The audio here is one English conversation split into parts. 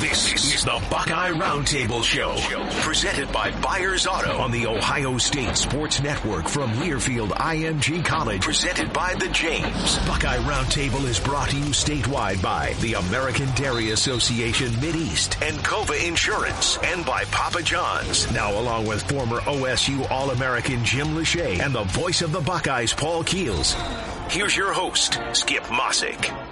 This is the Buckeye Roundtable Show, presented by Byers Auto on the Ohio State Sports Network from Learfield IMG College, presented by the James. Buckeye Roundtable is brought to you statewide by the American Dairy Association Mideast and Encova Insurance, and by Papa John's. Now, along with former OSU All-American Jim Lachey and the voice of the Buckeyes, Paul Keels. Here's your host, Skip Mosic.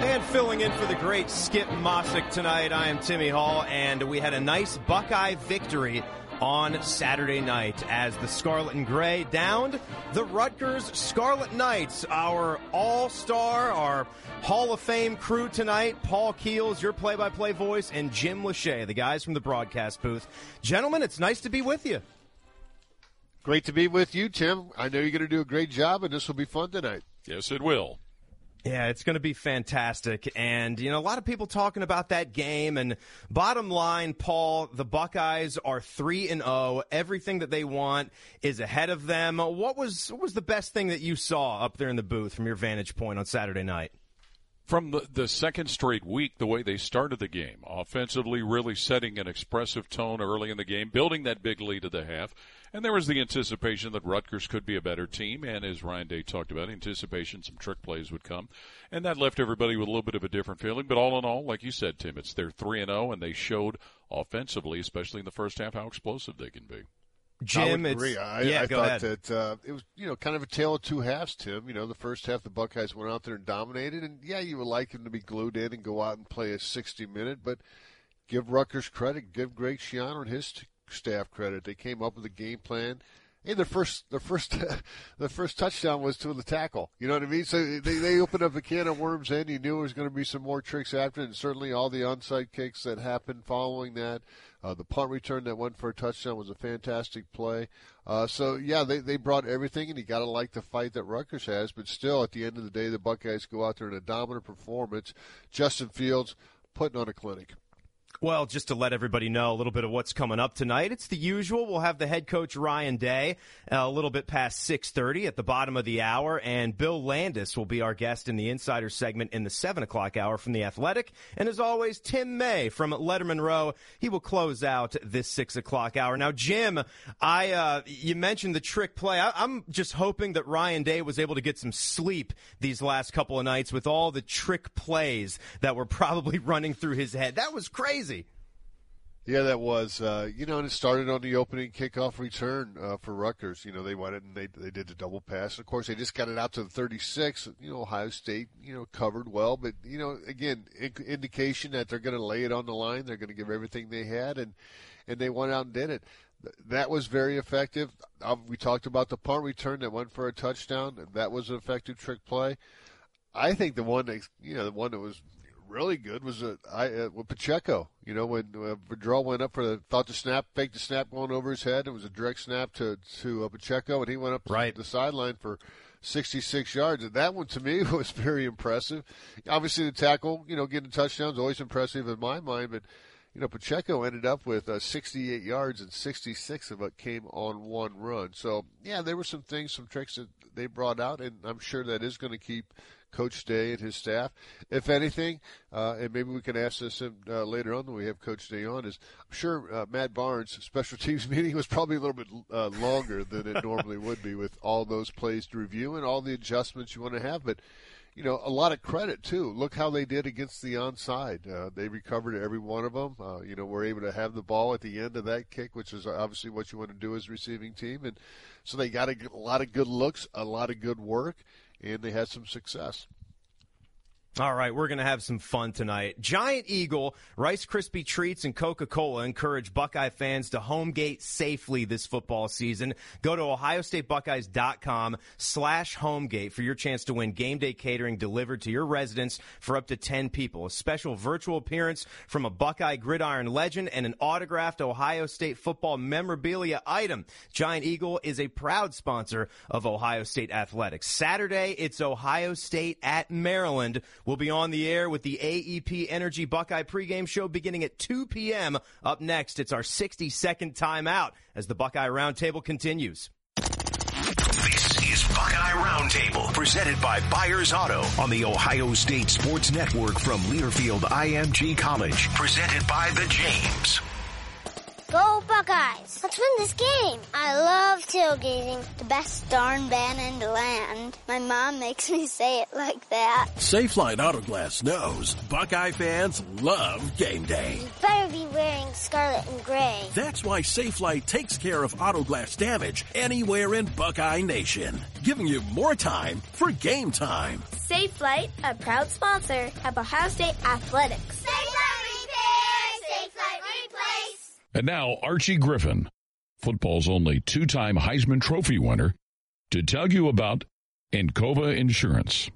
And filling in for the great Skip Mosic tonight, I am Timmy Hall, and we had a nice Buckeye victory on Saturday night as the Scarlet and Gray downed the Rutgers Scarlet Knights. Our all-star, our Hall of Fame crew tonight, Paul Keels, your play-by-play voice, and Jim Lachey, the guys from the broadcast booth. Gentlemen, it's nice to be with you. Great to be with you, Tim. I know you're going to do a great job, and this will be fun tonight. Yes, it will. Yeah, it's going to be fantastic. And, you know, a lot of people talking about that game. And bottom line, Paul, the Buckeyes are 3 and 0. Everything that they want is ahead of them. What was what was the best thing that you saw up there in the booth from your vantage point on Saturday night? From the, the second straight week, the way they started the game, offensively really setting an expressive tone early in the game, building that big lead at the half. And there was the anticipation that Rutgers could be a better team, and as Ryan Day talked about, anticipation some trick plays would come, and that left everybody with a little bit of a different feeling. But all in all, like you said, Tim, it's they're three and zero, oh, and they showed offensively, especially in the first half, how explosive they can be. Jim, I agree. I, yeah, I go thought ahead. that uh, it was you know kind of a tale of two halves, Tim. You know, the first half the Buckeyes went out there and dominated, and yeah, you would like them to be glued in and go out and play a sixty minute, but give Rutgers credit, give Greg Schiano and his staff credit. They came up with a game plan Hey, the first, the first, the first touchdown was to the tackle. You know what I mean? So they they opened up a can of worms. And you knew there was going to be some more tricks after, and certainly all the onside kicks that happened following that. Uh, the punt return that went for a touchdown was a fantastic play. Uh, so yeah, they they brought everything, and you got to like the fight that Rutgers has. But still, at the end of the day, the Buckeyes go out there in a dominant performance. Justin Fields putting on a clinic. Well, just to let everybody know a little bit of what's coming up tonight, it's the usual. We'll have the head coach Ryan Day uh, a little bit past six thirty at the bottom of the hour, and Bill Landis will be our guest in the Insider segment in the seven o'clock hour from the Athletic. And as always, Tim May from Letterman Row he will close out this six o'clock hour. Now, Jim, I uh, you mentioned the trick play. I, I'm just hoping that Ryan Day was able to get some sleep these last couple of nights with all the trick plays that were probably running through his head. That was crazy. Yeah, that was. Uh, you know, and it started on the opening kickoff return uh, for Rutgers. You know, they went it and they they did the double pass. Of course, they just got it out to the 36. You know, Ohio State, you know, covered well, but you know, again, indication that they're going to lay it on the line. They're going to give everything they had, and and they went out and did it. That was very effective. Um, we talked about the punt return that went for a touchdown. That was an effective trick play. I think the one that you know the one that was really good was a, I, uh, with Pacheco. You know, when uh, Vedral went up for the thought the snap, faked the snap going over his head. It was a direct snap to to uh, Pacheco, and he went up right. the sideline for 66 yards. And that one to me was very impressive. Obviously, the tackle, you know, getting touchdowns always impressive in my mind, but. You know, Pacheco ended up with uh, 68 yards and 66 of it came on one run. So, yeah, there were some things, some tricks that they brought out, and I'm sure that is going to keep Coach Day and his staff. If anything, uh, and maybe we can ask this uh, later on when we have Coach Day on, is I'm sure uh, Matt Barnes' special teams meeting was probably a little bit uh, longer than it normally would be with all those plays to review and all the adjustments you want to have. But you know, a lot of credit too. Look how they did against the onside. Uh, they recovered every one of them. Uh, you know, were able to have the ball at the end of that kick, which is obviously what you want to do as receiving team. And so they got a, a lot of good looks, a lot of good work, and they had some success. All right, we're going to have some fun tonight. Giant Eagle, Rice Krispie Treats, and Coca Cola encourage Buckeye fans to homegate safely this football season. Go to OhioStateBuckeyes.com slash homegate for your chance to win game day catering delivered to your residence for up to 10 people. A special virtual appearance from a Buckeye gridiron legend and an autographed Ohio State football memorabilia item. Giant Eagle is a proud sponsor of Ohio State Athletics. Saturday, it's Ohio State at Maryland We'll be on the air with the AEP Energy Buckeye pregame show beginning at 2 p.m. Up next, it's our 60 second timeout as the Buckeye Roundtable continues. This is Buckeye Roundtable, presented by Byers Auto on the Ohio State Sports Network from Learfield IMG College, presented by the James. Go Buckeyes! Let's win this game! I love tailgating. The best darn band in the land. My mom makes me say it like that. Safelite Autoglass knows Buckeye fans love game day. You better be wearing scarlet and gray. That's why Safelite takes care of autoglass damage anywhere in Buckeye Nation, giving you more time for game time. Safelite, a proud sponsor of Ohio State Athletics. Safelite Repair! Safelite Replace! And now, Archie Griffin, football's only two time Heisman Trophy winner, to tell you about Encova Insurance.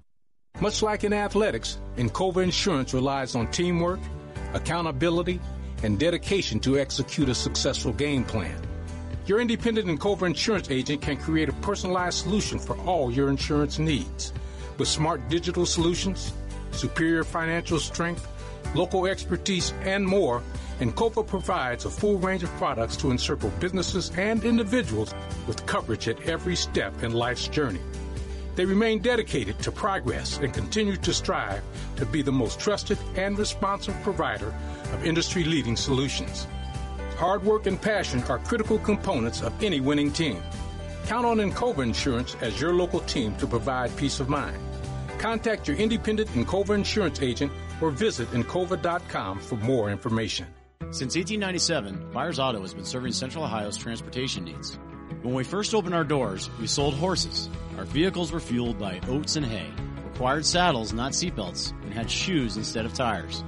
Much like in athletics, Encova Insurance relies on teamwork, accountability, and dedication to execute a successful game plan. Your independent Encova insurance agent can create a personalized solution for all your insurance needs. With smart digital solutions, superior financial strength, local expertise, and more, Encova provides a full range of products to encircle businesses and individuals with coverage at every step in life's journey. They remain dedicated to progress and continue to strive to be the most trusted and responsive provider of industry leading solutions. Hard work and passion are critical components of any winning team. Count on Encova Insurance as your local team to provide peace of mind. Contact your independent Encova insurance agent or visit Encova.com for more information. Since 1897, Byers Auto has been serving Central Ohio's transportation needs. When we first opened our doors, we sold horses. Our vehicles were fueled by oats and hay, required saddles, not seatbelts, and had shoes instead of tires.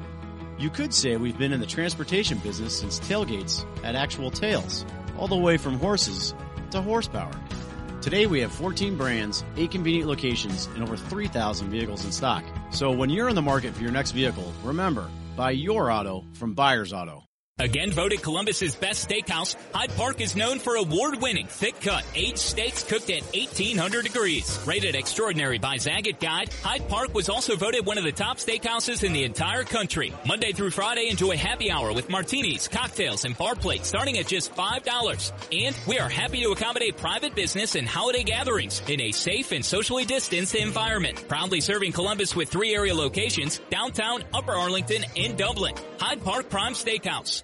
You could say we've been in the transportation business since tailgates had actual tails, all the way from horses to horsepower. Today we have 14 brands, 8 convenient locations, and over 3,000 vehicles in stock. So when you're in the market for your next vehicle, remember, buy your auto from Byers Auto. Again voted Columbus's best steakhouse, Hyde Park is known for award-winning thick-cut, aged steaks cooked at 1800 degrees. Rated extraordinary by Zagat Guide, Hyde Park was also voted one of the top steakhouses in the entire country. Monday through Friday, enjoy happy hour with martinis, cocktails, and bar plates starting at just $5. And we are happy to accommodate private business and holiday gatherings in a safe and socially distanced environment. Proudly serving Columbus with three area locations, downtown, Upper Arlington, and Dublin. Hyde Park Prime Steakhouse.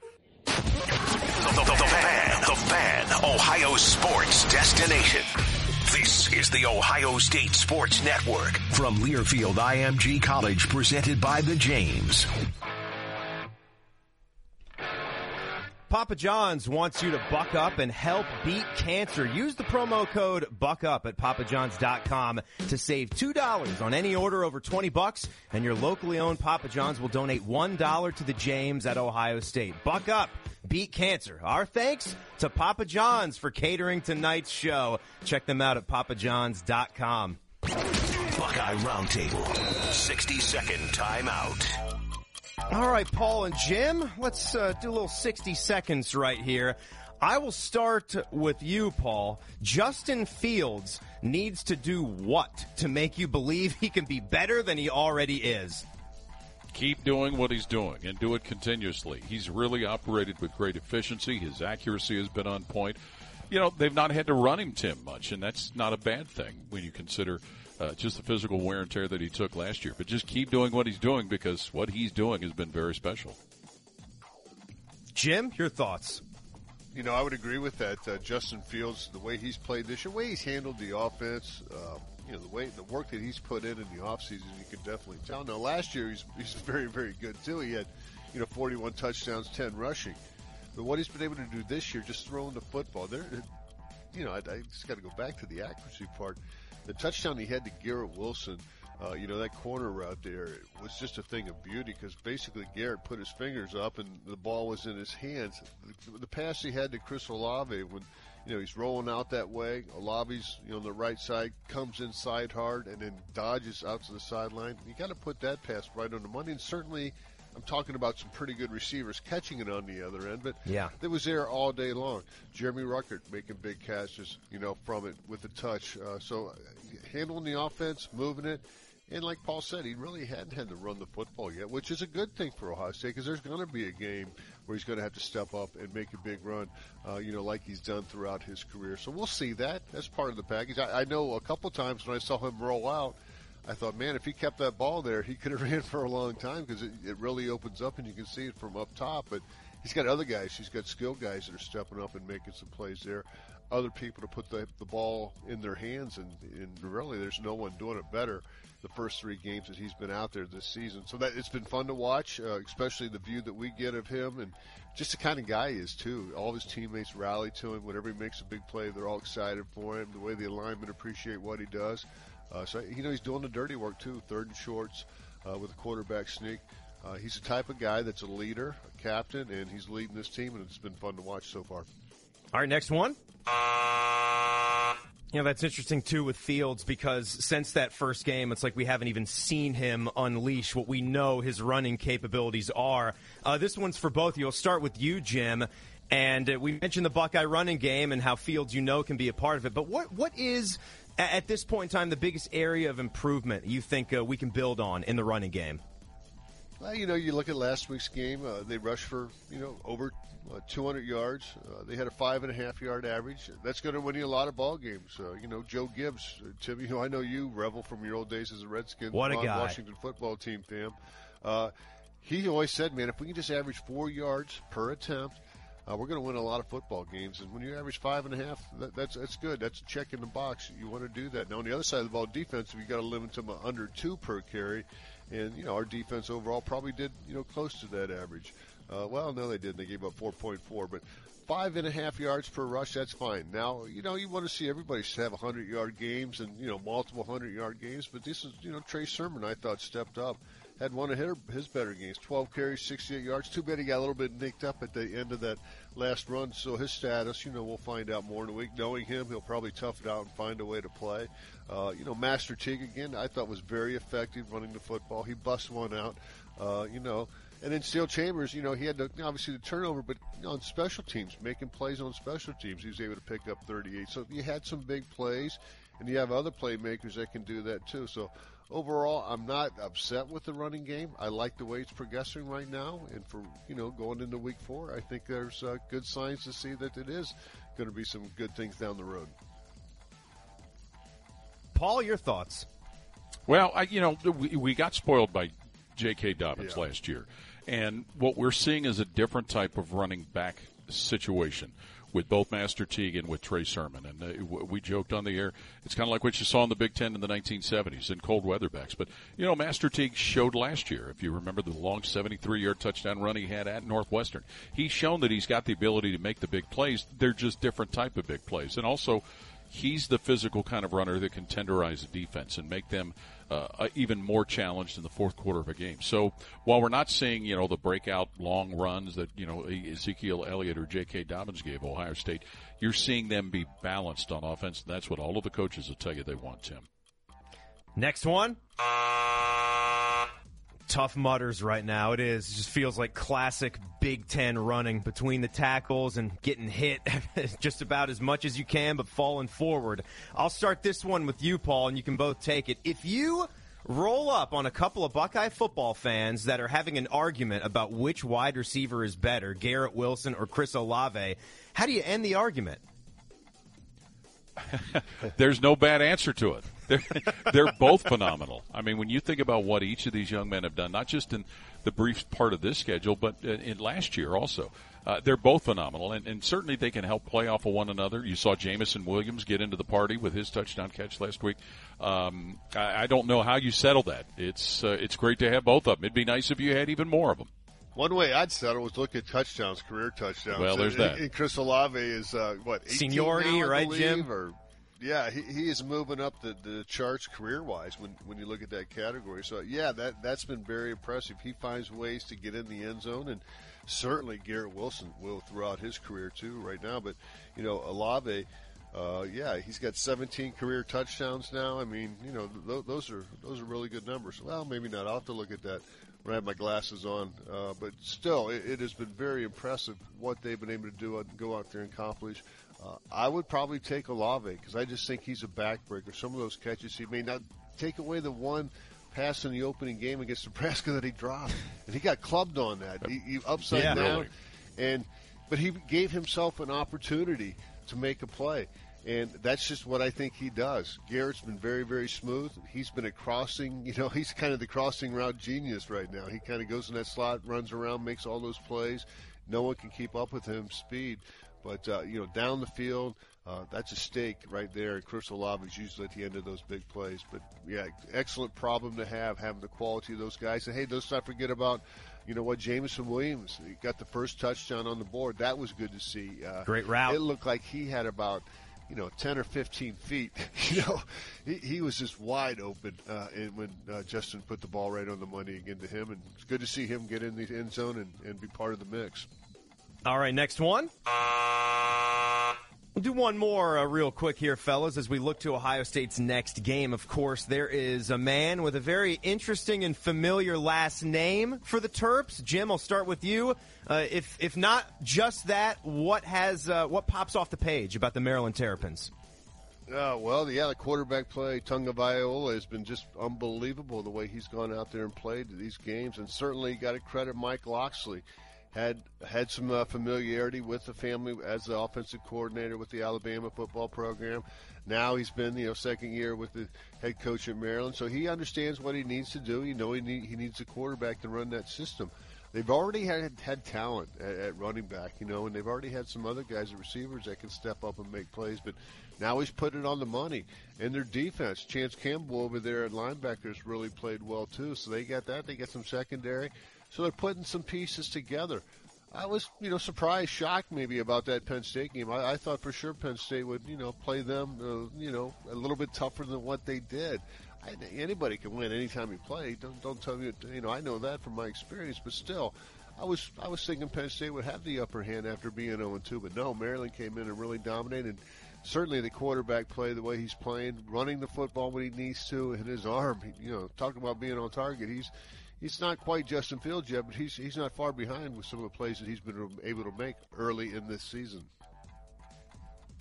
The, the, the fan, the fan, Ohio sports destination. This is the Ohio State Sports Network from Learfield IMG College, presented by the James. Papa John's wants you to buck up and help beat cancer. Use the promo code BUCKUP at papajohns.com to save $2 on any order over 20 bucks and your locally owned Papa John's will donate $1 to the James at Ohio State. Buck up, beat cancer. Our thanks to Papa John's for catering tonight's show. Check them out at papajohns.com. Buckeye Roundtable. 60 second timeout. All right, Paul and Jim, let's uh, do a little 60 seconds right here. I will start with you, Paul. Justin Fields needs to do what to make you believe he can be better than he already is? Keep doing what he's doing and do it continuously. He's really operated with great efficiency. His accuracy has been on point. You know, they've not had to run him, Tim, much, and that's not a bad thing when you consider uh, just the physical wear and tear that he took last year. But just keep doing what he's doing because what he's doing has been very special. Jim, your thoughts? You know, I would agree with that. Uh, Justin Fields, the way he's played this year, the way he's handled the offense, uh, you know, the way the work that he's put in in the offseason, you can definitely tell. Now, last year he's he's very very good too. He had, you know, 41 touchdowns, 10 rushing. But what he's been able to do this year, just throwing the football, there, you know, I, I just got to go back to the accuracy part. The touchdown he had to Garrett Wilson Uh, you know, that corner route there was just a thing of beauty because basically Garrett put his fingers up and the ball was in his hands. The, the pass he had to Chris Olave when, you know, he's rolling out that way. Olave's, you know, on the right side, comes inside hard and then dodges out to the sideline. You got to put that pass right on the money. And certainly, I'm talking about some pretty good receivers catching it on the other end, but yeah, it was there all day long. Jeremy Ruckert making big catches, you know, from it with the touch. Uh, so handling the offense, moving it, and like Paul said, he really hadn't had to run the football yet, which is a good thing for Ohio State because there's going to be a game where he's going to have to step up and make a big run, uh, you know, like he's done throughout his career. So we'll see that. That's part of the package. I, I know a couple times when I saw him roll out, I thought, man, if he kept that ball there, he could have ran for a long time because it, it really opens up and you can see it from up top. But he's got other guys. He's got skilled guys that are stepping up and making some plays there. Other people to put the, the ball in their hands, and, and really, there's no one doing it better the first three games that he's been out there this season. So that it's been fun to watch, uh, especially the view that we get of him and just the kind of guy he is too. All his teammates rally to him whenever he makes a big play. They're all excited for him. The way the alignment appreciate what he does. Uh, so you know he's doing the dirty work too, third and shorts uh, with a quarterback sneak. Uh, he's the type of guy that's a leader, a captain, and he's leading this team, and it's been fun to watch so far. All right, next one. You know, that's interesting too with Fields because since that first game, it's like we haven't even seen him unleash what we know his running capabilities are. Uh, this one's for both of you. I'll start with you, Jim. And uh, we mentioned the Buckeye running game and how Fields, you know, can be a part of it. But what what is at this point in time the biggest area of improvement you think uh, we can build on in the running game? Well, you know, you look at last week's game. Uh, they rushed for you know over uh, 200 yards. Uh, they had a five and a half yard average. That's going to win you a lot of ball games. Uh, you know, Joe Gibbs, Tim. You know, I know you revel from your old days as a Redskins, what a guy. Washington football team fan. Uh, he always said, man, if we can just average four yards per attempt. Uh, we're going to win a lot of football games, and when you average five and a half, that, that's that's good. That's a check in the box. You want to do that. Now on the other side of the ball, defensive, you got to limit them under two per carry, and you know our defense overall probably did you know close to that average. Uh, well, no, they didn't. They gave up 4.4, but five and a half yards per rush, that's fine. Now, you know, you want to see everybody have 100 yard games and, you know, multiple 100 yard games, but this is, you know, Trey Sermon, I thought, stepped up. Had one of his better games, 12 carries, 68 yards. Too bad he got a little bit nicked up at the end of that last run. So his status, you know, we'll find out more in a week. Knowing him, he'll probably tough it out and find a way to play. Uh, you know, Master Teague again, I thought was very effective running the football. He bust one out. Uh, you know, and then Steele Chambers, you know, he had the, obviously the turnover, but on special teams, making plays on special teams, he was able to pick up 38. So you had some big plays, and you have other playmakers that can do that too. So overall, I'm not upset with the running game. I like the way it's progressing right now, and for you know going into week four, I think there's uh, good signs to see that it is going to be some good things down the road. Paul, your thoughts? Well, I, you know, we, we got spoiled by J.K. Dobbins yeah. last year. And what we're seeing is a different type of running back situation with both Master Teague and with Trey Sermon. And uh, we joked on the air, it's kind of like what you saw in the Big Ten in the 1970s in cold weather backs. But, you know, Master Teague showed last year, if you remember the long 73 yard touchdown run he had at Northwestern. He's shown that he's got the ability to make the big plays. They're just different type of big plays. And also, he's the physical kind of runner that can tenderize a defense and make them uh, even more challenged in the fourth quarter of a game. So while we're not seeing, you know, the breakout long runs that, you know, Ezekiel Elliott or J.K. Dobbins gave Ohio State, you're seeing them be balanced on offense. That's what all of the coaches will tell you they want, Tim. Next one tough mutters right now. It is. It just feels like classic Big Ten running between the tackles and getting hit just about as much as you can, but falling forward. I'll start this one with you, Paul, and you can both take it. If you roll up on a couple of Buckeye football fans that are having an argument about which wide receiver is better, Garrett Wilson or Chris Olave, how do you end the argument? There's no bad answer to it. They're, they're both phenomenal. I mean, when you think about what each of these young men have done, not just in the brief part of this schedule, but in last year also, uh, they're both phenomenal, and, and, certainly they can help play off of one another. You saw Jameson Williams get into the party with his touchdown catch last week. Um, I, I, don't know how you settle that. It's uh, it's great to have both of them. It'd be nice if you had even more of them. One way I'd settle was look at touchdowns, career touchdowns. Well, there's that. And Chris Olave is uh, what seniority, now, right, believe, Jim? Or Yeah, he, he is moving up the, the charts career wise when when you look at that category. So yeah, that that's been very impressive. He finds ways to get in the end zone, and certainly Garrett Wilson will throughout his career too. Right now, but you know Olave, Uh, yeah, he's got 17 career touchdowns now. I mean, you know, th- those are those are really good numbers. Well, maybe not. I'll have to look at that when I have my glasses on. Uh, but still, it, it has been very impressive what they've been able to do and go out there and accomplish. Uh, I would probably take Olave because I just think he's a backbreaker. Some of those catches he may not take away the one pass in the opening game against Nebraska that he dropped, and he got clubbed on that. He, he upside Yeah. down, Really? and but he gave himself an opportunity to make a play. And that's just what I think he does. Garrett's been very, very smooth. He's been a crossing, you know, he's kind of the crossing route genius right now. He kind of goes in that slot, runs around, makes all those plays. No one can keep up with him speed. But, uh, you know, down the field, uh, that's a stake right there. And Chris Olave is usually at the end of those big plays. But, yeah, excellent problem to have, having the quality of those guys. And, hey, let's not forget about, you know what, Jameson Williams. He got the first touchdown on the board. That was good to see. Uh, Great route. It looked like he had about – you know, 10 or 15 feet. You know, he, he was just wide open uh, and when uh, Justin put the ball right on the money again to him. And it's good to see him get in the end zone and, and be part of the mix. All right, next one. We'll do one more uh, real quick here, fellas, as we look to Ohio State's next game. Of course, there is a man with a very interesting and familiar last name for the Terps. Jim, I'll start with you. Uh, if if not just that, what has uh, what pops off the page about the Maryland Terrapins? Uh, well, yeah, the quarterback play, Tagovailoa, has been just unbelievable the way he's gone out there and played these games. And certainly got to credit Mike Locksley. Had had some uh, familiarity with the family as the offensive coordinator with the Alabama football program. Now he's been, you know, second year with the head coach at Maryland, so he understands what he needs to do. You know, he need, he needs a quarterback to run that system. They've already had had talent at, at running back, you know, and they've already had some other guys, at receivers, that can step up and make plays. But now he's put it on the money. And their defense, Chance Campbell over there at linebackers, really played well too. So they got that. They got some secondary. So they're putting some pieces together. I was, you know, surprised, shocked maybe about that Penn State game. I, I thought for sure Penn State would, you know, play them, uh, you know, a little bit tougher than what they did. I, anybody can win anytime you play. Don't don't tell me, you know, I know that from my experience, but still, I was I was thinking Penn State would have the upper hand after being 0 2, but no, Maryland came in and really dominated. Certainly, the quarterback play, the way he's playing, running the football when he needs to, and his arm. You know, talking about being on target, he's he's not quite Justin Fields yet, but he's he's not far behind with some of the plays that he's been able to make early in this season.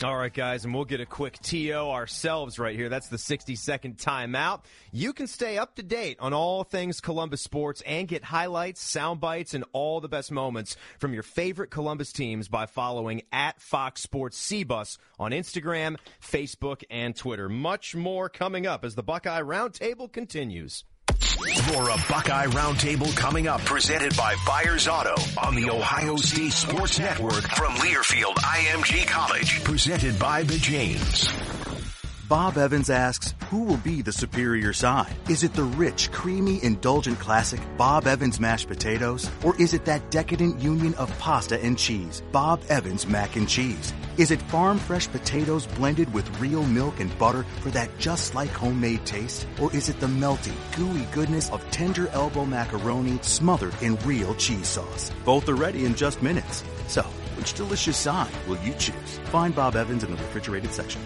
All right, guys, and we'll get a quick TO ourselves right here. That's the 60 second timeout. You can stay up to date on all things Columbus sports and get highlights, sound bites, and all the best moments from your favorite Columbus teams by following at Fox Sports CBus on Instagram, Facebook, and Twitter. Much more coming up as the Buckeye Roundtable continues. For a Buckeye Roundtable coming up, presented by Byers Auto on the Ohio State Sports Network from Learfield IMG College, presented by the James. Bob Evans asks, who will be the superior side? Is it the rich, creamy, indulgent classic Bob Evans mashed potatoes? Or is it that decadent union of pasta and cheese, Bob Evans mac and cheese? Is it farm fresh potatoes blended with real milk and butter for that just like homemade taste? Or is it the melty, gooey goodness of tender elbow macaroni smothered in real cheese sauce? Both are ready in just minutes. So, which delicious side will you choose? Find Bob Evans in the refrigerated section.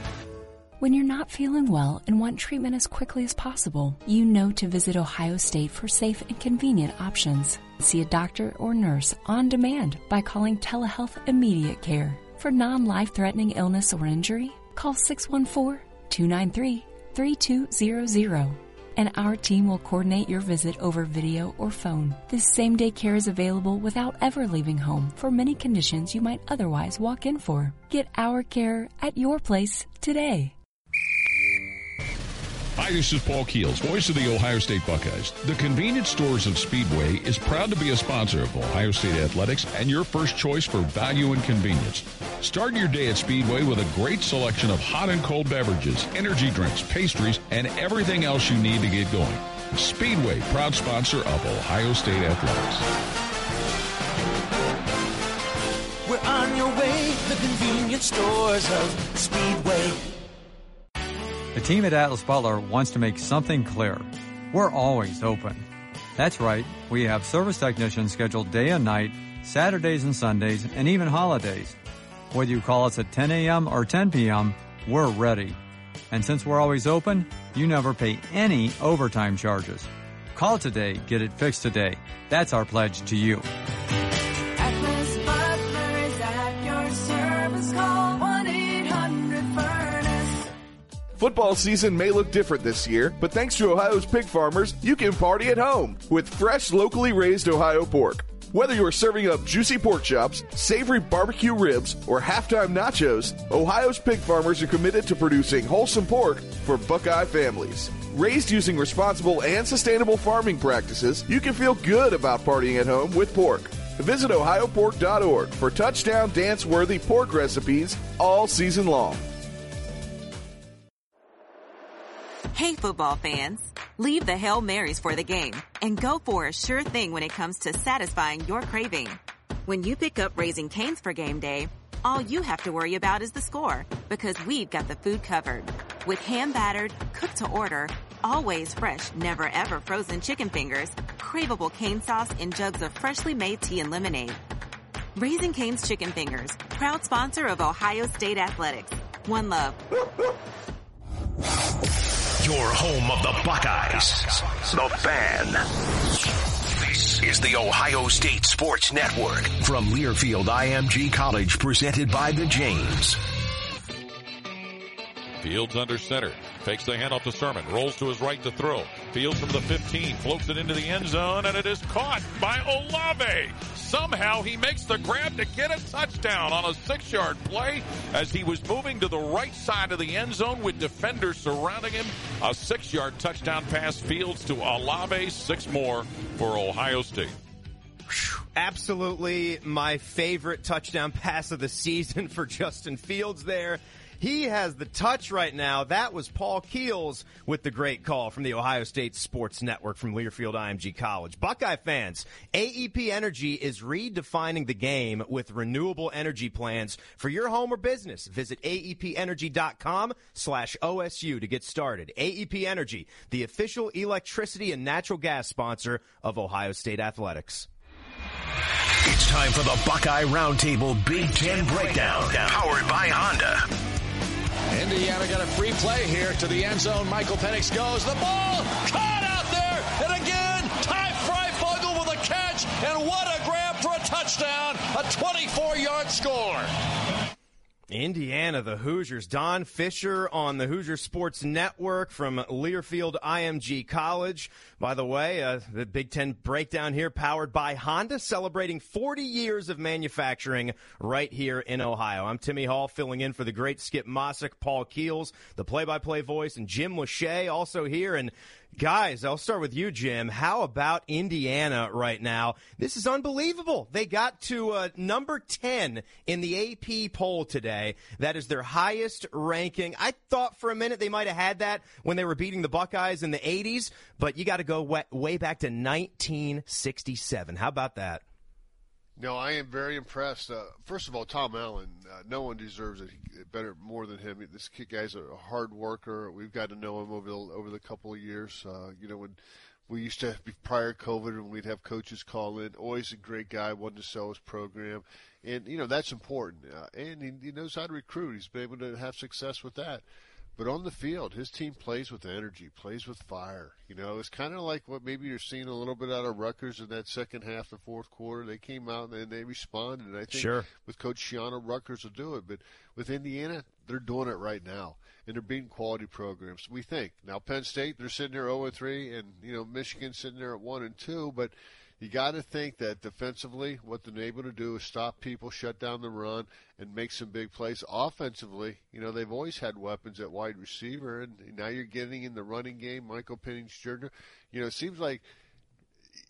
When you're not feeling well and want treatment as quickly as possible, you know to visit Ohio State for safe and convenient options. See a doctor or nurse on demand by calling Telehealth Immediate Care. For non life threatening illness or injury, call 614 293 3200 and our team will coordinate your visit over video or phone. This same day care is available without ever leaving home for many conditions you might otherwise walk in for. Get our care at your place today. Hi, this is Paul Keels, voice of the Ohio State Buckeyes. The convenience stores of Speedway is proud to be a sponsor of Ohio State Athletics and your first choice for value and convenience. Start your day at Speedway with a great selection of hot and cold beverages, energy drinks, pastries, and everything else you need to get going. Speedway, proud sponsor of Ohio State Athletics. We're on your way, the convenience stores of Speedway. The team at Atlas Butler wants to make something clear. We're always open. That's right, we have service technicians scheduled day and night, Saturdays and Sundays, and even holidays. Whether you call us at 10 a.m. or 10 p.m., we're ready. And since we're always open, you never pay any overtime charges. Call today, get it fixed today. That's our pledge to you. Atlas Butler is at your service. Call Football season may look different this year, but thanks to Ohio's pig farmers, you can party at home with fresh, locally raised Ohio pork. Whether you're serving up juicy pork chops, savory barbecue ribs, or halftime nachos, Ohio's pig farmers are committed to producing wholesome pork for Buckeye families. Raised using responsible and sustainable farming practices, you can feel good about partying at home with pork. Visit ohiopork.org for touchdown dance worthy pork recipes all season long. Hey, football fans. Leave the Hail Marys for the game and go for a sure thing when it comes to satisfying your craving. When you pick up Raising Canes for game day, all you have to worry about is the score because we've got the food covered. With hand battered, cooked to order, always fresh, never ever frozen chicken fingers, craveable cane sauce, and jugs of freshly made tea and lemonade. Raising Cane's Chicken Fingers, proud sponsor of Ohio State Athletics. One love. Your home of the Buckeyes. The Fan. This is the Ohio State Sports Network from Learfield IMG College presented by the James. Fields under center. Fakes the handoff to Sermon. Rolls to his right to throw. Fields from the 15. Floats it into the end zone, and it is caught by Olave. Somehow he makes the grab to get a touchdown on a six yard play as he was moving to the right side of the end zone with defenders surrounding him. A six yard touchdown pass. Fields to Olave. Six more for Ohio State. Absolutely my favorite touchdown pass of the season for Justin Fields there. He has the touch right now. That was Paul Keels with the great call from the Ohio State Sports Network from Learfield IMG College. Buckeye fans, AEP Energy is redefining the game with renewable energy plans for your home or business. Visit aepenergy.com slash OSU to get started. AEP Energy, the official electricity and natural gas sponsor of Ohio State Athletics. It's time for the Buckeye Roundtable Big Ten Breakdown, powered by Honda. Indiana got a free play here to the end zone. Michael Penix goes. The ball caught out there. And again, Ty Fryfogle with a catch. And what a grab for a touchdown. A 24 yard score. Indiana, the Hoosiers. Don Fisher on the Hoosier Sports Network from Learfield IMG College. By the way, uh, the Big Ten breakdown here powered by Honda, celebrating 40 years of manufacturing right here in Ohio. I'm Timmy Hall filling in for the great Skip Mosic, Paul Keels, the play-by-play voice, and Jim Lachey also here. And Guys, I'll start with you, Jim. How about Indiana right now? This is unbelievable. They got to uh, number 10 in the AP poll today. That is their highest ranking. I thought for a minute they might have had that when they were beating the Buckeyes in the 80s, but you got to go way, way back to 1967. How about that? No, I am very impressed. Uh, first of all, Tom Allen. Uh, no one deserves it better more than him. This kid guy's a hard worker. We've got to know him over the over the couple of years. Uh, you know when we used to be prior COVID and we'd have coaches call in. Always a great guy, wanted to sell his program, and you know that's important. Uh, and he, he knows how to recruit. He's been able to have success with that. But on the field, his team plays with energy, plays with fire. You know, it's kind of like what maybe you're seeing a little bit out of Rutgers in that second half, the fourth quarter. They came out and they responded. And I think sure. with Coach Schiano, Rutgers will do it. But with Indiana, they're doing it right now, and they're beating quality programs. We think now Penn State, they're sitting there 0 3, and you know Michigan sitting there at one and two, but you got to think that defensively, what they're able to do is stop people, shut down the run, and make some big plays. Offensively, you know, they've always had weapons at wide receiver, and now you're getting in the running game. Michael Penix Jr., you know, it seems like,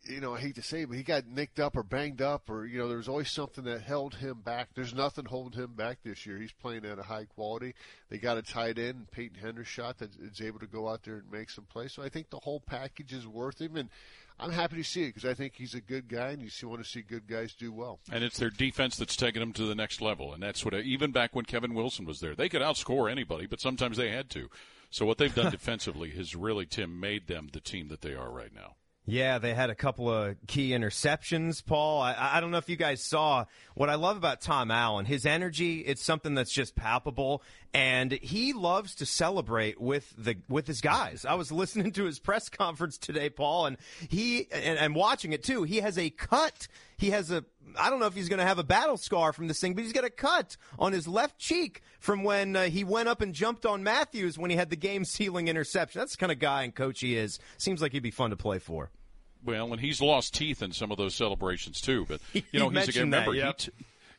you know, I hate to say it, but he got nicked up or banged up, or, you know, there was always something that held him back. There's nothing holding him back this year. He's playing at a high quality. They got a tight end, Peyton Hendershot, that is able to go out there and make some plays. So I think the whole package is worth him. And, I'm happy to see it because I think he's a good guy, and you want to see good guys do well. And it's their defense that's taken them to the next level, and that's what even back when Kevin Wilson was there, they could outscore anybody, but sometimes they had to. So what they've done defensively has really, Tim, made them the team that they are right now. Yeah, they had a couple of key interceptions, Paul. I, I don't know if you guys saw what I love about Tom Allen. His energy, it's something that's just palpable, and he loves to celebrate with the with his guys. I was listening to his press conference today, Paul, and he and, and watching it too. He has a cut. He has a I don't know if he's going to have a battle scar from this thing, but he's got a cut on his left cheek from when uh, he went up and jumped on Matthews when he had the game sealing interception. That's the kind of guy and coach he is. Seems like he'd be fun to play for. Well, and he's lost teeth in some of those celebrations too. But you know, He he's again. mentioned that, yep. he t-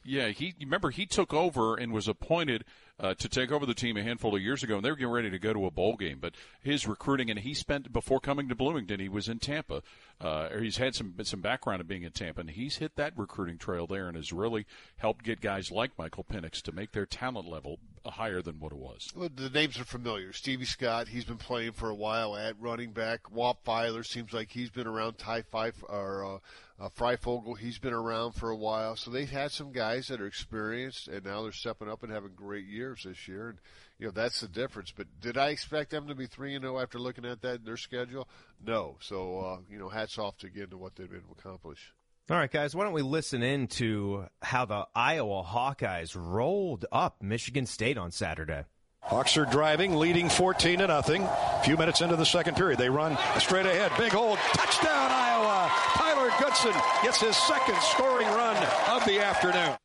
yeah, he remember he took over and was appointed uh, to take over the team a handful of years ago, and they were getting ready to go to a bowl game. But his recruiting, and he spent before coming to Bloomington, he was in Tampa, uh, or he's had some some background of being in Tampa, and he's hit that recruiting trail there, and has really helped get guys like Michael Penix to make their talent level higher than what it was. Well, the names are familiar. Stevie Scott, he's been playing for a while at running back. Whop Philyor seems like he's been around. Ty Fife or uh, uh, Fryfogle, he's been around for a while. So they've had some guys that are experienced, and now they're stepping up and having great years this year. And you know that's the difference. But did I expect them to be three and zero after looking at that their schedule? No. So uh, you know, hats off to again to what they've been able to accomplish. All right, guys, why don't we listen in to how the Iowa Hawkeyes rolled up Michigan State on Saturday? Hawks are driving, leading 14 to nothing. A few minutes into the second period, they run straight ahead. Big hold, touchdown Iowa. Tyler Goodson gets his second scoring run of the afternoon.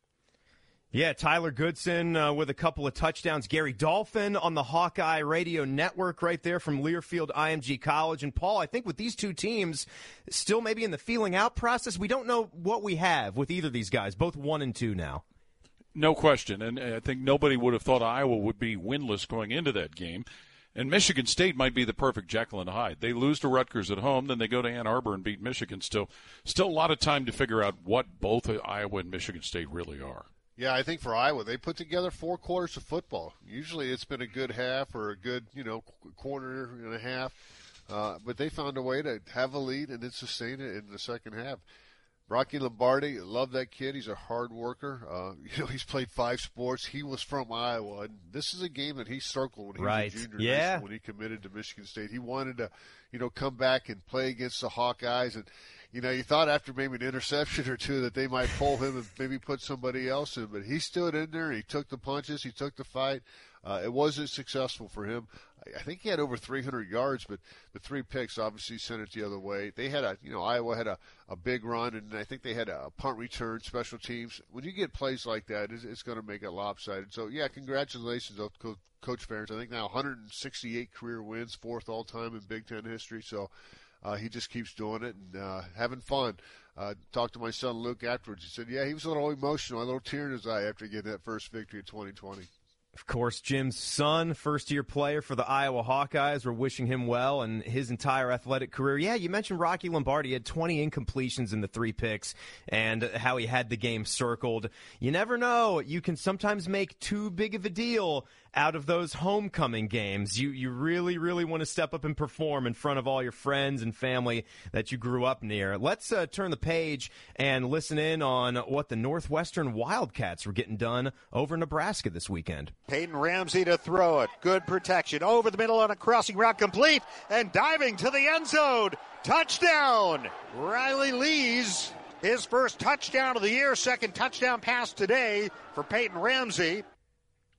Yeah, Tyler Goodson uh, with a couple of touchdowns. Gary Dolphin on the Hawkeye Radio Network right there from Learfield IMG College. And Paul, I think with these two teams still maybe in the feeling out process, we don't know what we have with either of these guys, both one and two now. No question. And I think nobody would have thought Iowa would be winless going into that game. And Michigan State might be the perfect Jekyll and Hyde. They lose to Rutgers at home, then they go to Ann Arbor and beat Michigan. Still, still a lot of time to figure out what both Iowa and Michigan State really are. Yeah, I think for Iowa, they put together four quarters of football. Usually it's been a good half or a good, you know, quarter and a half. Uh, but they found a way to have a lead and then sustain it in the second half. Rocky Lombardi, love that kid. He's a hard worker. Uh, you know, he's played five sports. He was from Iowa, and this is a game that he circled when he Right. was a junior. Yeah. when he committed to Michigan State, he wanted to, you know, come back and play against the Hawkeyes. And you know, you thought after maybe an interception or two that they might pull him and maybe put somebody else in, but he stood in there. He took the punches. He took the fight. Uh, it wasn't successful for him. I- think he had over 300 yards, but the three picks obviously sent it the other way. They had a, you know, Iowa had a, a big run, and I think they had a punt return, special teams. When you get plays like that, it's, it's going to make it lopsided. So, yeah, congratulations, Co- Coach Ferentz. I think now 168 career wins, fourth all time in Big Ten history. So, uh, he just keeps doing it and uh, having fun. Uh, talked to my son Luke afterwards. He said, "Yeah, he was a little emotional, a little tear in his eye after getting that first victory in 2020." Of course, Jim's son, first year player for the Iowa Hawkeyes. We're wishing him well and his entire athletic career. Yeah, you mentioned Rocky Lombardi He had 20 incompletions in the three picks and how he had the game circled. You never know. You can sometimes make too big of a deal out of those homecoming games. You you really really want to step up and perform in front of all your friends and family that you grew up near. Let's uh, turn the page and listen in on what the Northwestern Wildcats were getting done over Nebraska this weekend. Peyton Ramsey to throw it. Good protection. Over the middle on a crossing route complete and diving to the end zone. Touchdown! Riley Lees, his first touchdown of the year, second touchdown pass today for Peyton Ramsey.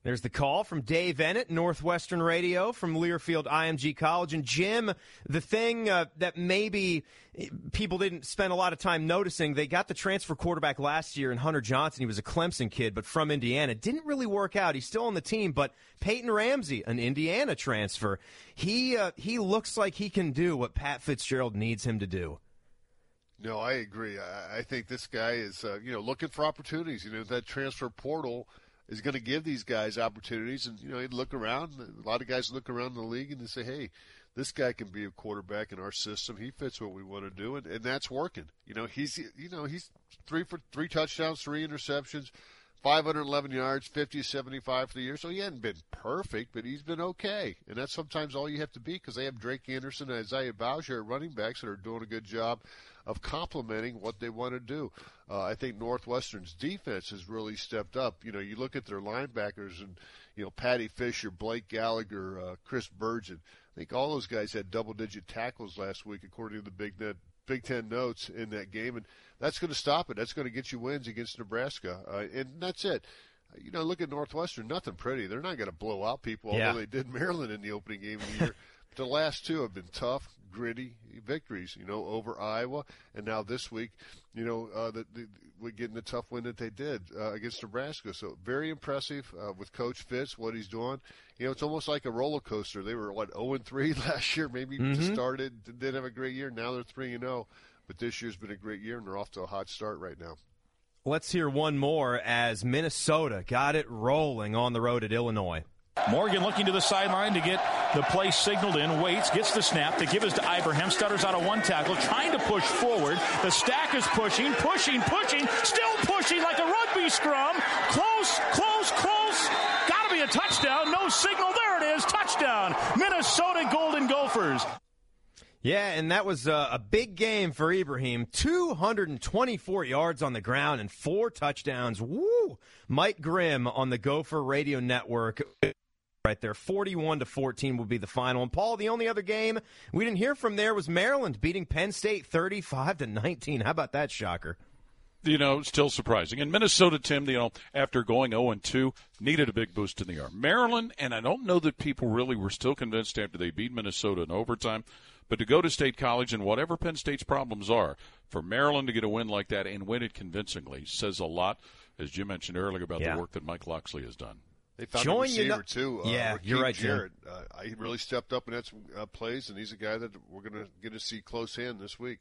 There's the call from Dave Eanet, Northwestern Radio from Learfield IMG College. And Jim, the thing uh, that maybe people didn't spend a lot of time noticing, they got the transfer quarterback last year in Hunter Johnson. He was a Clemson kid, but from Indiana. Didn't really work out. He's still on the team, but Peyton Ramsey, an Indiana transfer, he uh, he looks like he can do what Pat Fitzgerald needs him to do. No, I agree. I, I think this guy is, uh, you know, looking for opportunities. You know, that transfer portal is going to give these guys opportunities, and you know, he'd look around. A lot of guys look around the league and they say, "Hey, this guy can be a quarterback in our system. He fits what we want to do, and, and that's working." You know, he's, you know, he's three for three touchdowns, three interceptions. 511 yards, 50 75 for the year. So he hadn't been perfect, but he's been okay. And that's sometimes all you have to be because they have Drake Anderson and Isaiah Bowser running backs that are doing a good job. Of complementing what they want to do. Uh, I think Northwestern's defense has really stepped up. You know, you look at their linebackers and you know Paddy Fisher, Blake Gallagher, uh, Chris Bergin. I think all those guys had double-digit tackles last week, according to the Big Net, Big Ten notes in that game, and that's going to stop it. That's going to get you wins against Nebraska, uh, and that's it. You know, look at Northwestern. Nothing pretty. They're not going to blow out people, Yeah. although they did Maryland in the opening game of the year. the last two have been tough, gritty victories. You know, over Iowa, and now this week, you know, uh, the, we're getting the tough win that they did uh, against Nebraska. So very impressive uh, with Coach Fitz, what he's doing. You know, it's almost like a roller coaster. They were what 0 and 3 last year, maybe Mhm. started didn't have a great year. Now they're 3 and 0, but this year's been a great year, and they're off to a hot start right now. Let's hear one more as Minnesota got it rolling on the road at Illinois. Morgan looking to the sideline to get the play signaled in. Waits, gets the snap. They give us to Ibrahim. Stutters out of one tackle, trying to push forward. The stack is pushing, pushing, pushing, still pushing like a rugby scrum. Close, close, close. Got to be a touchdown. No signal. There it is. Touchdown. Minnesota Golden Gophers. Yeah, and that was a, a big game for Ibrahim. 224 yards on the ground and four touchdowns. Woo! Mike Grimm on the Gopher Radio Network. Right there, 41 to 14 will be the final. And Paul, the only other game we didn't hear from there was Maryland beating Penn State 35 to 19. How about that shocker? you know, still surprising. And Minnesota, Tim, you know, after going 0 and 2, needed a big boost in the arm. Maryland, and I don't know that people really were still convinced after they beat Minnesota in overtime, but to go to State College and whatever Penn State's problems are, for Maryland to get a win like that and win it convincingly says a lot, as Jim mentioned earlier, about Yeah. the work that Mike Locksley has done. They found Join a receiver too. Uh, Yeah, Rakim you're right. Jarrett. Uh, he really stepped up and had some uh, plays, and he's a guy that we're going to get to see close in this week.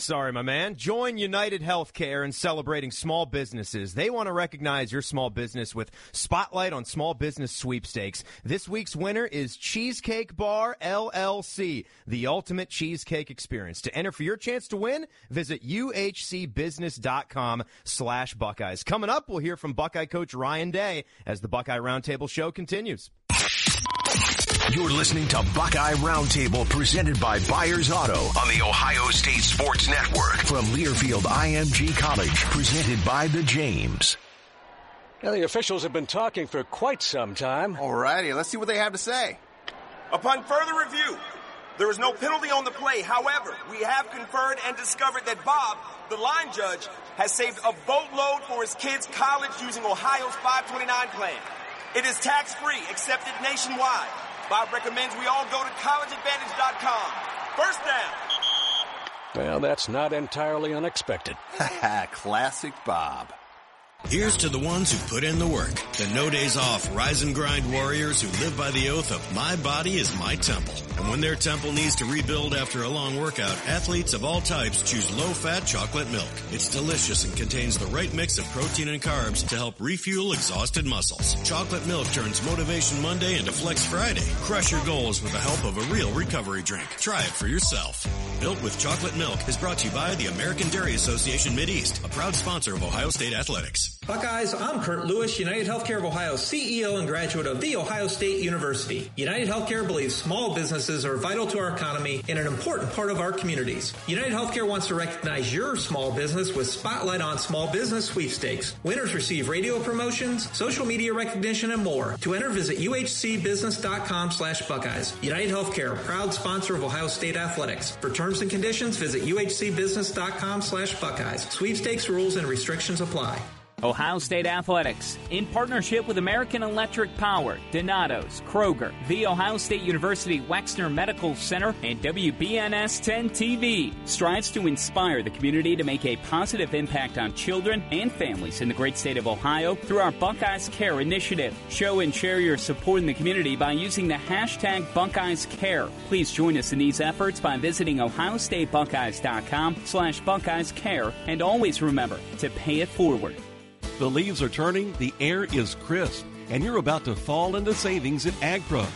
Sorry, my man. Join United Healthcare in celebrating small businesses. They want to recognize your small business with Spotlight on Small Business Sweepstakes. This week's winner is Cheesecake Bar LLC, the ultimate cheesecake experience. To enter for your chance to win, visit uhcbusiness.com slash Buckeyes. Coming up, we'll hear from Buckeye coach Ryan Day as the Buckeye Roundtable show continues. You're listening to Buckeye Roundtable presented by Byers Auto on the Ohio State Sports Network from Learfield IMG College, presented by the James. Now, the officials have been talking for quite some time. Alrighty, let's see what they have to say. Upon further review, there is no penalty on the play. However, we have conferred and discovered that Bob, the line judge, has saved a boatload for his kids' college using Ohio's 529 plan. It is tax free, accepted nationwide. Bob recommends we all go to collegeadvantage.com. First down. Well, that's not entirely unexpected. Classic Bob. Here's to the ones who put in the work, the no days off rise and grind warriors who live by the oath of my body is my temple. And when their temple needs to rebuild after a long workout, athletes of all types choose low fat chocolate milk. It's delicious and contains the right mix of protein and carbs to help refuel exhausted muscles. Chocolate milk turns Motivation Monday into Flex Friday. Crush your goals with the help of a real recovery drink. Try it for yourself. Built with chocolate milk is brought to you by the American Dairy Association Mideast, a proud sponsor of Ohio State Athletics. Buckeyes, I'm Kurt Lewis, United Healthcare of Ohio CEO and graduate of The Ohio State University. United Healthcare believes small businesses are vital to our economy and an important part of our communities. United Healthcare wants to recognize your small business with Spotlight on Small Business Sweepstakes. Winners receive radio promotions, social media recognition, and more. To enter, visit uhcbusiness.com slash Buckeyes. United Healthcare, proud sponsor of Ohio State Athletics. For terms and conditions, visit uhcbusiness.com slash Buckeyes. Sweepstakes rules and restrictions apply. Ohio State Athletics, in partnership with American Electric Power, Donato's, Kroger, The Ohio State University Wexner Medical Center, and WBNS 10 TV, strives to inspire the community to make a positive impact on children and families in the great state of Ohio through our Buckeyes Care initiative. Show and share your support in the community by using the hashtag Buckeyes Care. Please join us in these efforts by visiting ohiostatebuckeyes.com slash Buckeyes Care, and always remember to pay it forward. The leaves are turning, the air is crisp, and you're about to fall into savings at AgPro.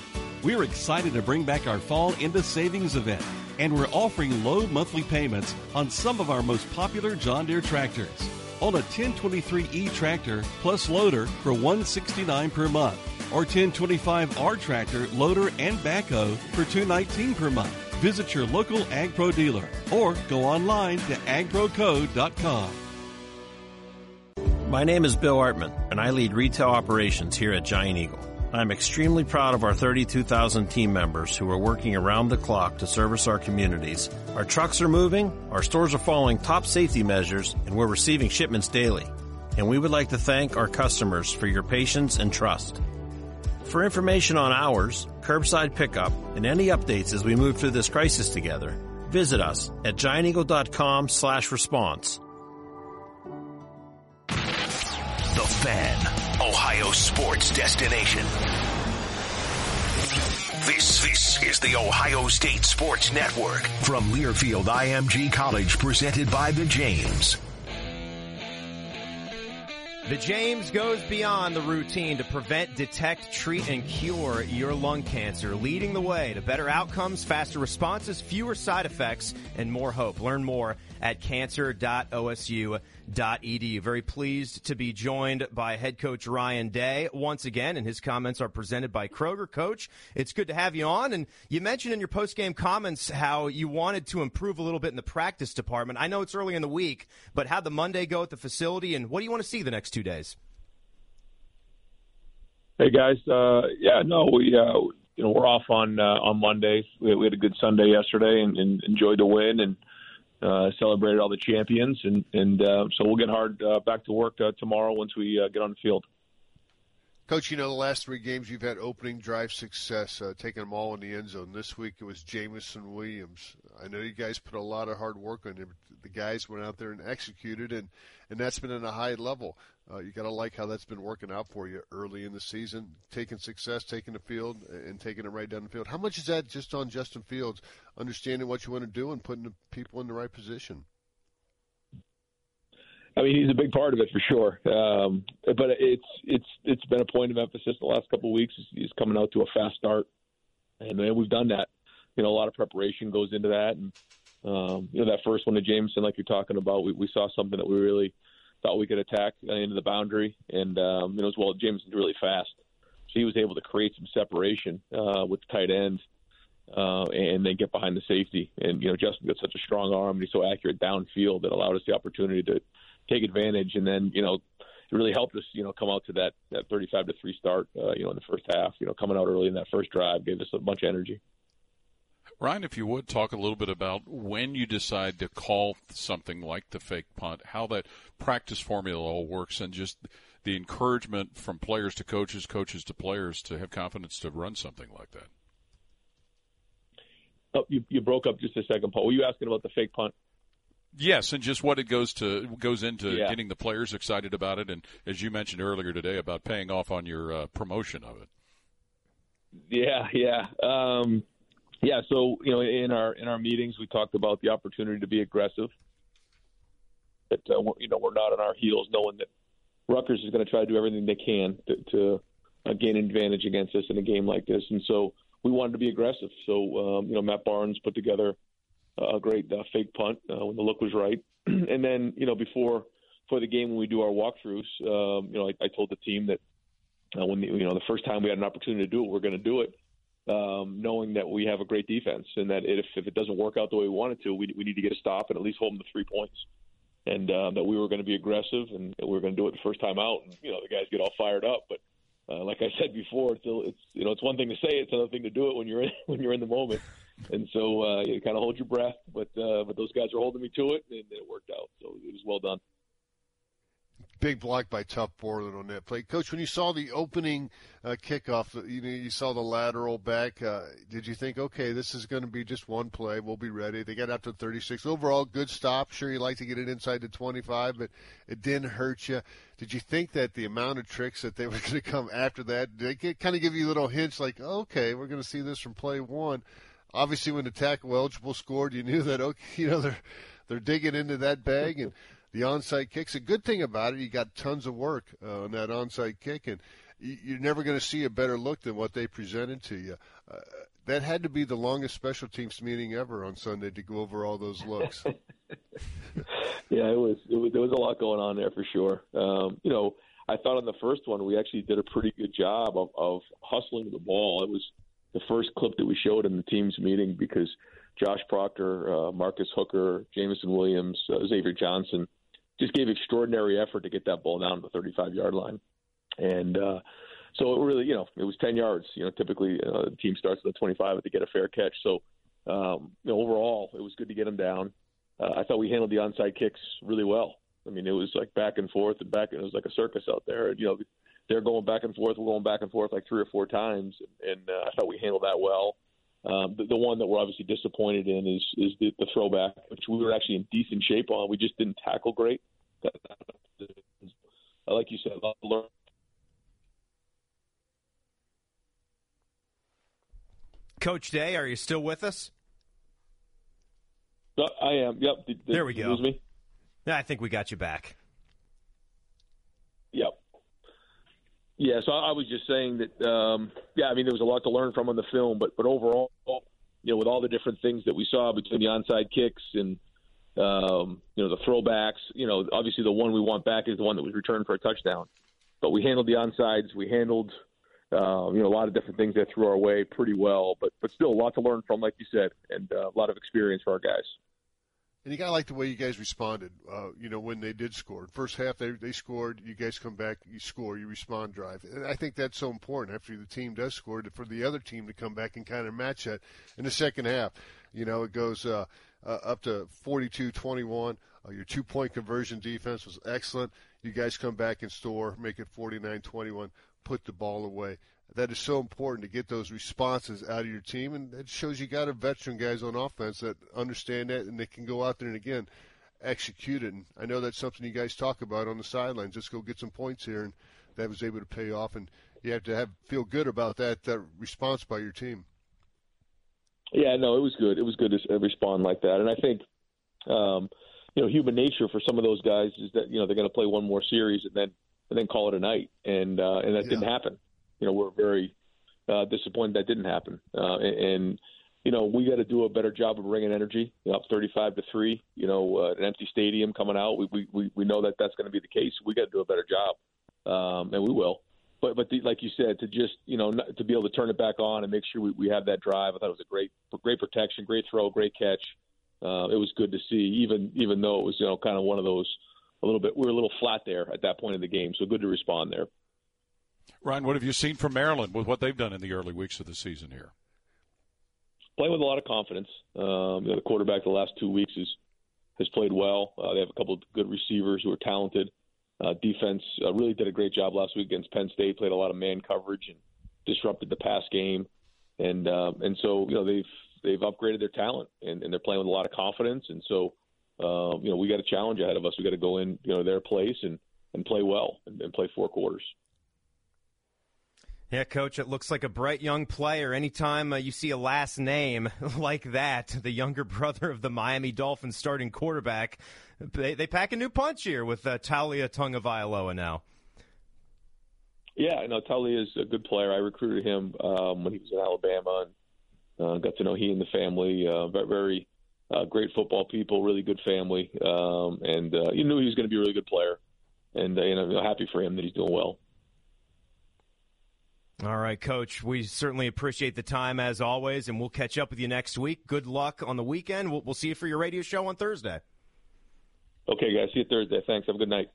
We're excited to bring back our Fall into Savings event, and we're offering low monthly payments on some of our most popular John Deere tractors. On a 1023E tractor plus loader for 169 per month, or 1025R tractor, loader, and backhoe for 219 per month. Visit your local AgPro dealer or go online to agproco.com. My name is Bill Artman, and I lead retail operations here at Giant Eagle. I'm extremely proud of our 32,000 team members who are working around the clock to service our communities. Our trucks are moving, our stores are following top safety measures, and we're receiving shipments daily. And we would like to thank our customers for your patience and trust. For information on hours, curbside pickup, and any updates as we move through this crisis together, visit us at gianteagle.com slash response. The Fan, Ohio sports destination. This, this is the Ohio State Sports Network from Learfield IMG College presented by the James. The James goes beyond the routine to prevent, detect, treat, and cure your lung cancer, leading the way to better outcomes, faster responses, fewer side effects, and more hope. Learn more at cancer.osu.edu. Very pleased to be joined by head coach Ryan Day once again, and his comments are presented by Kroger. Coach, it's good to have you on. And you mentioned in your post-game comments how you wanted to improve a little bit in the practice department. I know it's early in the week, but how'd the Monday go at the facility, and what do you want to see the next two days? Hey guys, uh, yeah, no, we uh, you know we're off on uh, on Monday. We, we had a good Sunday yesterday and, and enjoyed the win and uh, celebrated all the champions, and and uh, so we'll get hard uh, back to work uh, tomorrow once we uh, get on the field. Coach, you know the last three games you've had opening drive success, uh, taking them all in the end zone. This week it was Jameson Williams. I know you guys put a lot of hard work on it. The guys went out there and executed, and and that's been at a high level. Uh, you got to like how that's been working out for you early in the season, taking success, taking the field, and taking it right down the field. How much is that just on Justin Fields, understanding what you want to do and putting the people in the right position? I mean, he's a big part of it for sure. Um, but it's it's it's been a point of emphasis the last couple of weeks. He's coming out to a fast start, and man, we've done that. You know, a lot of preparation goes into that, and um, you know that first one to Jameson, like you're talking about, we, we saw something that we really thought we could attack uh, into the boundary, and um, you know as well, Jameson's really fast, so he was able to create some separation uh, with the tight end. Uh, and then get behind the safety. And you know, Justin got such a strong arm, and he's so accurate downfield that allowed us the opportunity to take advantage. And then, you know, it really helped us, you know, come out to that, that 35 to 3 start, uh, you know, in the first half. You know, coming out early in that first drive gave us a bunch of energy. Ryan, if you would talk a little bit about when you decide to call something like the fake punt, how that practice formula all works, and just the encouragement from players to coaches, coaches to players to have confidence to run something like that. Oh, you, you broke up just a second, Paul. Were you asking about the fake punt? Yes, and just what it goes to goes into Yeah. getting the players excited about it, and as you mentioned earlier today about paying off on your uh, promotion of it. Yeah, yeah, um, yeah. So you know, in our in our meetings, we talked about the opportunity to be aggressive. That uh, you know we're not on our heels, knowing that Rutgers is going to try to do everything they can to, to uh, gain an advantage against us in a game like this, and so we wanted to be aggressive. So um, you know, Matt Barnes put together a great uh, fake punt uh, when the look was right, and then you know before for the game when we do our walkthroughs, um, you know, I, I told the team that uh, when the, you know the first time we had an opportunity to do it, we're going to do it, um, knowing that we have a great defense and that if if it doesn't work out the way we want it to, we we need to get a stop and at least hold them to three points, and uh, that we were going to be aggressive and we were going to do it the first time out. And, you know, the guys get all fired up, but. Uh, like I said before, it's, it's you know it's one thing to say, it's another thing to do it when you're in when you're in the moment, and so uh, you kind of hold your breath. But uh, but those guys are holding me to it, and it worked out. So it was well done. Big block by Tuf Borland on that play, Coach. When you saw the opening uh, kickoff, you know you saw the lateral back. Uh, did you think, okay, this is going to be just one play? We'll be ready. They got out to 36 overall. Good stop. Sure, you like to get it inside the 25, but it didn't hurt you. Did you think that the amount of tricks that they were going to come after that, did they kind of give you little hints like, okay, we're going to see this from play one? Obviously, when the tackle eligible scored, you knew that okay, you know they're they're digging into that bag and the onside kicks. A good thing about it, you got tons of work uh, on that onside kick, and you- you're never going to see a better look than what they presented to you. Uh, that had to be the longest special teams meeting ever on Sunday to go over all those looks. Yeah, it was, it was there was a lot going on there for sure. Um, you know, I thought on the first one we actually did a pretty good job of, of hustling the ball. It was the first clip that we showed in the team's meeting because Josh Proctor, uh, Marcus Hooker, Jameson Williams, uh, Xavier Johnson, just gave extraordinary effort to get that ball down to the 35 yard line. And uh, so it really, you know, it was 10 yards. You know, typically uh, the team starts at the 25 to get a fair catch. So um, you know, overall, it was good to get them down. Uh, I thought we handled the onside kicks really well. I mean, it was like back and forth and back. And it was like a circus out there. And, you know, they're going back and forth. We're going back and forth like three or four times, and uh, I thought we handled that well. Um, the, the one that we're obviously disappointed in is is the, the throwback, which we were actually in decent shape on. We just didn't tackle great. I like you said, a lot learn. Coach Day, are you still with us? I am. Yep. Did, did There we go. me? Yeah, I think we got you back. Yep. Yeah, so I was just saying that. Um, yeah, I mean there was a lot to learn from on the film, but but overall, you know, with all the different things that we saw between the onside kicks and um, you know the throwbacks, you know, obviously the one we want back is the one that was returned for a touchdown. But we handled the onsides. We handled uh, you know a lot of different things that threw our way pretty well, but but still a lot to learn from, like you said, and uh, a lot of experience for our guys. And you gotta like the way you guys responded. Uh, you know, when they did score. First half they they scored, you guys come back, you score, you respond drive. And I think that's so important after the team does score for the other team to come back and kind of match that in the second half. You know, it goes uh, uh, up to 42-21. Uh, your two point conversion defense was excellent. You guys come back and store, make it 49-21, put the ball away. That is so important to get those responses out of your team, and it shows you got a veteran guys on offense that understand that and they can go out there and again execute it. And I know that's something you guys talk about on the sidelines. Let's go get some points here, and that was able to pay off. And you have to have feel good about that that response by your team. Yeah, no, it was good. It was good to uh, respond like that, and I think, um, you know, human nature for some of those guys is that you know they're going to play one more series and then and then call it a night, and uh, and that didn't happen. You know, we're very uh, disappointed that didn't happen, uh, and, you know we got to do a better job of bringing energy. You know, up thirty-five to three, you know, uh, an empty stadium coming out. We we we, we know that that's going to be the case. We got to do a better job, um, and we will. But but the, like you said, to just you know not, to be able to turn it back on and make sure we, we have that drive, I thought it was a great great protection, great throw, great catch. Uh, it was good to see, even even though it was you know kind of one of those a little bit we were a little flat there at that point in the game. So good to respond there. Ryan, what have you seen from Maryland with what they've done in the early weeks of the season here? playing with a lot of confidence. Um, you know, the quarterback the last two weeks has has played well. Uh, they have a couple of good receivers who are talented. Uh, defense uh, really did a great job last week against Penn State. Played a lot of man coverage and disrupted the pass game. And um, and so you know they've they've upgraded their talent and, and they're playing with a lot of confidence. And so um, you know we got a challenge ahead of us. We got to go in you know their place and and play well and, and play four quarters. Yeah, coach, it looks like a bright young player. Anytime uh, you see a last name like that, the younger brother of the Miami Dolphins starting quarterback, they, they pack a new punch here with uh, Taulia Tagovailoa now. Yeah, I know Tully is a good player. I recruited him um, when he was in Alabama and uh, got to know he and the family. Uh, very, very uh, great football people, really good family, um, and uh, you knew he was going to be a really good player. And uh, you know, I'm happy for him that he's doing well. All right, coach, we certainly appreciate the time as always, and we'll catch up with you next week. Good luck on the weekend. We'll, we'll see you for your radio show on Thursday. Okay, guys, see you Thursday. Thanks. Have a good night.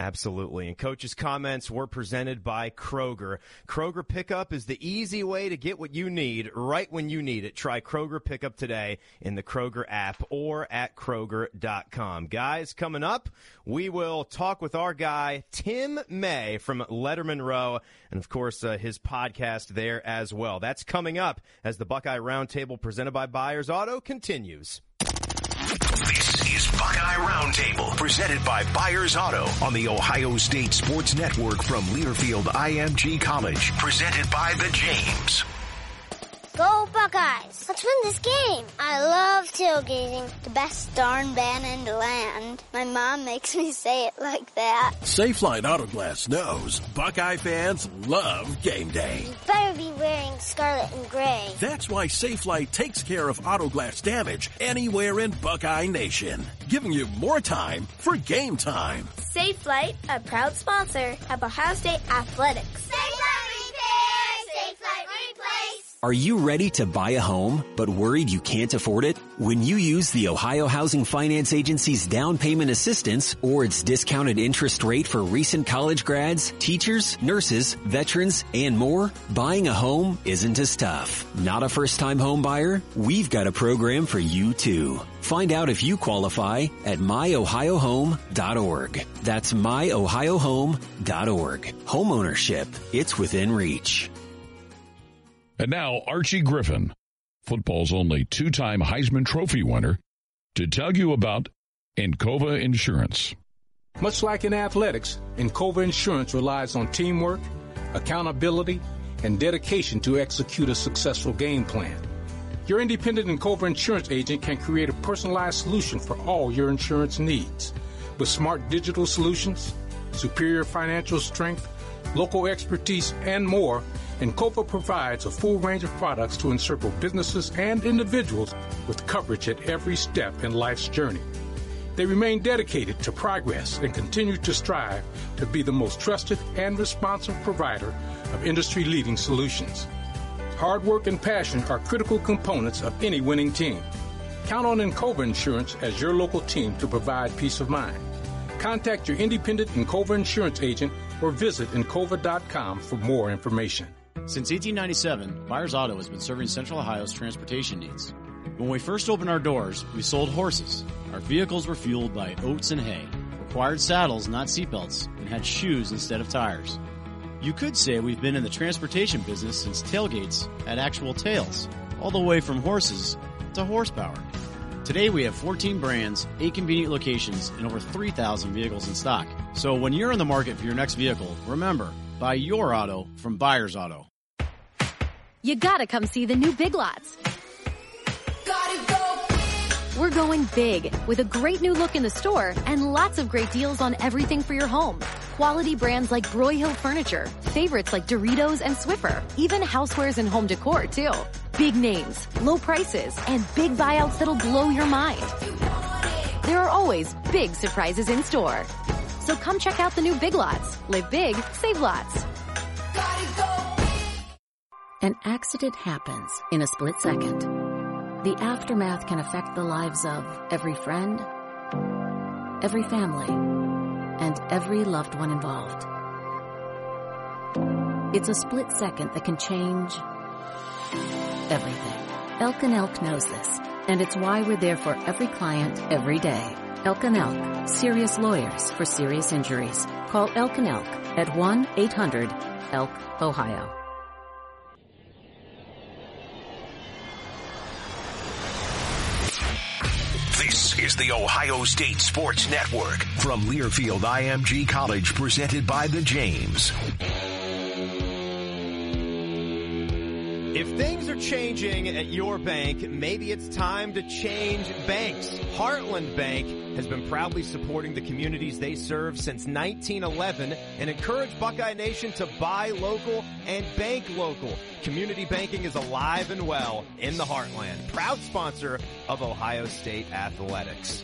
Absolutely. And coach's comments were presented by Kroger. Kroger Pickup is the easy way to get what you need right when you need it. Try Kroger Pickup today in the Kroger app or at Kroger.com. Guys, coming up, we will talk with our guy, Tim May from Letterman Row, and of course, uh, his podcast there as well. That's coming up as the Buckeye Roundtable presented by Byers Auto continues. Buckeye Roundtable, presented by Byers Auto on the Ohio State Sports Network from Learfield IMG College, presented by the James. Go Buckeyes! Let's win this game! I love tailgating. The best darn band in the land. My mom makes me say it like that. Safelite Autoglass knows Buckeye fans love game day. You better be wearing scarlet and gray. That's why Safelite takes care of autoglass damage anywhere in Buckeye Nation, giving you more time for game time. Safelite, a proud sponsor of Ohio State Athletics. Safelite Repair! Safelite Replace! Are you ready to buy a home, but worried you can't afford it? When you use the Ohio Housing Finance Agency's down payment assistance or its discounted interest rate for recent college grads, teachers, nurses, veterans, and more, buying a home isn't as tough. Not a first time home buyer? We've got a program for you too. Find out if you qualify at myohiohome.org. That's myohiohome.org. Homeownership, it's within reach. And now Archie Griffin, football's only two-time Heisman Trophy winner, to tell you about Encova Insurance. Much like in athletics, Encova Insurance relies on teamwork, accountability, and dedication to execute a successful game plan. Your independent Encova insurance agent can create a personalized solution for all your insurance needs. With smart digital solutions, superior financial strength, local expertise, and more, Encova provides a full range of products to encircle businesses and individuals with coverage at every step in life's journey. They remain dedicated to progress and continue to strive to be the most trusted and responsive provider of industry leading solutions. Hard work and passion are critical components of any winning team. Count on Encova Insurance as your local team to provide peace of mind. Contact your independent Encova insurance agent or visit Encova.com for more information. Since 1897, Byers Auto has been serving Central Ohio's transportation needs. When we first opened our doors, we sold horses. Our vehicles were fueled by oats and hay, required saddles, not seatbelts, and had shoes instead of tires. You could say we've been in the transportation business since tailgates had actual tails, all the way from horses to horsepower. Today we have 14 brands, 8 convenient locations, and over 3,000 vehicles in stock. So when you're in the market for your next vehicle, remember, buy your auto from Byers Auto. You gotta come see the new Big Lots. We're going big with a great new look in the store and lots of great deals on everything for your home. Quality brands like Broyhill Furniture, favorites like Doritos and Swiffer, even housewares and home decor too. Big names, low prices, and big buyouts that'll blow your mind. There are always big surprises in store. So come check out the new Big Lots. Live big, save lots. An accident happens in a split second. The aftermath can affect the lives of every friend, every family, and every loved one involved. It's a split second that can change everything. Elk and Elk knows this, and it's why we're there for every client every day. Elk and Elk, serious lawyers for serious injuries. Call Elk and Elk at 1-800-ELK, Ohio. This is the Ohio State Sports Network from Learfield IMG College, presented by the James. If things are changing at your bank, maybe it's time to change banks. Heartland Bank has been proudly supporting the communities they serve since 1911 and encourage Buckeye Nation to buy local and bank local. Community banking is alive and well in the heartland. Proud sponsor of Ohio State Athletics.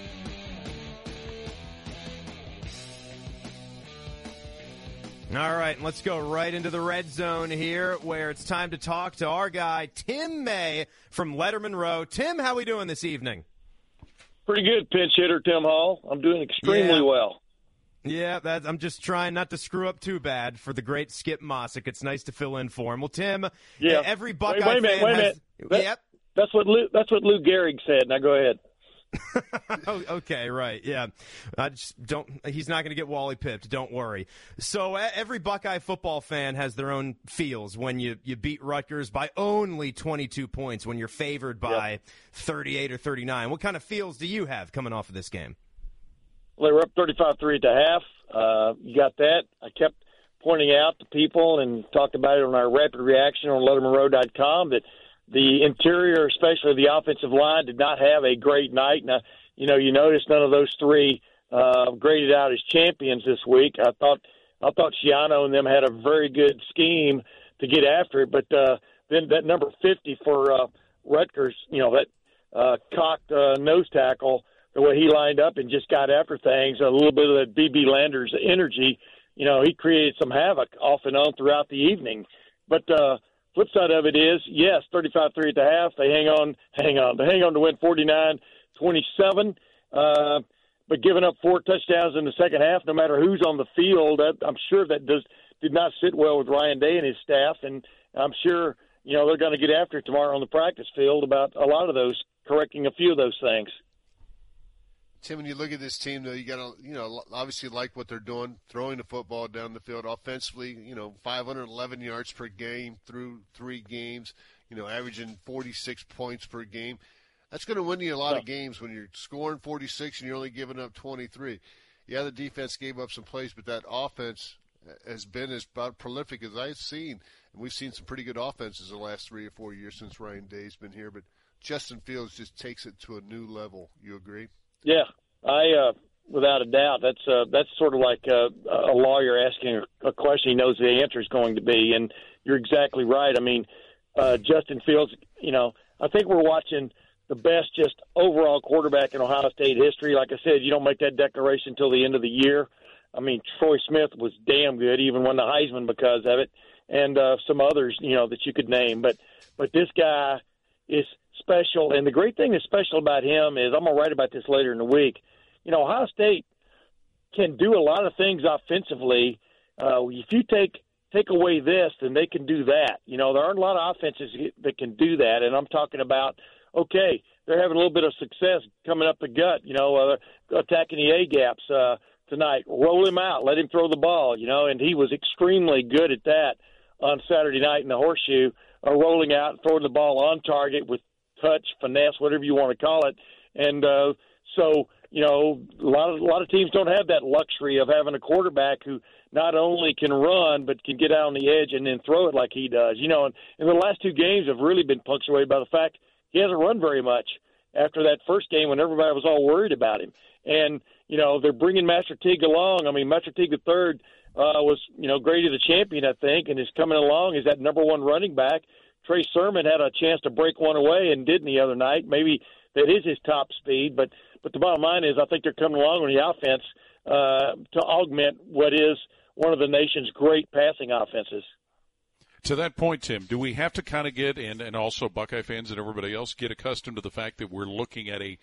All right, let's go right into the red zone here where it's time to talk to our guy, Tim May from Letterman Row. Tim, how we doing this evening? Pretty good, pinch hitter Tim Hall. I'm doing extremely Yeah. well. Yeah, that's, I'm just trying not to screw up too bad for the great Skip Mosic. It's nice to fill in for him. Well, Tim, Yeah. every Wait, Buckeye wait a minute, wait a has. minute. That- Yep. That's what Lou, that's what Lou Gehrig said. Now go ahead. oh, okay, right, yeah. I just don't. He's not going to get Wally pipped. Don't worry. So every Buckeye football fan has their own feels when you you beat Rutgers by only 22 points. When you're favored by 38 or 39. What kind of feels do you have coming off of this game? Well, they were up 35-3 at the half. Uh, you got that. I kept pointing out to people and talked about it on our rapid reaction on LettermanRow.com that the interior, especially the offensive line, did not have a great night. Now, you know, you notice none of those three uh, graded out as champions this week. I thought I thought Schiano and them had a very good scheme to get after it, but uh, then that number 50 for uh, Rutgers, you know, that uh, cocked uh, nose tackle, the way he lined up and just got after things, a little bit of that BB Landers energy, you know, he created some havoc off and on throughout the evening. But uh, flip side of it is, yes, 35-3 at the half. They hang on, hang on, they hang on to win 49-27. Uh, but giving up four touchdowns in the second half, no matter who's on the field, that, I'm sure that does did not sit well with Ryan Day and his staff, and I'm sure you know they're going to get after it tomorrow on the practice field about a lot of those, correcting a few of those things. Tim, when you look at this team, though, you got to, you know, obviously like what they're doing, throwing the football down the field offensively. You know, 511 yards per game through three games. You know, averaging 46 points per game. That's going to win you a lot of games when you're scoring 46 and you're only giving up 23. Yeah, the defense gave up some plays, but that offense uh, has been as about prolific as I've seen. And we've seen some pretty good offenses the last three or four years since Ryan Day's been here. But Justin Fields just takes it to a new level. You agree? Yeah, I uh, without a doubt. That's uh, that's sort of like a, a lawyer asking a question he knows the answer is going to be, and you're exactly right. I mean, uh, Justin Fields. You know, I think we're watching the best just overall quarterback in Ohio State history. Like I said, you don't make that declaration until the end of the year. I mean, Troy Smith was damn good, even won the Heisman because of it, and uh, some others, you know, that you could name. But but this guy is special, and the great thing that's special about him is I'm gonna write about this later in the week. You know, Ohio State can do a lot of things offensively. Uh, if you take take away this, then they can do that. You know, there aren't a lot of offenses that can do that, and I'm talking about okay, they're having a little bit of success coming up the gut. You know, uh, attacking the A gaps uh, tonight. Roll him out, let him throw the ball. You know, and he was extremely good at that on Saturday night in the horseshoe, uh, rolling out, throwing the ball on target with touch, finesse, whatever you want to call it. And uh, so, you know, a lot of a lot of teams don't have that luxury of having a quarterback who not only can run but can get out on the edge and then throw it like he does. You know, and, and the last two games have really been punctuated by the fact he hasn't run very much after that first game when everybody was all worried about him. And you know, they're bringing Master Teague along. I mean, Master Teague the third uh, was you know Grady the champion, I think, and is coming along as that number one running back. Trey Sermon had a chance to break one away and didn't the other night. Maybe that is his top speed, but but the bottom line is I think they're coming along on the offense uh, to augment what is one of the nation's great passing offenses. To that point, Tim, do we have to kind of get and and also Buckeye fans and everybody else get accustomed to the fact that we're looking at a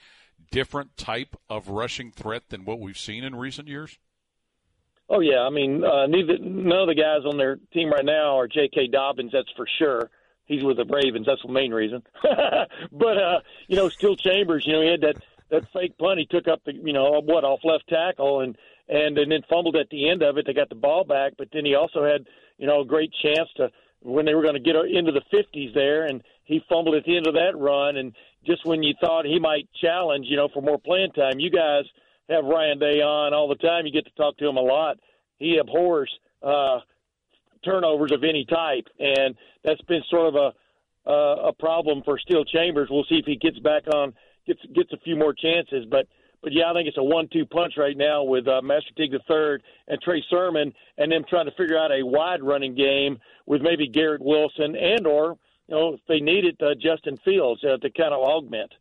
different type of rushing threat than what we've seen in recent years? Oh yeah, I mean, uh, neither none of the guys on their team right now are J.K. Dobbins. That's for sure he's with the Ravens. That's the main reason. but uh, you know, Steele Chambers, you know, he had that that fake punt. He took up the you know what off left tackle and and and then fumbled at the end of it. They got the ball back, but then he also had you know a great chance to when they were going to get into the 50s there, and he fumbled at the end of that run. And just when you thought he might challenge, you know, for more playing time, you guys have Ryan Day on all the time. You get to talk to him a lot. He abhors uh, turnovers of any type, and that's been sort of a uh, a problem for Steele Chambers. We'll see if he gets back on, gets gets a few more chances, but. But yeah, I think it's a one-two punch right now with uh, Master Teague the third and Trey Sermon, and them trying to figure out a wide running game with maybe Garrett Wilson and or you know if they need it, uh, Justin Fields uh, to kind of augment.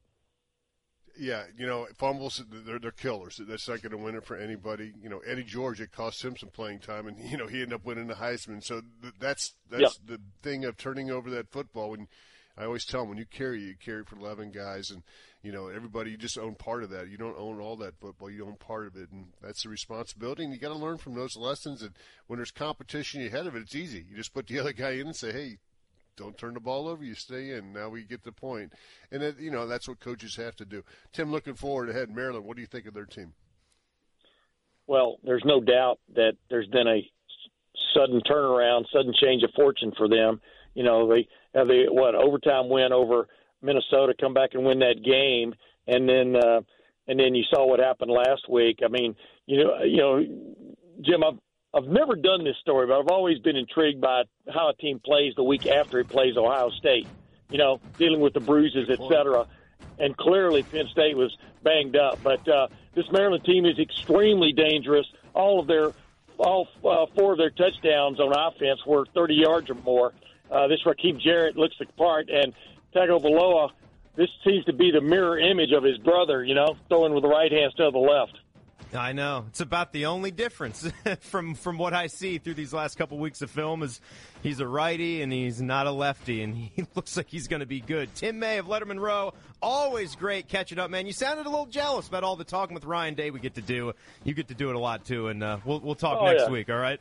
Yeah, you know, fumbles they're they're killers. That's not going to win it for anybody. You know, Eddie George it cost him some playing time, and you know he ended up winning the Heisman. So th- that's that's yeah. the thing of turning over that football. When I always tell them when you carry, you carry for eleven guys, and you know everybody. You just own part of that. You don't own all that football. You own part of it, and that's the responsibility. And you got to learn from those lessons. And when there's competition ahead of it, it's easy. You just put the other guy in and say, hey don't turn the ball over. You stay in. Now we get the point, and it, you know that's what coaches have to do. Tim, looking forward ahead, Maryland. What do you think of their team? Well, there's no doubt that there's been a sudden turnaround, sudden change of fortune for them. You know, they have the what overtime win over Minnesota, come back and win that game, and then uh, and then you saw what happened last week. I mean, you know, you know, Jim, I've I've never done this story, but I've always been intrigued by how a team plays the week after it plays Ohio State. You know, dealing with the bruises, et cetera. And clearly, Penn State was banged up. But uh, this Maryland team is extremely dangerous. All of their, all uh, four of their touchdowns on offense were 30 yards or more. Uh, this Rakim Jarrett looks the part, and Tagovailoa. This seems to be the mirror image of his brother. You know, throwing with the right hand instead of the left. I know it's about the only difference from from what I see through these last couple weeks of film is he's a righty and he's not a lefty, and he looks like he's going to be good. Tim May of Letterman Row, always great catching up, man. You sounded a little jealous about all the talking with Ryan Day we get to do. You get to do it a lot too, and uh, we'll we'll talk Oh, next yeah. week. All right.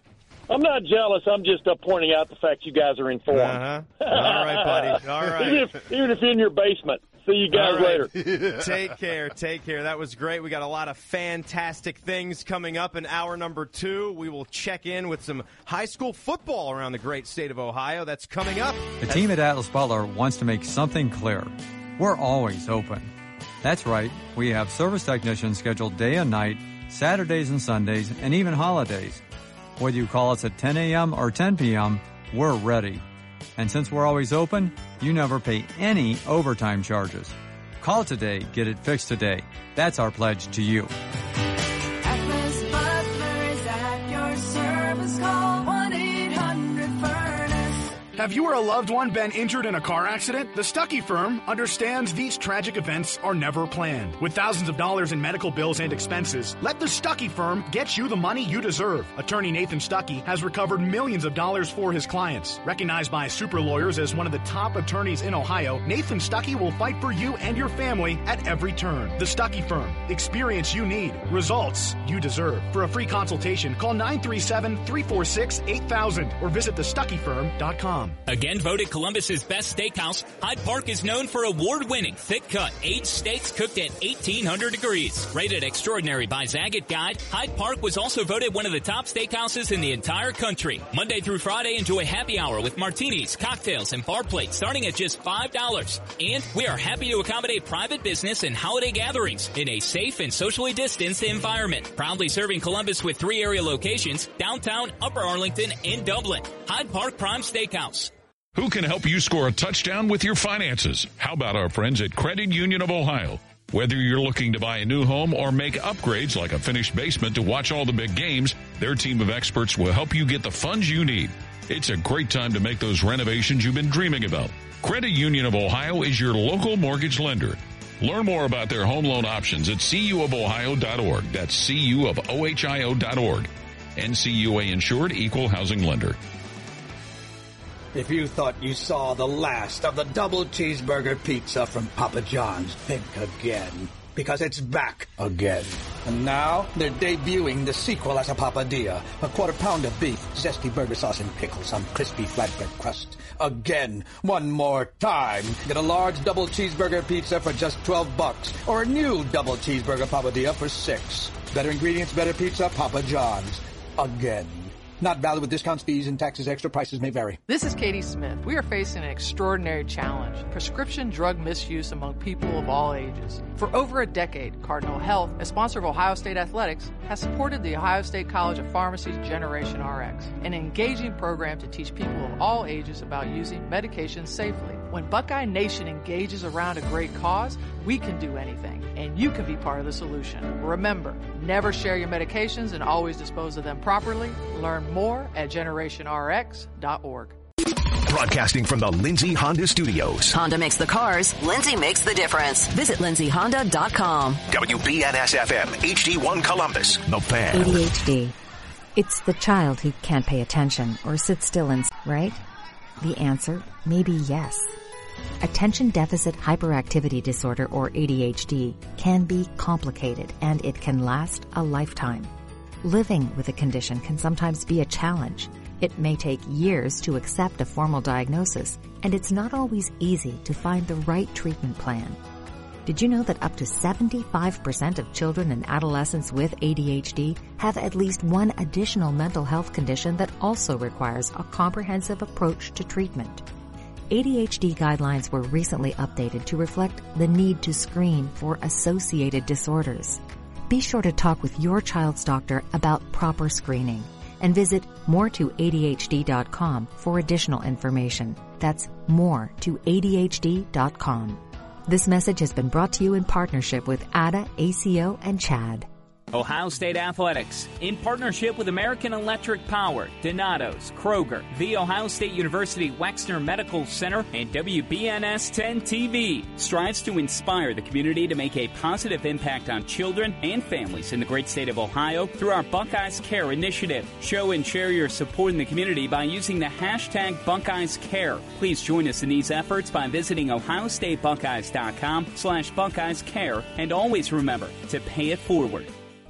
I'm not jealous. I'm just uh, pointing out the fact you guys are informed. Uh-huh. All right, buddy. All right. even, if, even if in your basement. See you guys All right. later. take care. Take care. That was great. We got a lot of fantastic things coming up in hour number two. We will check in with some high school football around the great state of Ohio. That's coming up. The team at Atlas Butler wants to make something clear. We're always open. That's right, we have service technicians scheduled day and night, Saturdays and Sundays, and even holidays. Whether you call us at 10 a.m. or 10 p.m., we're ready. And since we're always open, you never pay any overtime charges. Call today, get it fixed today. That's our pledge to you. Have you or a loved one been injured in a car accident? The Stuckey firm understands these tragic events are never planned. With thousands of dollars in medical bills and expenses, let the Stuckey firm get you the money you deserve. Attorney Nathan Stuckey has recovered millions of dollars for his clients. Recognized by super lawyers as one of the top attorneys in Ohio, Nathan Stuckey will fight for you and your family at every turn. The Stuckey firm. Experience you need. Results you deserve. For a free consultation, call 937 346 8000 or visit Again voted Columbus's best steakhouse, Hyde Park is known for award-winning thick-cut, aged steaks cooked at 1800 degrees. Rated extraordinary by Zagat Guide, Hyde Park was also voted one of the top steakhouses in the entire country. Monday through Friday, enjoy happy hour with martinis, cocktails, and bar plates starting at just $5. And we are happy to accommodate private business and holiday gatherings in a safe and socially distanced environment. Proudly serving Columbus with three area locations, downtown, Upper Arlington, and Dublin. Hyde Park Prime Steakhouse. Who can help you score a touchdown with your finances? How about our friends at Credit Union of Ohio? Whether you're looking to buy a new home or make upgrades like a finished basement to watch all the big games, their team of experts will help you get the funds you need. It's a great time to make those renovations you've been dreaming about. Credit Union of Ohio is your local mortgage lender. Learn more about their home loan options at cuofohio.org. That's cu of ohio.org. NCUA insured equal housing lender. If you thought you saw the last of the double cheeseburger pizza from Papa John's, think again. Because it's back again. And now they're debuting the sequel as a papadilla. A quarter pound of beef, zesty burger sauce, and pickles on crispy flatbread crust. Again, one more time. Get a large double cheeseburger pizza for just 12 bucks. Or a new double cheeseburger papadilla for 6. Better ingredients, better pizza, Papa John's. Again. Not valid with discounts, fees, and taxes. Extra prices may vary. This is Katie Smith. We are facing an extraordinary challenge prescription drug misuse among people of all ages. For over a decade, Cardinal Health, a sponsor of Ohio State Athletics, has supported the Ohio State College of Pharmacy's Generation RX, an engaging program to teach people of all ages about using medications safely. When Buckeye Nation engages around a great cause, we can do anything, and you can be part of the solution. Remember, never share your medications and always dispose of them properly. Learn more at generationrx.org. Broadcasting from the Lindsay Honda Studios. Honda makes the cars, Lindsay makes the difference. Visit lindsayhonda.com. WBNS FM, HD1 Columbus, The Fan. ADHD. It's the child who can't pay attention or sit still and, right? The answer may be yes. Attention Deficit Hyperactivity Disorder or ADHD can be complicated and it can last a lifetime. Living with a condition can sometimes be a challenge. It may take years to accept a formal diagnosis, and it's not always easy to find the right treatment plan. Did you know that up to 75% of children and adolescents with ADHD have at least one additional mental health condition that also requires a comprehensive approach to treatment? ADHD guidelines were recently updated to reflect the need to screen for associated disorders. Be sure to talk with your child's doctor about proper screening and visit more2adhd.com for additional information. That's more to ADHD.com. This message has been brought to you in partnership with ADA, ACO, and CHAD. Ohio State Athletics, in partnership with American Electric Power, Donato's, Kroger, The Ohio State University Wexner Medical Center, and WBNS 10 TV, strives to inspire the community to make a positive impact on children and families in the great state of Ohio through our Buckeyes Care initiative. Show and share your support in the community by using the hashtag Buckeyes Care. Please join us in these efforts by visiting ohiostatebuckeyes.com slash Buckeyes Care and always remember to pay it forward.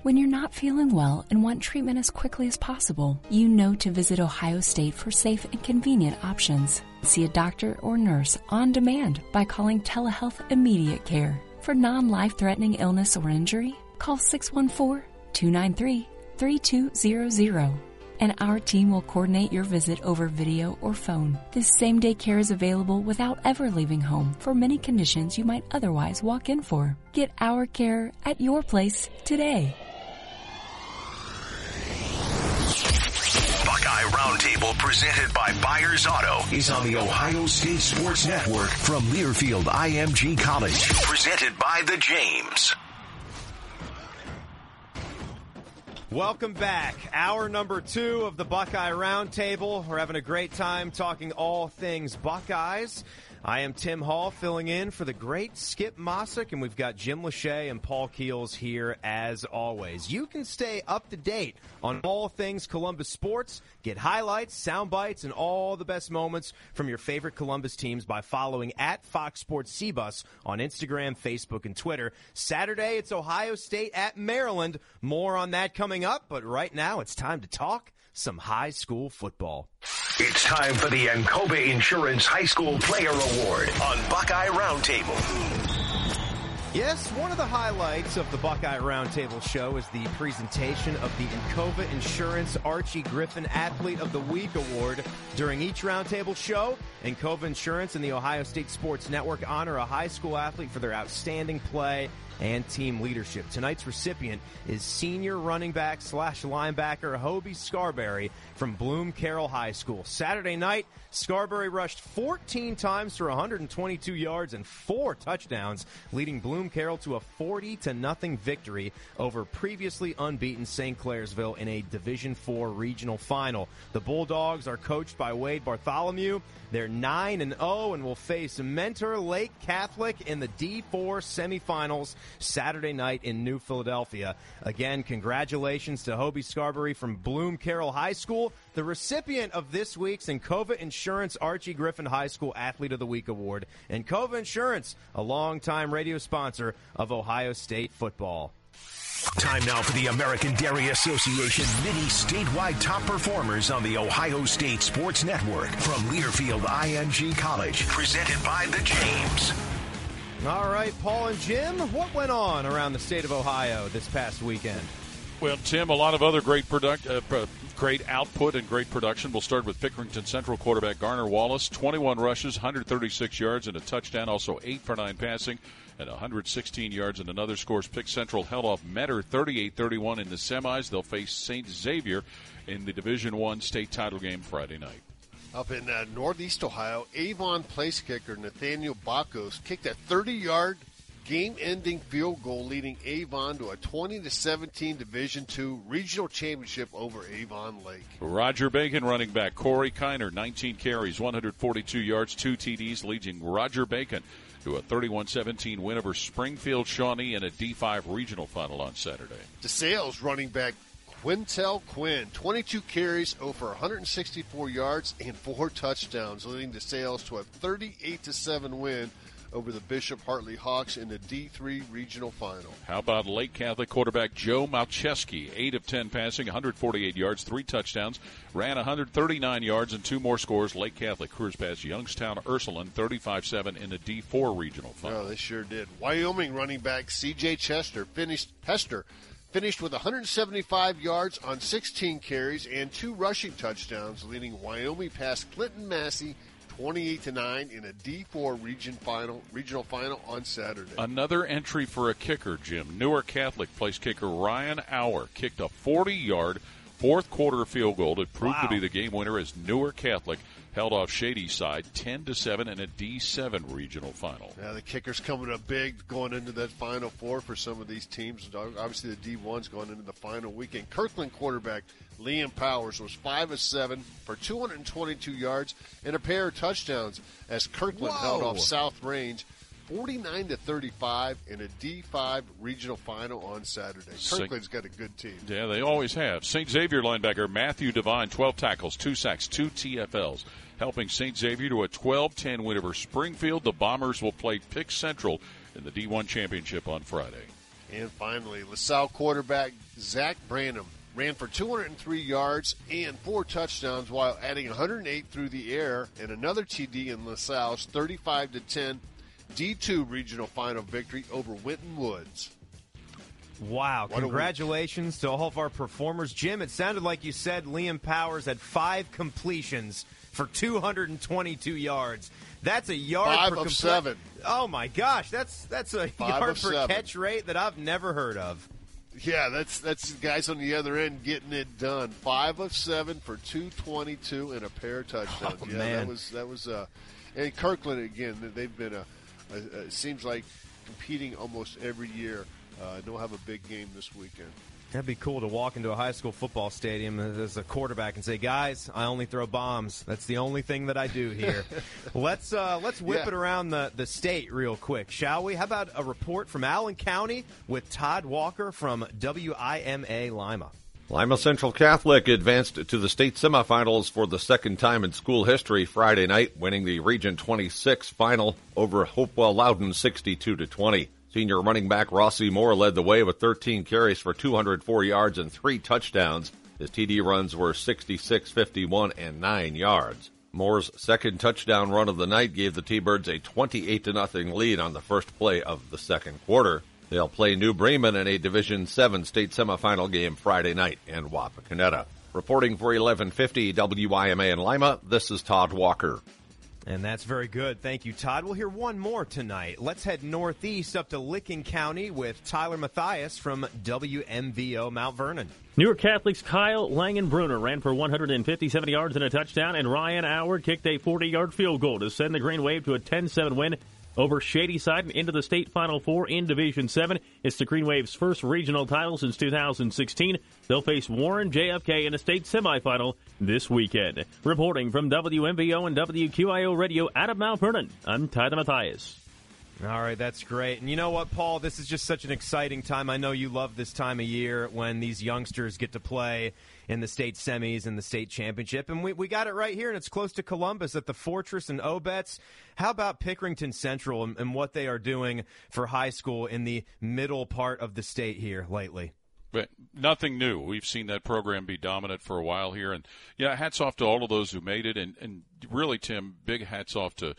When you're not feeling well and want treatment as quickly as possible, you know to visit Ohio State for safe and convenient options. See a doctor or nurse on demand by calling Telehealth Immediate Care. For non life threatening illness or injury, call 614 293 3200 and our team will coordinate your visit over video or phone. This same day care is available without ever leaving home for many conditions you might otherwise walk in for. Get our care at your place today. Roundtable presented by Byers Auto is on the Ohio State Sports Network from Learfield IMG College. Presented by the James. Welcome back. Hour number two of the Buckeye Roundtable. We're having a great time talking all things Buckeyes. I am Tim Hall filling in for the great Skip Mosic, and we've got Jim Lachey and Paul Keels here as always. You can stay up to date on all things Columbus sports, get highlights, sound bites, and all the best moments from your favorite Columbus teams by following at Fox Sports CBus on Instagram, Facebook, and Twitter. Saturday, it's Ohio State at Maryland. More on that coming up, but right now it's time to talk some high school football. It's time for the Encova Insurance High School Player Award on Buckeye Roundtable. Yes, one of the highlights of the Buckeye Roundtable show is the presentation of the Encova Insurance Archie Griffin Athlete of the Week Award. During each Roundtable show, Encova Insurance and the Ohio State Sports Network honor a high school athlete for their outstanding play and team leadership. Tonight's recipient is senior running back slash linebacker Hobie Scarberry from Bloom Carroll High School. Saturday night, Scarberry rushed 14 times for 122 yards and four touchdowns, leading Bloom Carroll to a 40 to nothing victory over previously unbeaten St. Clairsville in a Division 4 regional final. The Bulldogs are coached by Wade Bartholomew. They're 9 and 0 and will face Mentor Lake Catholic in the D4 semifinals Saturday night in New Philadelphia. Again, congratulations to Hobie Scarberry from Bloom Carroll High School, the recipient of this week's Encova Insurance Archie Griffin High School Athlete of the Week Award. Encova Insurance, a longtime radio sponsor of Ohio State football. Time now for the American Dairy Association mini statewide top performers on the Ohio State Sports Network from Learfield IMG College. Presented by the James. All right, Paul and Jim, what went on around the state of Ohio this past weekend? Well, Tim, a lot of other great product, uh, great output and great production. We'll start with Pickerington Central quarterback Garner Wallace, 21 rushes, 136 yards, and a touchdown. Also eight for nine passing, and 116 yards and another scores. Pick Central held off Metter 38-31 in the semis. They'll face Saint Xavier in the Division One state title game Friday night. Up in uh, Northeast Ohio, Avon place kicker Nathaniel Bacos kicked a 30-yard game-ending field goal, leading Avon to a 20 to 17 Division II regional championship over Avon Lake. Roger Bacon running back Corey Kiner, 19 carries, 142 yards, two TDs, leading Roger Bacon to a 31-17 win over Springfield Shawnee in a D5 regional final on Saturday. DeSales running back Quintel Quinn, 22 carries, over 164 yards, and four touchdowns, leading DeSales to a 38-7 win over the Bishop Hartley Hawks in the D3 regional final. How about Lake Catholic quarterback Joe Malcheski? 8 of 10 passing, 148 yards, 3 touchdowns, ran 139 yards, and two more scores. Lake Catholic cruise past Youngstown Ursuline 35 7 in the D4 regional final. Oh, they sure did. Wyoming running back C.J. Chester finished Hester finished with 175 yards on 16 carries and two rushing touchdowns, leading Wyoming past Clinton Massie 28 to 9 in a D4 region final regional final on Saturday. Another entry for a kicker, Jim. Newark Catholic place kicker Ryan Auer kicked a 40 yard, fourth quarter field goal that proved Wow. to be the game winner as Newark Catholic held off Shadyside 10 to 7 in a D7 regional final. Yeah, the kicker's coming up big going into that final four for some of these teams. Obviously, the D1's going into the final weekend. Kirtland quarterback Liam Powers was 5 of 7 for 222 yards and a pair of touchdowns as Kirtland Whoa. held off South Range 49 to 35 in a D5 regional final on Saturday. Kirtland's got a good team. Yeah, they always have. St. Xavier linebacker Matthew Devine, 12 tackles, 2 sacks, 2 TFLs, helping St. Xavier to a 12-10 win over Springfield. The Bombers will play Pick Central in the D1 championship on Friday. And finally, LaSalle quarterback Zach Branham ran for 203 yards and four touchdowns while adding 108 through the air and another TD in LaSalle's 35 to 10 D2 regional final victory over Winton Woods. Wow. What. Congratulations to all of our performers. Jim, it sounded like you said Liam Powers had five completions for 222 yards. That's a yard Five per of comple- seven. Oh my gosh, that's that's a Five yard per seven. catch rate that I've never heard of. Yeah, that's that's the guys on the other end getting it done. Five of seven for 222 and a pair of touchdowns. Oh, yeah, man. that was that was uh, and Kirtland again. They've been a, a, a it seems like competing almost every year. Uh, they'll have a big game this weekend. That'd be cool to walk into a high school football stadium as a quarterback and say, "Guys, I only throw bombs. That's the only thing that I do here." let's uh, let's whip Yeah. it around the, the state real quick, shall we? How about a report from Allen County with Todd Walker from WIMA Lima? Lima Central Catholic advanced to the state semifinals for the second time in school history Friday night, winning the Region 26 final over Hopewell Loudon 62 to 20. Senior running back Rossi Moore led the way with 13 carries for 204 yards and three touchdowns. His TD runs were 66, 51, and 9 yards. Moore's second touchdown run of the night gave the T-Birds a 28 to nothing lead on the first play of the second quarter. They'll play New Bremen in a Division 7 state semifinal game Friday night in Wapakoneta. Reporting for 1150 WIMA in Lima, this is Todd Walker. And that's very good. Thank you, Todd. We'll hear one more tonight. Let's head northeast up to Licking County with Tyler Matthias from WMVO Mount Vernon. Newark Catholic's Kyle Langenbrunner ran for 157 yards and a touchdown, and Ryan Howard kicked a 40-yard field goal to send the Green Wave to a 10-7 win over Shadyside and into the state Final Four in Division 7. It's the Green Wave's first regional title since 2016. They'll face Warren JFK in a state semifinal this weekend. Reporting from WMVO and WQIO Radio Mount Vernon, I'm Tyler Matthias. All right, that's great. And you know what, Paul? This is just such an exciting time. I know you love this time of year when these youngsters get to play in the state semis and the state championship. And we, we got it right here, and it's close to Columbus at the Fortress and Obetz. How about Pickerington Central and, and what they are doing for high school in the middle part of the state here lately? But nothing new. We've seen that program be dominant for a while here, and yeah, hats off to all of those who made it, and and really, Tim, big hats off to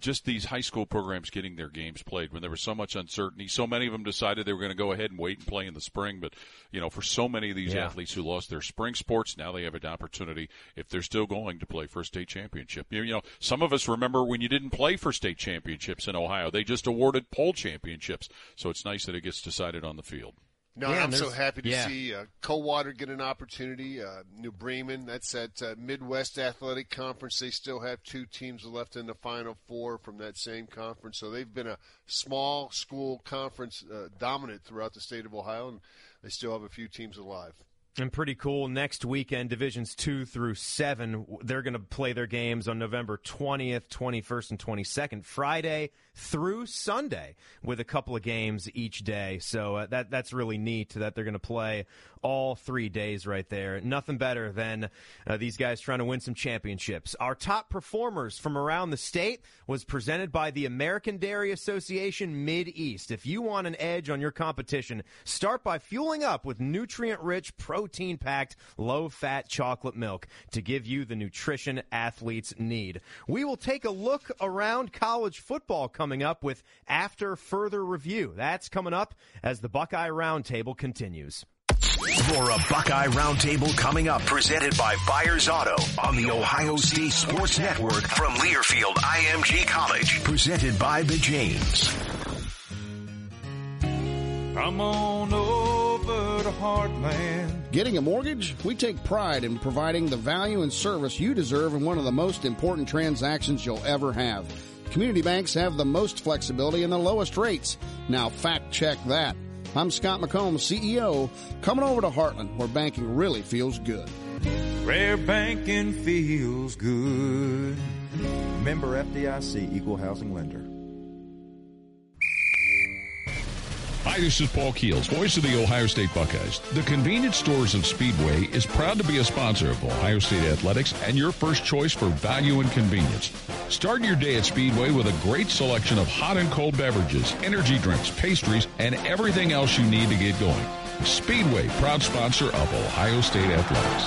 just these high school programs getting their games played when there was so much uncertainty. So many of them decided they were going to go ahead and wait and play in the spring. But, you know, for so many of these Yeah. athletes who lost their spring sports, now they have an opportunity, if they're still going, to play for a state championship. You, you know, some of us remember when you didn't play for state championships in Ohio. They just awarded poll championships. So it's nice that it gets decided on the field. No, Yeah, I'm so happy to yeah. see uh, Coldwater get an opportunity. Uh, New Bremen, that's at uh, Midwest Athletic Conference. They still have two teams left in the Final Four from that same conference. So they've been a small school conference uh, dominant throughout the state of Ohio, and they still have a few teams alive. And pretty cool. Next weekend, divisions two through seven, they're going to play their games on November 20th, 21st, and 22nd, Friday through Sunday, with a couple of games each day. So uh, that that's really neat that they're going to play all three days right there. Nothing better than uh, these guys trying to win some championships. Our top performers from around the state was presented by the American Dairy Association Mid East. If you want an edge on your competition, start by fueling up with nutrient rich, protein packed, low fat chocolate milk to give you the nutrition athletes need. We will take a look around college football coming up with After Further Review. That's coming up as the Buckeye Roundtable continues. For a Buckeye Roundtable coming up, presented by Byers Auto on the Ohio State Sports Network from Learfield IMG College, presented by the James. Come on over to heartland. Getting a mortgage? We take pride in providing the value and service you deserve in one of the most important transactions you'll ever have. Community banks have the most flexibility and the lowest rates. Now fact check that. I'm Scott McComb, CEO, coming over to Heartland where banking really feels good. Rare banking feels good. Member FDIC, Equal Housing Lender. Hi, this is Paul Keels, voice of the Ohio State Buckeyes. The convenience stores of Speedway is proud to be a sponsor of Ohio State Athletics and your first choice for value and convenience. Start your day at Speedway with a great selection of hot and cold beverages, energy drinks, pastries, and everything else you need to get going. Speedway, proud sponsor of Ohio State Athletics.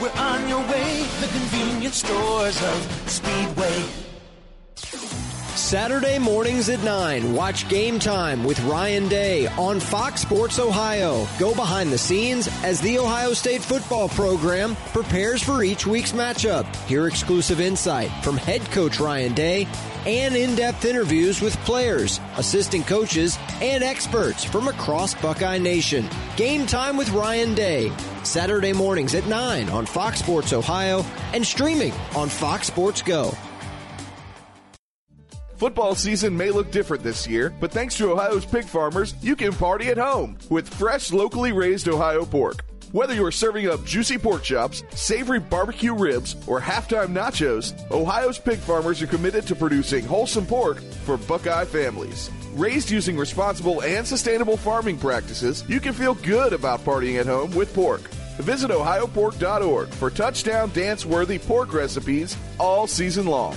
We're on your way, the convenience stores of Speedway. Saturday mornings at 9, watch Game Time with Ryan Day on Fox Sports Ohio. Go behind the scenes as the Ohio State football program prepares for each week's matchup. Hear exclusive insight from head coach Ryan Day and in-depth interviews with players, assistant coaches, and experts from across Buckeye Nation. Game Time with Ryan Day. Saturday mornings at 9 on Fox Sports Ohio and streaming on Fox Sports Go. Football season may look different this year, but thanks to Ohio's pig farmers, you can party at home with fresh, locally raised Ohio pork. Whether you're serving up juicy pork chops, savory barbecue ribs, or halftime nachos, Ohio's pig farmers are committed to producing wholesome pork for Buckeye families. Raised using responsible and sustainable farming practices, you can feel good about partying at home with pork. Visit ohiopork.org for touchdown dance worthy pork recipes all season long.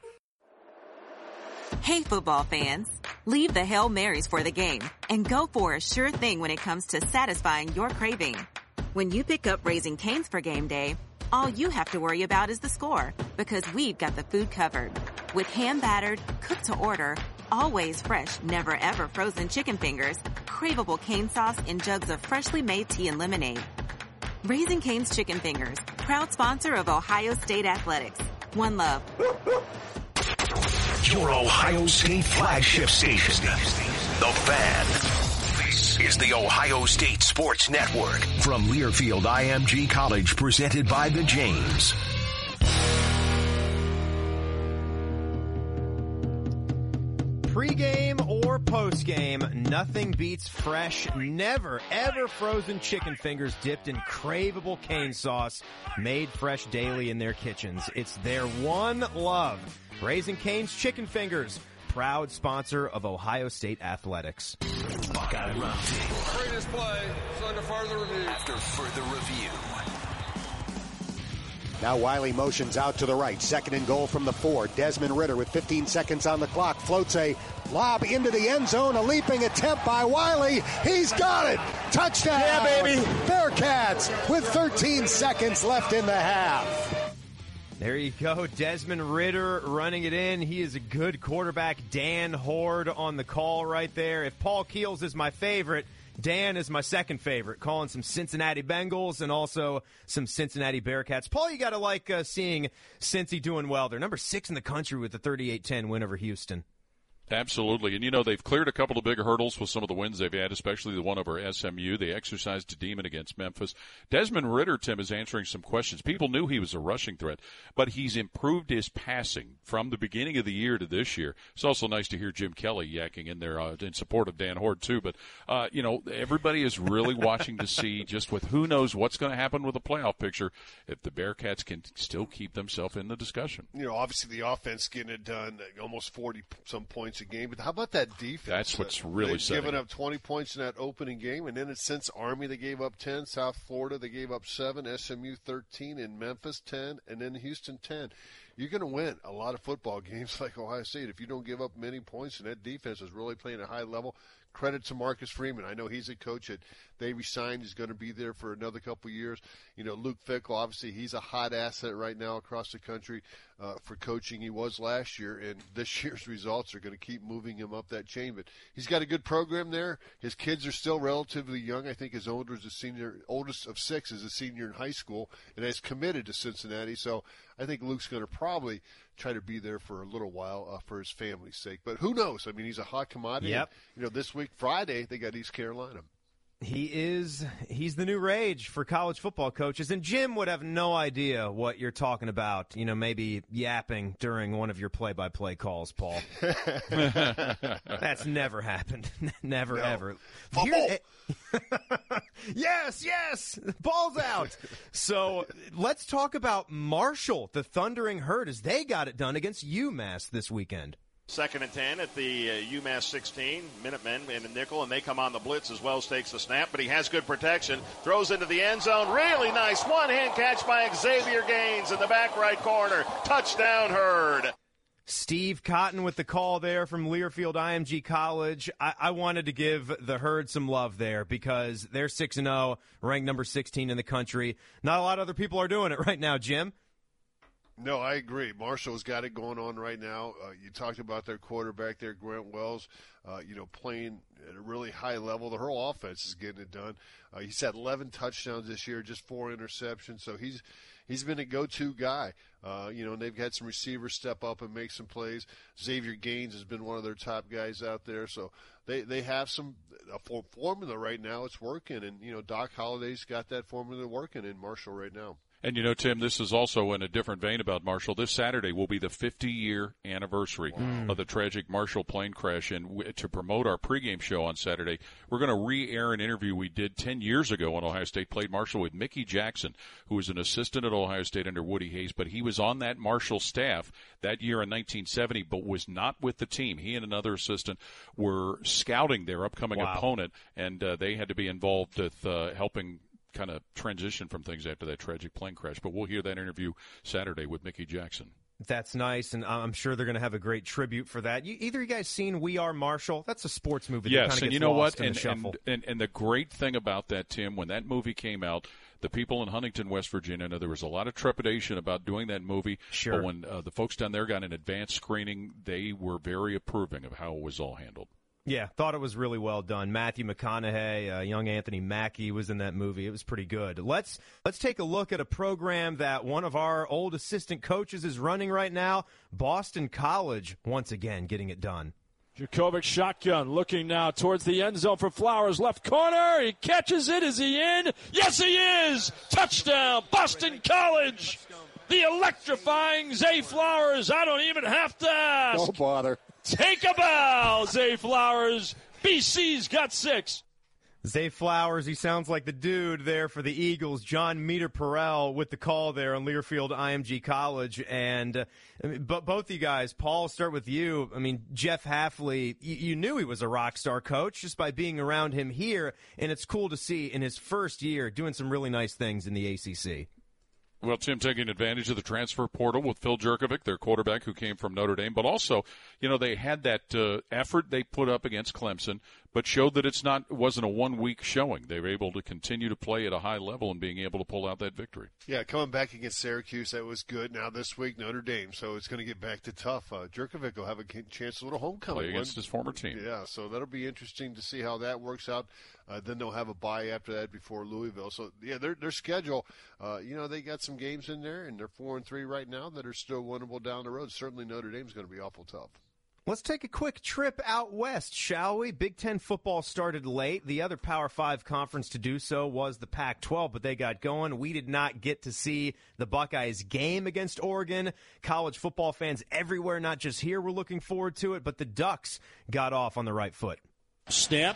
Hey, football fans. Leave the Hail Marys for the game and go for a sure thing when it comes to satisfying your craving. When you pick up Raising Canes for game day, all you have to worry about is the score because we've got the food covered. With hand battered, cooked to order, always fresh, never ever frozen chicken fingers, craveable cane sauce, and jugs of freshly made tea and lemonade. Raising Cane's Chicken Fingers, proud sponsor of Ohio State Athletics. One love. Your Ohio State flagship station. The Fan. This is the Ohio State Sports Network from Learfield IMG College presented by the James. Pre-game or post-game, nothing beats fresh, never ever frozen chicken fingers dipped in craveable cane sauce, made fresh daily in their kitchens. It's their one love. Raising Cane's Chicken Fingers, proud sponsor of Ohio State Athletics. Buckeye Roundtable. Greatest play is under further review. After further review. Now Wiley motions out to the right. Second and goal from the four. Desmond Ridder with 15 seconds on the clock floats a lob into the end zone. A leaping attempt by Wiley. He's got it. Touchdown. Yeah, baby. Bearcats with 13 seconds left in the half. There you go. Desmond Ridder running it in. He is a good quarterback. Dan Hoard on the call right there. If Paul Keels is my favorite, Dan is my second favorite, calling some Cincinnati Bengals and also some Cincinnati Bearcats. Paul, you got to like uh, seeing Cincy doing well. They're number six in the country with the 38-10 win over Houston. Absolutely. And, you know, they've cleared a couple of big hurdles with some of the wins they've had, especially the one over SMU. They exercised a demon against Memphis. Desmond Ridder, Tim, is answering some questions. People knew he was a rushing threat, but he's improved his passing from the beginning of the year to this year. It's also nice to hear Jim Kelly yakking in there uh, in support of Dan Hoard, too. But, uh, you know, everybody is really watching to see just with who knows what's going to happen with the playoff picture if the Bearcats can still keep themselves in the discussion. You know, obviously the offense getting it done, almost 40 some points a game. But how about that defense? That's what's really They've given up 20 points in that opening game, and then it's since Army they gave up 10, South Florida they gave up seven, SMU 13, and Memphis 10, and then Houston 10. you're going to win a lot of football games like Ohio State if you don't give up many points. And that defense is really playing at a high level. Credit to Marcus Freeman. I know he's a coach that they resigned. He's going to be there for another couple of years. You know, Luke Fickell, obviously, he's a hot asset right now across the country uh, for coaching. He was last year, and this year's results are going to keep moving him up that chain. But he's got a good program there. His kids are still relatively young. I think his older is a senior, oldest of six is a senior in high school, and has committed to Cincinnati. So I think Luke's going to probably try to be there for a little while uh, for his family's sake. But who knows? I mean, he's a hot commodity. Yep. You know, this week Friday they got East Carolina. He is he's the new rage for college football coaches and Jim would have no idea what you're talking about, you know, maybe yapping during one of your play-by-play calls, Paul. That's never happened. never No. ever. Here- yes, yes. Ball's out. So, let's talk about Marshall, the Thundering Herd as they got it done against UMass this weekend. Second and 10 at the uh, UMass 16. Minutemen in a nickel, and they come on the blitz as Wells takes the snap, but he has good protection. Throws into the end zone. Really nice one hand catch by Xavier Gaines in the back right corner. Touchdown, Herd. Steve Cotton with the call there from Learfield IMG College. I, I wanted to give the herd some love there because they're 6 and 0, ranked number 16 in the country. Not a lot of other people are doing it right now, Jim. No, I agree. Marshall's got it going on right now. Uh, you talked about their quarterback there, Grant Wells. Uh, you know, playing at a really high level. The whole offense is getting it done. Uh, he's had 11 touchdowns this year, just four interceptions. So he's he's been a go-to guy. Uh, you know, and they've had some receivers step up and make some plays. Xavier Gaines has been one of their top guys out there. So they they have some a for- formula right now. It's working, and you know, Doc Holliday's got that formula working in Marshall right now. And you know, Tim, this is also in a different vein about Marshall. This Saturday will be the 50 year anniversary of the tragic Marshall plane crash. And w- to promote our pregame show on Saturday, we're going to re air an interview we did 10 years ago when Ohio State played Marshall with Mickey Jackson, who was an assistant at Ohio State under Woody Hayes, but he was on that Marshall staff that year in 1970, but was not with the team. He and another assistant were scouting their upcoming Wow. opponent, and uh, they had to be involved with uh, helping kind of transition from things after that tragic plane crash. But we'll hear that interview Saturday with Mickey Jackson. That's nice, and I'm sure they're going to have a great tribute for that. You, either you guys seen We Are Marshall? That's a sports movie. that Yes, and you know what? And, and, and and the great thing about that, Tim, when that movie came out, the people in Huntington, West Virginia, know there was a lot of trepidation about doing that movie. Sure. But when uh, the folks down there got an advanced screening, they were very approving of how it was all handled. Yeah, thought it was really well done. Matthew McConaughey, uh, young Anthony Mackie was in that movie. It was pretty good. Let's let's take a look at a program that one of our old assistant coaches is running right now. Boston College once again getting it done. Jurkovec shotgun looking now towards the end zone for Flowers. Left corner. He catches it. Is he in? Yes, he is. Touchdown, Boston College. The electrifying Zay Flowers. I don't even have to ask. Don't bother. Take a bow, Zay Flowers. BC's got six. Zay Flowers, he sounds like the dude there for the Eagles. Jon Meterparel with the call there on Learfield IMG College. And, uh, but both you guys, Paul, start with you. I mean, Jeff Hafley, you, you knew he was a rock star coach just by being around him here. And it's cool to see in his first year doing some really nice things in the ACC. Well, Tim taking advantage of the transfer portal with Phil Jurkovec, their quarterback who came from Notre Dame, but also, you know, they had that uh, effort they put up against Clemson, but showed that it's not it wasn't a one week showing. They were able to continue to play at a high level and being able to pull out that victory. Yeah, coming back against Syracuse, that was good. Now this week, Notre Dame, so it's going to get back to tough. Uh, Jurkovec will have a chance a little homecoming. Play against one. his former team. Yeah, so that'll be interesting to see how that works out. Uh, then they'll have a bye after that before Louisville. So yeah, their their schedule, uh, you know, they got some games in there, and they're four and three right now that are still winnable down the road. Certainly Notre Dame's going to be awful tough. Let's take a quick trip out west, shall we? Big Ten football started late. The other Power Five conference to do so was the Pac 12, but they got going. We did not get to see the Buckeyes game against Oregon. College football fans everywhere, not just here, were looking forward to it, but the Ducks got off on the right foot. Snap.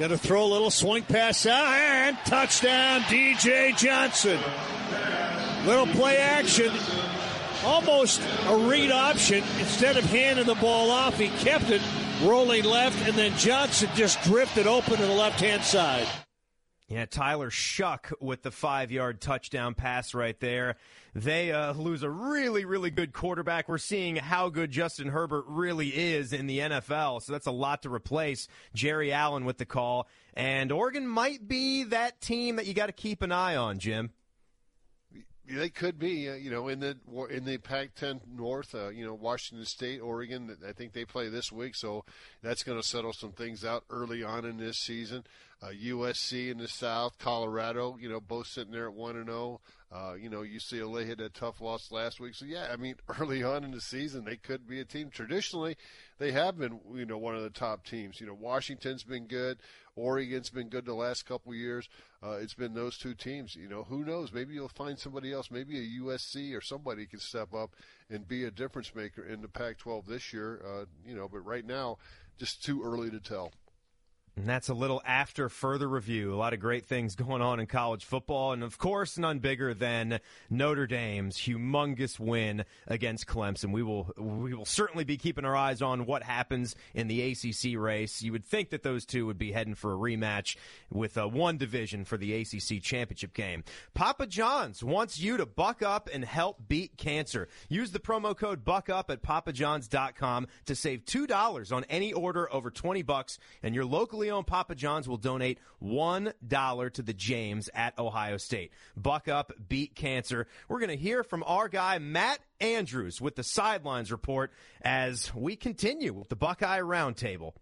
Got to throw a little swing pass out and touchdown, DJ Johnson. Little play action. Almost a read option. Instead of handing the ball off, he kept it rolling left, and then Johnson just drifted open to the left hand side. Yeah, Tyler Shough with the five yard touchdown pass right there. They uh, lose a really, really good quarterback. We're seeing how good Justin Herbert really is in the NFL, so that's a lot to replace. Jerry Allen with the call. And Oregon might be that team that you got to keep an eye on, Jim. They could be, uh, you know, in the in the Pac-10 North. Uh, you know, Washington State, Oregon. I think they play this week, so that's going to settle some things out early on in this season. Uh, USC in the South, Colorado. You know, both sitting there at one and zero. Uh, you know, UCLA had that tough loss last week. So yeah, I mean, early on in the season, they could be a team. Traditionally, they have been, you know, one of the top teams. You know, Washington's been good. Oregon's been good the last couple years. Uh, it's been those two teams. You know, who knows? Maybe you'll find somebody else. Maybe a USC or somebody can step up and be a difference maker in the Pac-12 this year. Uh, you know, but right now, just too early to tell. And that's a little after further review. A lot of great things going on in college football. And of course, none bigger than Notre Dame's humongous win against Clemson. We will, we will certainly be keeping our eyes on what happens in the ACC race. You would think that those two would be heading for a rematch with uh, one division for the ACC championship game. Papa John's wants you to buck up and help beat cancer. Use the promo code BUCKUP at papajohns.com to save $2 on any order over 20 bucks and your locally owned Papa John's will donate $1 to the James at Ohio State. Buck up, beat cancer. We're going to hear from our guy, Matt Andrews, with the sidelines report as we continue with the Buckeye Roundtable.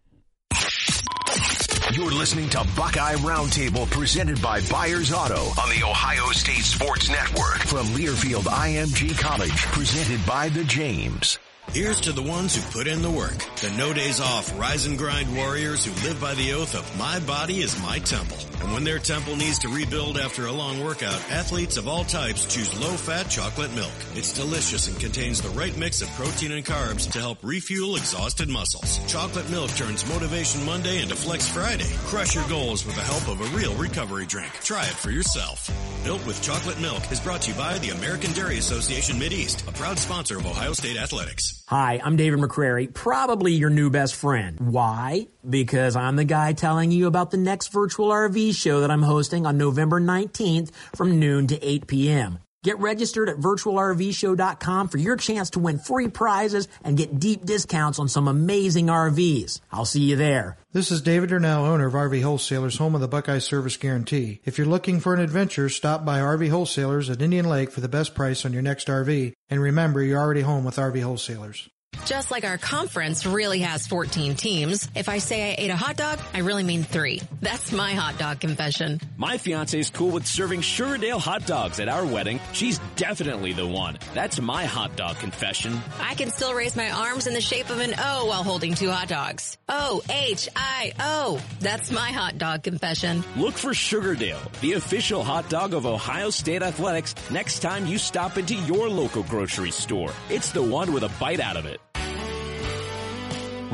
You're listening to Buckeye Roundtable presented by Byers Auto on the Ohio State Sports Network from Learfield IMG College presented by the James. Here's to the ones who put in the work. The no days off rise and grind warriors who live by the oath of my body is my temple. And when their temple needs to rebuild after a long workout, athletes of all types choose low fat chocolate milk. It's delicious and contains the right mix of protein and carbs to help refuel exhausted muscles. Chocolate milk turns motivation Monday into flex Friday. Crush your goals with the help of a real recovery drink. Try it for yourself. Built with chocolate milk is brought to you by the American Dairy Association Mideast, a proud sponsor of Ohio State Athletics. Hi, I'm David McCrary, probably your new best friend. Why? Because I'm the guy telling you about the next virtual RV show that I'm hosting on November 19th from noon to 8 p.m. Get registered at virtualrvshow.com for your chance to win free prizes and get deep discounts on some amazing RVs. I'll see you there. This is David Ernell, owner of RV Wholesalers, home of the Buckeye Service Guarantee. If you're looking for an adventure, stop by RV Wholesalers at Indian Lake for the best price on your next RV. And remember, you're already home with RV Wholesalers. Just like our conference really has 14 teams, if I say I ate a hot dog, I really mean three. That's my hot dog confession. My fiance is cool with serving Sugardale hot dogs at our wedding. She's definitely the one. That's my hot dog confession. I can still raise my arms in the shape of an O while holding two hot dogs. O-H-I-O. That's my hot dog confession. Look for Sugardale, the official hot dog of Ohio State Athletics, next time you stop into your local grocery store. It's the one with a bite out of it.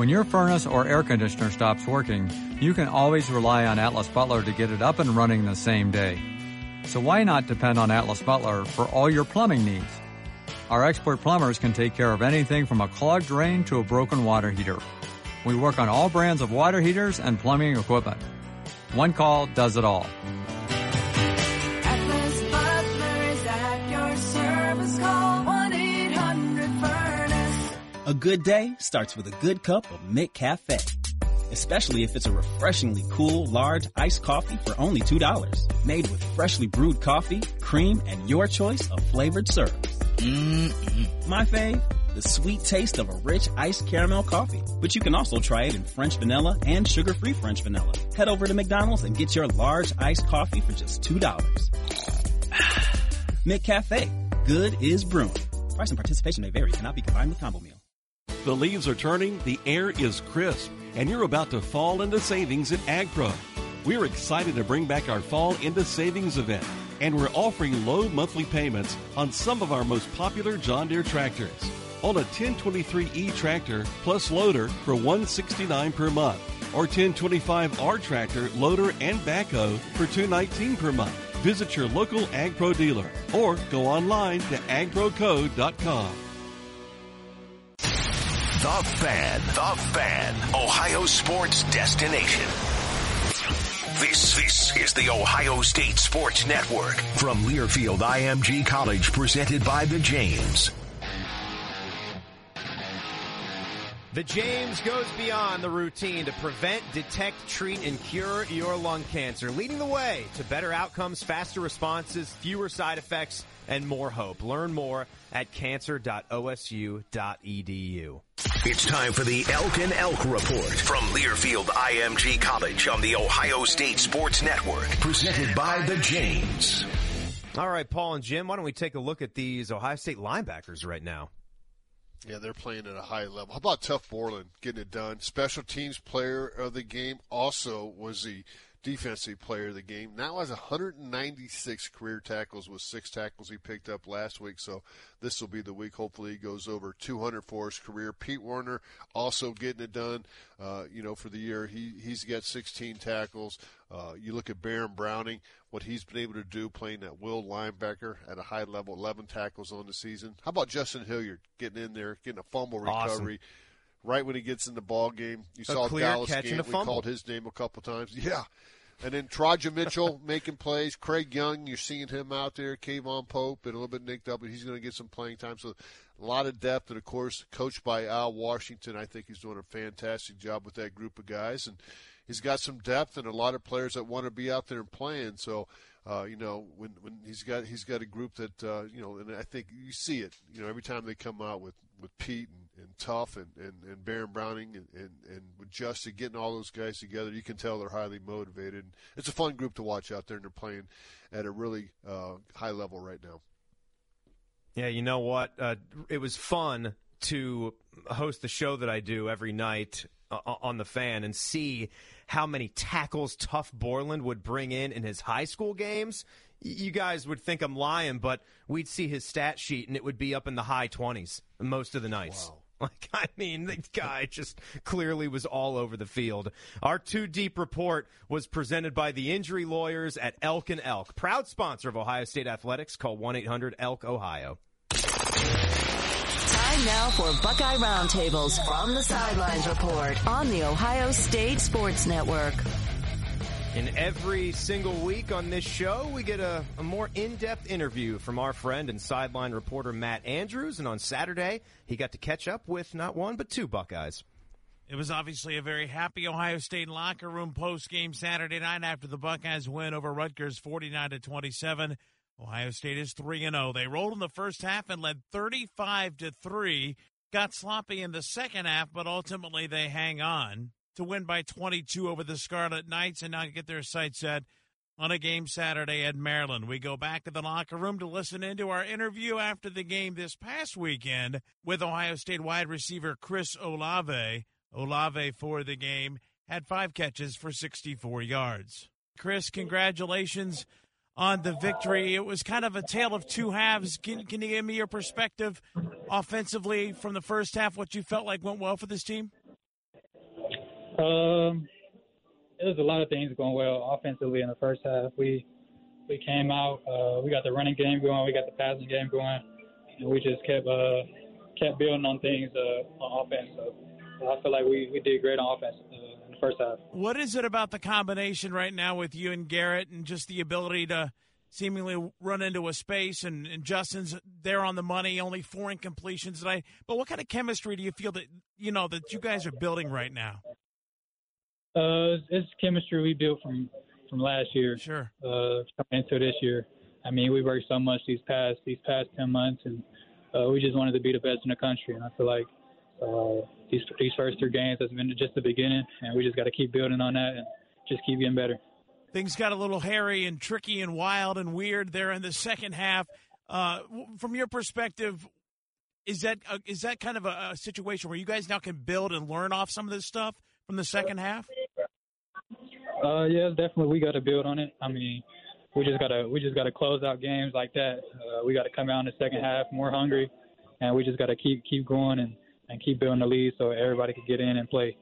When your furnace or air conditioner stops working, you can always rely on Atlas Butler to get it up and running the same day. So why not depend on Atlas Butler for all your plumbing needs? Our expert plumbers can take care of anything from a clogged drain to a broken water heater. We work on all brands of water heaters and plumbing equipment. One call does it all. Atlas Butler is at your service. Call 1-800-FURNACE. A good day starts with a good cup of McCafe. Especially if it's a refreshingly cool, large iced coffee for only $2. Made with freshly brewed coffee, cream, and your choice of flavored syrups. Mmm, my fave, the sweet taste of a rich iced caramel coffee. But you can also try it in French vanilla and sugar-free French vanilla. Head over to McDonald's and get your large iced coffee for just $2. McCafe. Good is brewing. Price and participation may vary. Cannot be combined with combo meal. The leaves are turning, the air is crisp, and you're about to fall into savings at AgPro. We're excited to bring back our Fall into Savings event, and we're offering low monthly payments on some of our most popular John Deere tractors. On a 1023E tractor plus loader for 169 per month, or 1025R tractor, loader, and backhoe for 219 per month. Visit your local AgPro dealer or go online to agproco.com. The Fan. The Fan. Ohio sports destination. This, this is the Ohio State Sports Network from Learfield IMG College, presented by the James. The James goes beyond the routine to prevent, detect, treat, and cure your lung cancer, leading the way to better outcomes, faster responses, fewer side effects, and more hope. Learn more at cancer.osu.edu. It's time for the Elk and Elk Report from Learfield IMG College on the Ohio State Sports Network, presented by the James. All right, Paul and Jim, why don't we take a look at these Ohio State linebackers right now? Yeah, they're playing at a high level. How about Tuf Borland getting it done? Special teams player of the game also was the defensive player of the game. Now has 196 career tackles with six tackles he picked up last week. So this will be the week. Hopefully he goes over 200 for his career. Pete Werner also getting it done. Uh, you know, for the year he he's got 16 tackles. Uh, you look at Baron Browning, what he's been able to do playing that will linebacker at a high level, 11 tackles on the season. How about Justin Hilliard getting in there, getting a fumble Awesome. Right when he gets in the ball game, you A saw clear Dallas catch game. and a We fumble. called his name a couple times. Yeah, and then Teradja Mitchell making plays. Craig Young, you're seeing him out there. K'Vaughan Pope, and a little bit nicked up, but he's going to get some playing time. So a lot of depth, and of course, coached by Al Washington. I think he's doing a fantastic job with that group of guys, and he's got some depth and a lot of players that want to be out there and playing. So. Uh, you know, when when he's got he's got a group that uh, you know, and I think you see it. You know, every time they come out with with Pete and, and Tuf and, and, and Baron Browning and, and, and with Justin getting all those guys together, you can tell they're highly motivated. It's a fun group to watch out there, and they're playing at a really uh, high level right now. Yeah, you know what? Uh, it was fun to host the show that I do every night uh, on the fan and see how many tackles Tuf Borland would bring in in his high school games. Y- You guys would think I'm lying, but we'd see his stat sheet and it would be up in the high 20s most of the nights. Like, I mean, the guy just clearly was all over the field. Our two deep report was presented by the injury lawyers at Elk and Elk, proud sponsor of Ohio State Athletics. Call 1 800 Elk Ohio. Time now for Buckeye Roundtables from the Sidelines Report on the Ohio State Sports Network. In every single week on this show, we get a, a more in depth interview from our friend and sideline reporter Matt Andrews. And on Saturday, he got to catch up with not one, but two Buckeyes. It was obviously a very happy Ohio State locker room post game Saturday night after the Buckeyes win over Rutgers 49 to 27. Ohio State is 3 and 0. They rolled in the first half and led 35 to 3. Got sloppy in the second half, but ultimately they hang on to win by 22 over the Scarlet Knights and now get their sights set on a game Saturday at Maryland. We go back to the locker room to listen into our interview after the game this past weekend with Ohio State wide receiver Chris Olave. Olave for the game had five catches for 64 yards. Chris, congratulations on the victory. It was kind of a tale of two halves. Can, can you give me your perspective offensively from the first half, what you felt like went well for this team? Um, there's a lot of things going well offensively in the first half. We we came out, uh, we got the running game going, we got the passing game going, and we just kept uh, kept building on things uh, on offense. So I feel like we, we did great on offense uh, in the first half. What is it about the combination right now with you and Garrett and just the ability to seemingly run into a space and, and Justin's there on the money, only four incompletions tonight. But what kind of chemistry do you feel that you know that you guys are building right now? Uh, it's, it's chemistry we built from from last year. Sure. Uh, coming into this year, I mean, we worked so much these past these past ten months, and uh, we just wanted to be the best in the country. And I feel like uh, these these first three games has been just the beginning, and we just got to keep building on that and just keep getting better. Things got a little hairy and tricky and wild and weird there in the second half. Uh, from your perspective, is that uh, is that kind of a, a situation where you guys now can build and learn off some of this stuff from the second half? Uh, yeah, definitely. We got to build on it. I mean, we just gotta we just gotta close out games like that. Uh, we got to come out in the second half more hungry, and we just got to keep keep going and and keep building the lead so everybody can get in and play.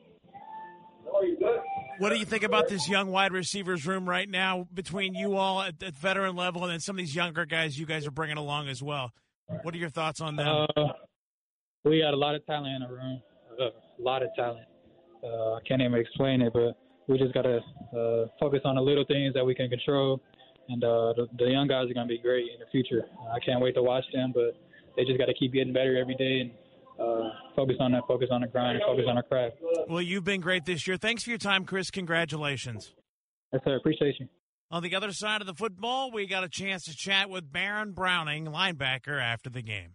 What do you think about this young wide receivers room right now between you all at, at veteran level and then some of these younger guys you guys are bringing along as well? What are your thoughts on them? Uh, we got a lot of talent in the room. Uh, a lot of talent. Uh, I can't even explain it, but we just gotta uh, focus on the little things that we can control, and uh, the, the young guys are gonna be great in the future. I can't wait to watch them, but they just got to keep getting better every day and uh, focus on that, focus on the grind, focus on our craft. Well, you've been great this year. Thanks for your time, Chris. Congratulations. Yes, sir. Appreciate you. On the other side of the football, we got a chance to chat with Baron Browning, linebacker, after the game.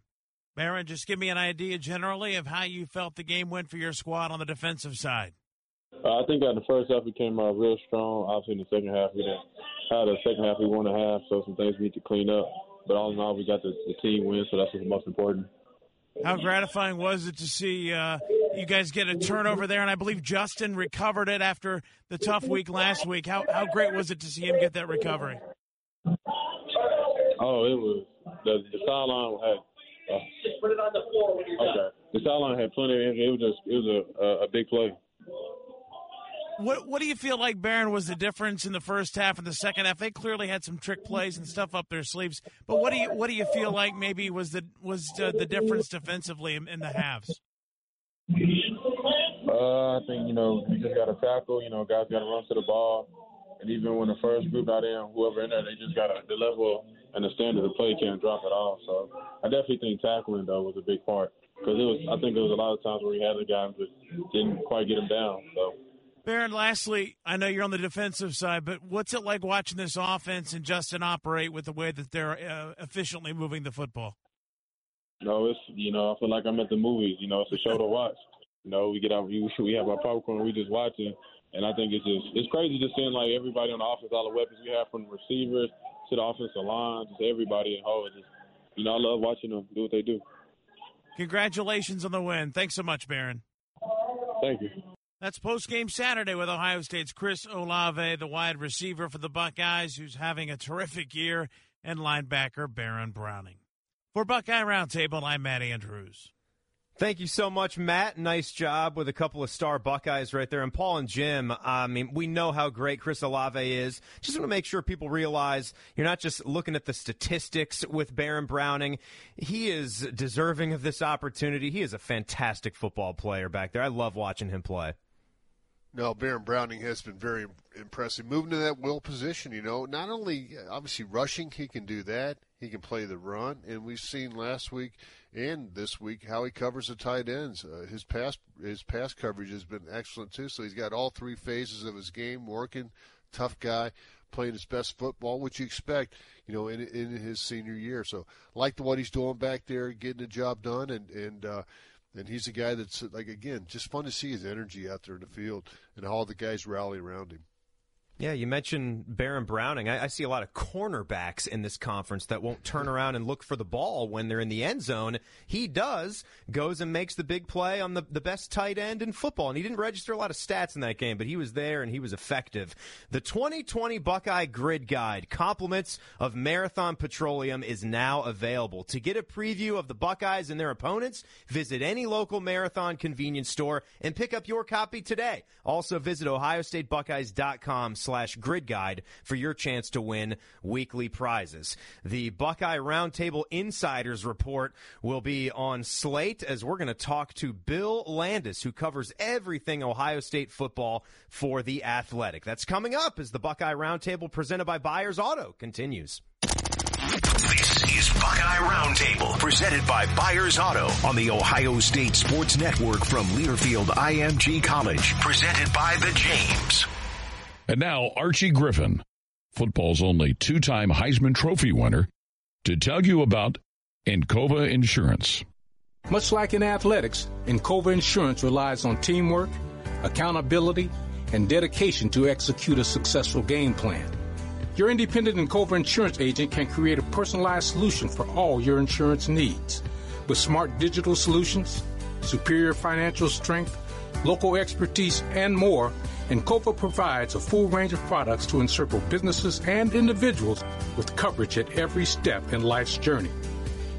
Baron, just give me an idea generally of how you felt the game went for your squad on the defensive side. Uh, I think in the first half we came out real strong. Obviously, in the second half we didn't. Had the second half we won a half, so some things we need to clean up. But all in all, we got the, the team win, so that's what's most important. How gratifying was it to see uh, you guys get a turnover there? And I believe Justin recovered it after the tough week last week. How how great was it to see him get that recovery? Oh, it was the the sideline had. Uh, Put it on the floor when you're done. okay, the sideline had plenty of energy. It was just it was a a, a big play. What what do you feel like, Baron, was the difference in the first half and the second half? They clearly had some trick plays and stuff up their sleeves, but what do you what do you feel like maybe was the was uh, the difference defensively in, the halves? Uh, I think you know you just got to tackle. You know, guys got to run to the ball, and even when the first group out in, whoever in there, they just got the level and the standard of play can't drop at all. So I definitely think tackling though was a big part because it was. I think there was a lot of times where we had the guys but didn't quite get him down. So. Baron, lastly, I know you're on the defensive side, but what's it like watching this offense and Justin operate with the way that they're uh, efficiently moving the football? No, it's you know I feel like I'm at the movies. You know, it's a show to watch. You know, we get out, we we have our popcorn, we just watching, and I think it's just it's crazy just seeing like everybody on the offense, all the weapons we have from receivers to the offensive line, just everybody in whole. Just you know, I love watching them do what they do. Congratulations on the win. Thanks so much, Baron. Thank you. That's post game Saturday with Ohio State's Chris Olave, the wide receiver for the Buckeyes, who's having a terrific year, and linebacker Baron Browning. For Buckeye Roundtable, I'm Matt Andrews. Thank you so much, Matt. Nice job with a couple of star Buckeyes right there. And Paul and Jim, I mean, we know how great Chris Olave is. Just want to make sure people realize you're not just looking at the statistics with Baron Browning. He is deserving of this opportunity. He is a fantastic football player back there. I love watching him play. No, Baron Browning has been very impressive. Moving to that will position, you know, not only obviously rushing, he can do that. He can play the run, and we've seen last week and this week how he covers the tight ends. Uh, his pass his pass coverage has been excellent too. So he's got all three phases of his game working. Tough guy, playing his best football, which you expect, you know, in in his senior year. So like the what he's doing back there, getting the job done, and and. Uh, and he's a guy that's like again, just fun to see his energy out there in the field and how all the guys rally around him. Yeah, you mentioned Baron Browning. I, I, see a lot of cornerbacks in this conference that won't turn around and look for the ball when they're in the end zone. He does, goes and makes the big play on the, the best tight end in football. And he didn't register a lot of stats in that game, but he was there and he was effective. The 2020 Buckeye Grid Guide, compliments of Marathon Petroleum, is now available. To get a preview of the Buckeyes and their opponents, visit any local Marathon convenience store and pick up your copy today. Also visit ohiostatebuckeyes.com slash grid guide for your chance to win weekly prizes. The Buckeye Roundtable Insiders Report will be on Slate as we're going to talk to Bill Landis, who covers everything Ohio State football for The Athletic. That's coming up as the Buckeye Roundtable presented by Byers Auto continues. This is Buckeye Roundtable, presented by Byers Auto on the Ohio State Sports Network from Learfield IMG College, presented by the James. And now Archie Griffin, football's only two-time Heisman Trophy winner, to tell you about Encova Insurance. Much like in athletics, Encova Insurance relies on teamwork, accountability, and dedication to execute a successful game plan. Your independent Encova insurance agent can create a personalized solution for all your insurance needs. With smart digital solutions, superior financial strength, local expertise, and more, Encova provides a full range of products to encircle businesses and individuals with coverage at every step in life's journey.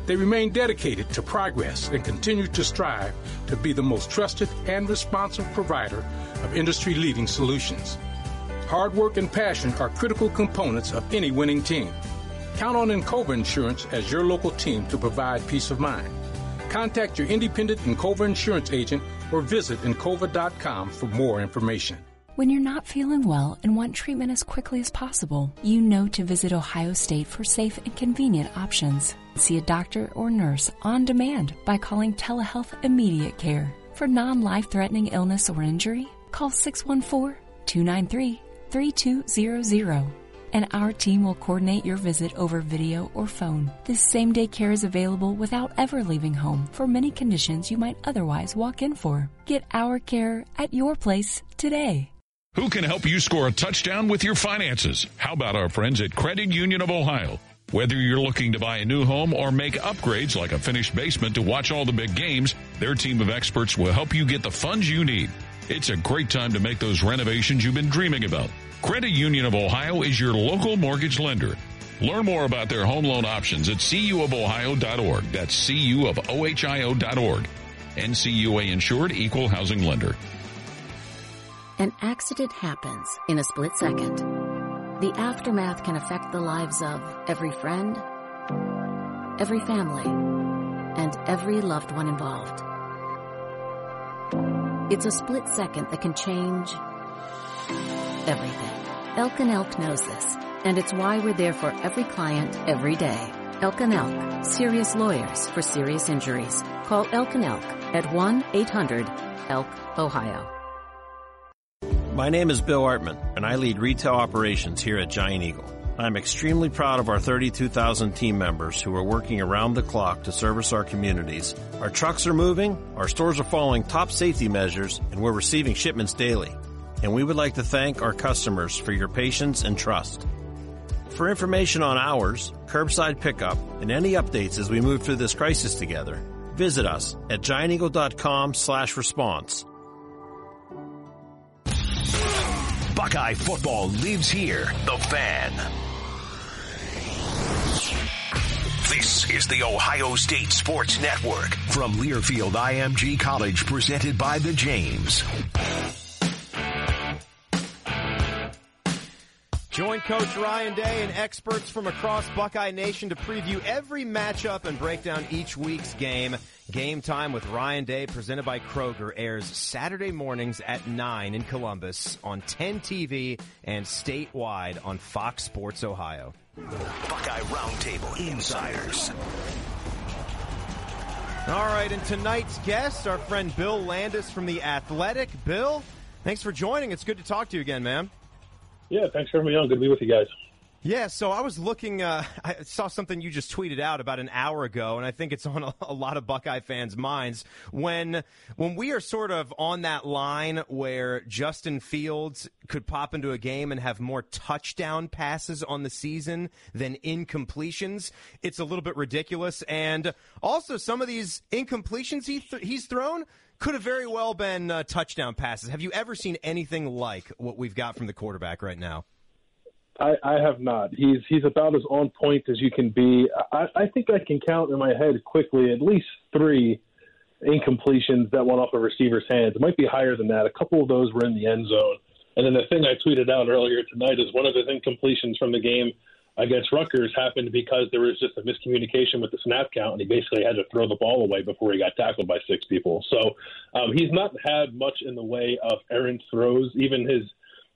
They remain dedicated to progress and continue to strive to be the most trusted and responsive provider of industry leading solutions. Hard work and passion are critical components of any winning team. Count on Encova Insurance as your local team to provide peace of mind. Contact your independent Encova insurance agent or visit Encova.com for more information. When you're not feeling well and want treatment as quickly as possible, you know to visit Ohio State for safe and convenient options. See a doctor or nurse on demand by calling Telehealth Immediate Care. For non life threatening illness or injury, call 614 293 3200 and our team will coordinate your visit over video or phone. This same day care is available without ever leaving home for many conditions you might otherwise walk in for. Get our care at your place today. Who can help you score a touchdown with your finances? How about our friends at Credit Union of Ohio? Whether you're looking to buy a new home or make upgrades like a finished basement to watch all the big games, their team of experts will help you get the funds you need. It's a great time to make those renovations you've been dreaming about. Credit Union of Ohio is your local mortgage lender. Learn more about their home loan options at cuofohio.org. That's cu of ohio.org. NCUA insured equal housing lender. An accident happens in a split second. The aftermath can affect the lives of every friend, every family, and every loved one involved. It's a split second that can change everything. Elk and Elk knows this, and it's why we're there for every client every day. Elk and Elk, serious lawyers for serious injuries. Call Elk and Elk at 1-800-ELK, Ohio. My name is Bill Artman, and I lead retail operations here at Giant Eagle. I'm extremely proud of our 32,000 team members who are working around the clock to service our communities. Our trucks are moving, our stores are following top safety measures, and we're receiving shipments daily. And we would like to thank our customers for your patience and trust. For information on hours, curbside pickup, and any updates as we move through this crisis together, visit us at gianteagle.com slash response. Buckeye football lives here. The Fan. This is the Ohio State Sports Network from Learfield IMG College presented by the James. Join Coach Ryan Day and experts from across Buckeye Nation to preview every matchup and break down each week's game. Game Time with Ryan Day, presented by Kroger, airs Saturday mornings at 9 in Columbus on 10 TV and statewide on Fox Sports Ohio. Buckeye Roundtable Insiders. All right, and tonight's guest, our friend Bill Landis from The Athletic. Bill, thanks for joining. It's good to talk to you again, man. Yeah, thanks for having me on. Good to be with you guys. Yeah, so I was looking, uh, I saw something you just tweeted out about an hour ago, and I think it's on a, a, lot of Buckeye fans' minds. When, when we are sort of on that line where Justin Fields could pop into a game and have more touchdown passes on the season than incompletions, it's a little bit ridiculous. And also, some of these incompletions he th- he's thrown could have very well been uh, touchdown passes. Have you ever seen anything like what we've got from the quarterback right now? I, I have not. He's he's about as on point as you can be. I, I think I can count in my head quickly at least three incompletions that went off a receiver's hands. It might be higher than that. A couple of those were in the end zone. And then the thing I tweeted out earlier tonight is one of his incompletions from the game against Rutgers happened because there was just a miscommunication with the snap count, and he basically had to throw the ball away before he got tackled by six people. So um, he's not had much in the way of errant throws. Even his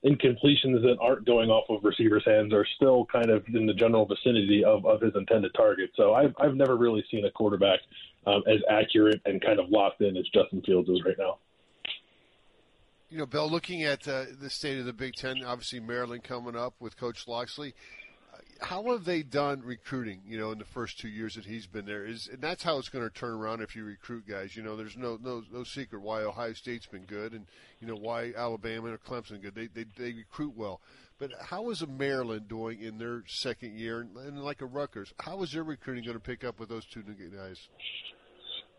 incompletions that aren't going off of receivers' hands are still kind of in the general vicinity of, of his intended target. So I've, I've never really seen a quarterback um, as accurate and kind of locked in as Justin Fields is right now. You know, Bill, looking at uh, the state of the Big Ten, obviously Maryland coming up with Coach Locksley how have they done recruiting? You know, in the first two years that he's been there, is and that's how it's going to turn around if you recruit guys. You know, there's no no no secret why Ohio State's been good, and you know why Alabama or Clemson good. They they they recruit well. But how is a Maryland doing in their second year, and, and like a Rutgers? How is their recruiting going to pick up with those two new guys?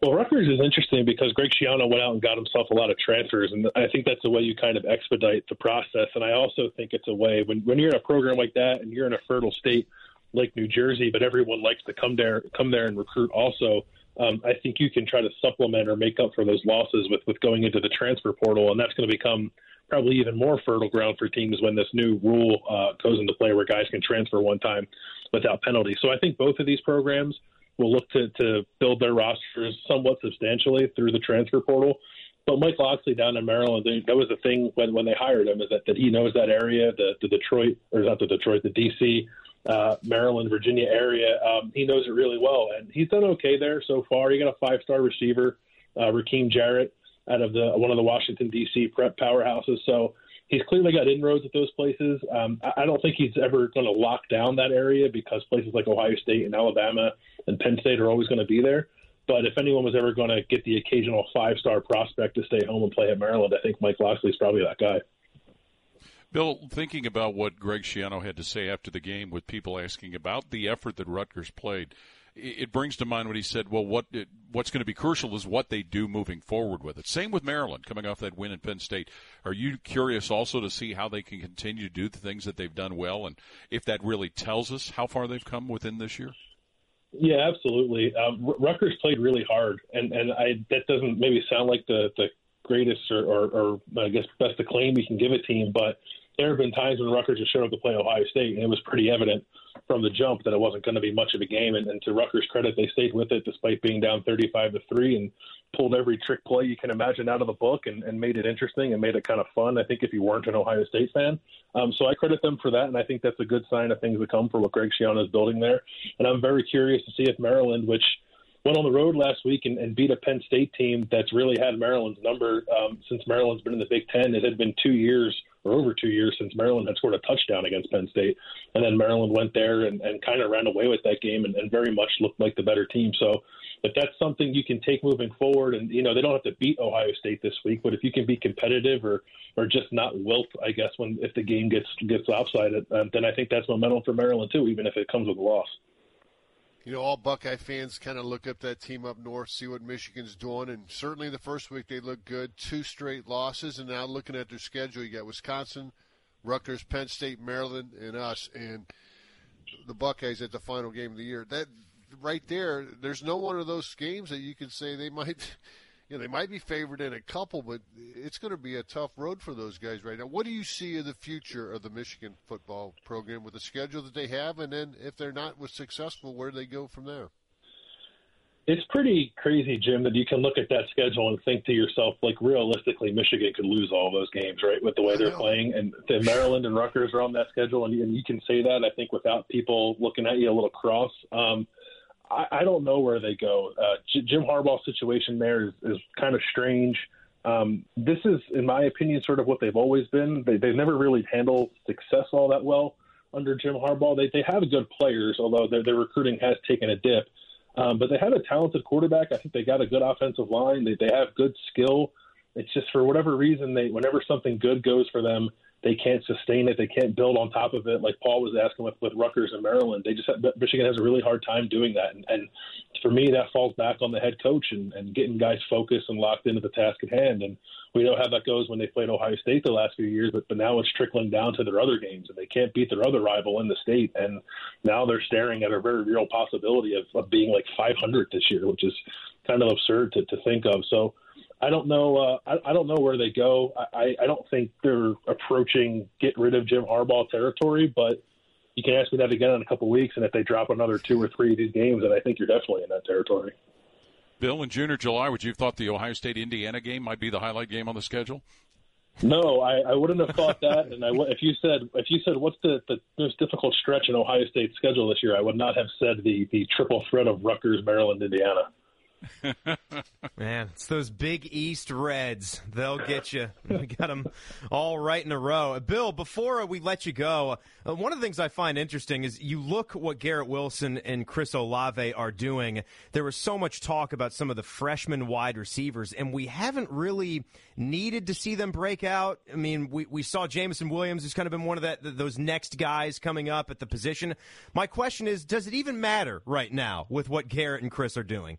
Well, Rutgers is interesting because Greg Schiano went out and got himself a lot of transfers, and I think that's a way you kind of expedite the process. And I also think it's a way when when you're in a program like that and you're in a fertile state like New Jersey, but everyone likes to come there come there and recruit also. Um, I think you can try to supplement or make up for those losses with with going into the transfer portal, and that's going to become probably even more fertile ground for teams when this new rule uh, goes into play, where guys can transfer one time without penalty. So I think both of these programs will look to, to build their rosters somewhat substantially through the transfer portal. But Mike Locksley down in Maryland, they, that was the thing when when they hired him is that, that he knows that area, the the Detroit or not the Detroit, the DC, uh, Maryland, Virginia area. Um, he knows it really well, and he's done okay there so far. He got a five star receiver, uh, Rakim Jarrett, out of the one of the Washington D.C. prep powerhouses. So he's clearly got inroads at those places. Um, I don't think he's ever going to lock down that area because places like Ohio State and Alabama and Penn State are always going to be there. But if anyone was ever going to get the occasional five star prospect to stay home and play at Maryland, I think Mike Locksley's probably that guy. Bill, thinking about what Greg Schiano had to say after the game with people asking about the effort that Rutgers played, it brings to mind what he said. Well, what what's going to be crucial is what they do moving forward with it. Same with Maryland, coming off that win at Penn State. Are you curious also to see how they can continue to do the things that they've done well, and if that really tells us how far they've come within this year? Yeah, absolutely. Um, Rutgers played really hard, and and I that doesn't maybe sound like the the greatest or, or, or I guess best acclaim we can give a team, but there have been times when Rutgers has showed up to play Ohio State, and it was pretty evident from the jump that it wasn't going to be much of a game. And, and to Rutgers' credit, they stayed with it despite being down 35 to three, and pulled every trick play you can imagine out of the book, and, and made it interesting and made it kind of fun. I think if you weren't an Ohio State fan, um, so I credit them for that, and I think that's a good sign of things to come for what Greg Schiano is building there. And I'm very curious to see if Maryland, which went on the road last week and, and beat a Penn State team that's really had Maryland's number um, since Maryland's been in the Big Ten. It had been two years or over two years since Maryland had scored a touchdown against Penn State. And then Maryland went there and, and kind of ran away with that game and, and very much looked like the better team. So if that's something you can take moving forward, and you know they don't have to beat Ohio State this week, but if you can be competitive or or just not wilt, I guess when if the game gets gets lopsided, uh, then I think that's momentum for Maryland too, even if it comes with a loss you know, all Buckeye fans kind of look up that team up north, see what Michigan's doing, and certainly the first week they looked good. Two straight losses, and now looking at their schedule, you got Wisconsin, Rutgers, Penn State, Maryland, and us, and the Buckeyes at the final game of the year. That right there, there's no one of those games that you can say they might you know, they might be favored in a couple, but it's going to be a tough road for those guys right now. What do you see in the future of the Michigan football program with the schedule that they have, and then if they're not successful, where do they go from there? It's pretty crazy, Jim, that you can look at that schedule and think to yourself, like, realistically, Michigan could lose all those games, right, with the way they're playing. And the Maryland and Rutgers are on that schedule, and, and you can say that, I think, without people looking at you a little cross. Um, I, I don't know where they go. Uh, J- Jim Harbaugh's situation there is, is kind of strange. Um, this is, in my opinion, sort of what they've always been. They, they've never really handled success all that well under Jim Harbaugh. They, they have good players, although their, their recruiting has taken a dip. Um, but they have a talented quarterback. I think they got a good offensive line. They, they have good skill. It's just for whatever reason, they whenever something good goes for them, they can't sustain it. They can't build on top of it. Like Paul was asking with, with Rutgers and Maryland, they just have, Michigan has a really hard time doing that. And, and for me, that falls back on the head coach and, and getting guys focused and locked into the task at hand. And we know how that goes when they played Ohio State the last few years, but, but now it's trickling down to their other games, and they can't beat their other rival in the state. And now they're staring at a very real possibility of, of being like 500 this year, which is kind of absurd to, to think of. So I don't know. Uh, I, I don't know where they go. I, I don't think they're approaching get rid of Jim Harbaugh territory, but you can ask me that again in a couple of weeks, and if they drop another two or three of these games, then I think you're definitely in that territory. Bill, in June or July, would you have thought the Ohio State Indiana game might be the highlight game on the schedule? No, I, I wouldn't have thought that. And I, if you said if you said what's the, the most difficult stretch in Ohio State's schedule this year, I would not have said the the triple threat of Rutgers, Maryland, Indiana. Man, it's those big East Reds. They'll get you. We got them all right in a row. Bill, before we let you go, uh, one of the things I find interesting is you look what Garrett Wilson and Chris Olave are doing. There was so much talk about some of the freshman wide receivers, and we haven't really needed to see them break out. I mean, we, we saw Jameson Williams, who's kind of been one of that those next guys coming up at the position. My question is, does it even matter right now with what Garrett and Chris are doing?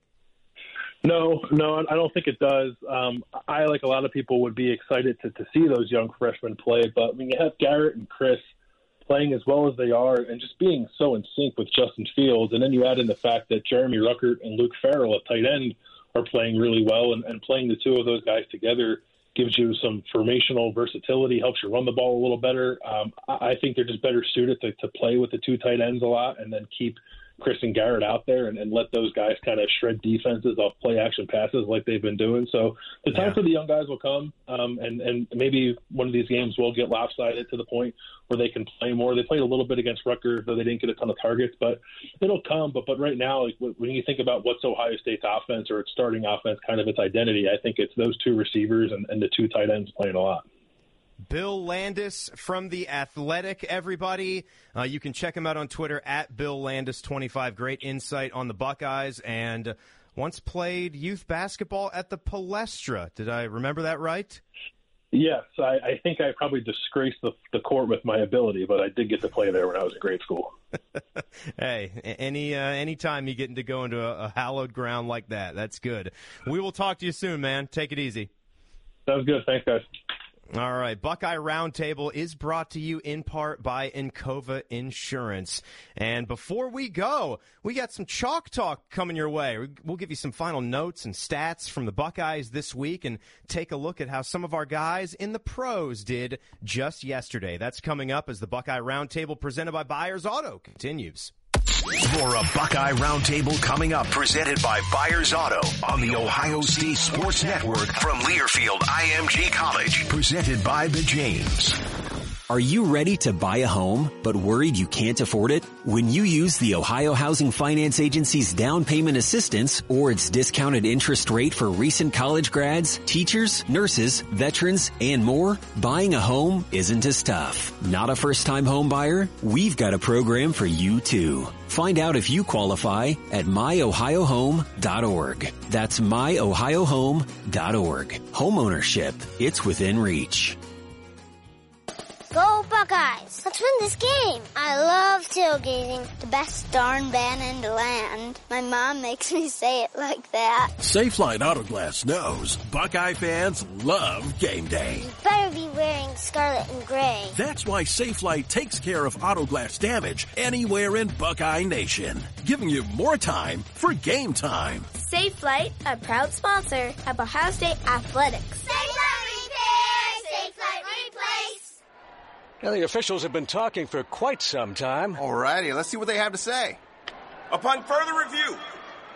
No, no, I don't think it does. Um, I, like a lot of people, would be excited to, to see those young freshmen play. But when you have Garrett and Chris playing as well as they are and just being so in sync with Justin Fields, and then you add in the fact that Jeremy Ruckert and Luke Farrell at tight end are playing really well, and, and playing the two of those guys together gives you some formational versatility, helps you run the ball a little better. Um, I think they're just better suited to, to play with the two tight ends a lot and then keep – Kristen Garrett out there and, and let those guys kind of shred defenses off play action passes like they've been doing. So the time Yeah. for the young guys will come, um, and and maybe one of these games will get lopsided to the point where they can play more. They played a little bit against Rutgers, though they didn't get a ton of targets, but it'll come. But but right now, like when you think about what's Ohio State's offense or its starting offense, kind of its identity, I think it's those two receivers and, and the two tight ends playing a lot. Bill Landis from The Athletic, everybody. Uh, you can check him out on Twitter at Bill Landis25. Great insight on the Buckeyes and once played youth basketball at the Palestra. Did I remember that right? Yes, I, I think I probably disgraced the, the court with my ability, but I did get to play there when I was in grade school. Hey, any uh, any time you get to go into a, a hallowed ground like that, that's good. We will talk to you soon, man. Take it easy. Sounds good. Thanks, guys. All right. Buckeye Roundtable is brought to you in part by Encova Insurance. And before we go, we got some chalk talk coming your way. We'll give you some final notes and stats from the Buckeyes this week and take a look at how some of our guys in the pros did just yesterday. That's coming up as the Buckeye Roundtable presented by Byers Auto continues. For a Buckeye Roundtable coming up, presented by Byers Auto on the Ohio State Sports Network from Learfield IMG College, presented by the James. Are you ready to buy a home, but worried you can't afford it? When you use the Ohio Housing Finance Agency's down payment assistance or its discounted interest rate for recent college grads, teachers, nurses, veterans, and more, buying a home isn't as tough. Not a first time home buyer? We've got a program for you too. Find out if you qualify at myohiohome.org. That's myohiohome.org. Homeownership, it's within reach. Go Buckeyes! Let's win this game! I love tailgating. The best darn band in the land. My mom makes me say it like that. Safelite Autoglass knows Buckeye fans love game day. You better be wearing scarlet and gray. That's why Safelite takes care of autoglass damage anywhere in Buckeye Nation, giving you more time for game time. Safelite, a proud sponsor of Ohio State Athletics. Safelite Repair! Safelite Replace! Now, the officials have been talking for quite some time. Alrighty, let's see what they have to say. Upon further review,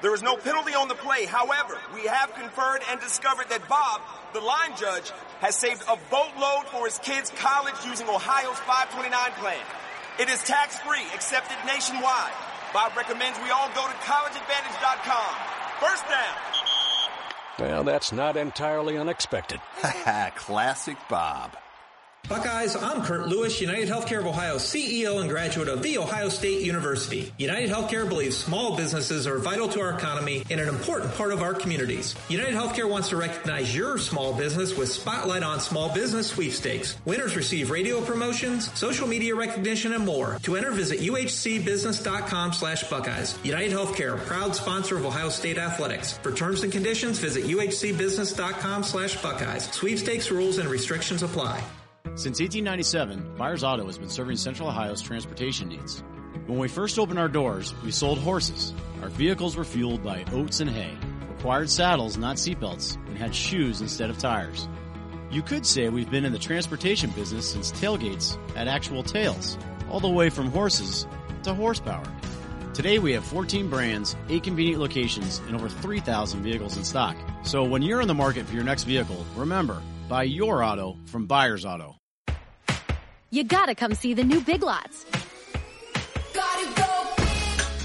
there is no penalty on the play. However, we have conferred and discovered that Bob, the line judge, has saved a boatload for his kids' college using Ohio's 529 plan. It is tax-free, accepted nationwide. Bob recommends we all go to collegeadvantage.com. First down. Well, that's not entirely unexpected. Classic Bob. Buckeyes, I'm Kurt Lewis, United Healthcare of Ohio CEO and graduate of The Ohio State University. United Healthcare believes small businesses are vital to our economy and an important part of our communities. United Healthcare wants to recognize your small business with Spotlight on Small Business Sweepstakes. Winners receive radio promotions, social media recognition, and more. To enter, visit uhcbusiness.com slash Buckeyes. United Healthcare, proud sponsor of Ohio State Athletics. For terms and conditions, visit uhcbusiness.com slash Buckeyes. Sweepstakes rules and restrictions apply. Since 1897, Byers Auto has been serving Central Ohio's transportation needs. When we first opened our doors, we sold horses. Our vehicles were fueled by oats and hay, required saddles, not seatbelts, and had shoes instead of tires. You could say we've been in the transportation business since tailgates had actual tails, all the way from horses to horsepower. Today we have 14 brands, 8 convenient locations, and over 3,000 vehicles in stock. So when you're in the market for your next vehicle, remember, buy your auto from Byers Auto. You gotta come see the new Big Lots.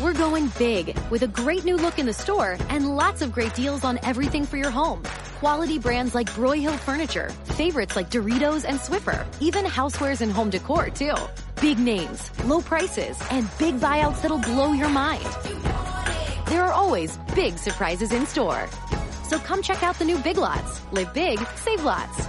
We're going big with a great new look in the store and lots of great deals on everything for your home. Quality brands like Broyhill Furniture, favorites like Doritos and Swiffer, even housewares and home decor too. Big names, low prices, and big buyouts that'll blow your mind. There are always big surprises in store. So come check out the new Big Lots. Live big, save lots.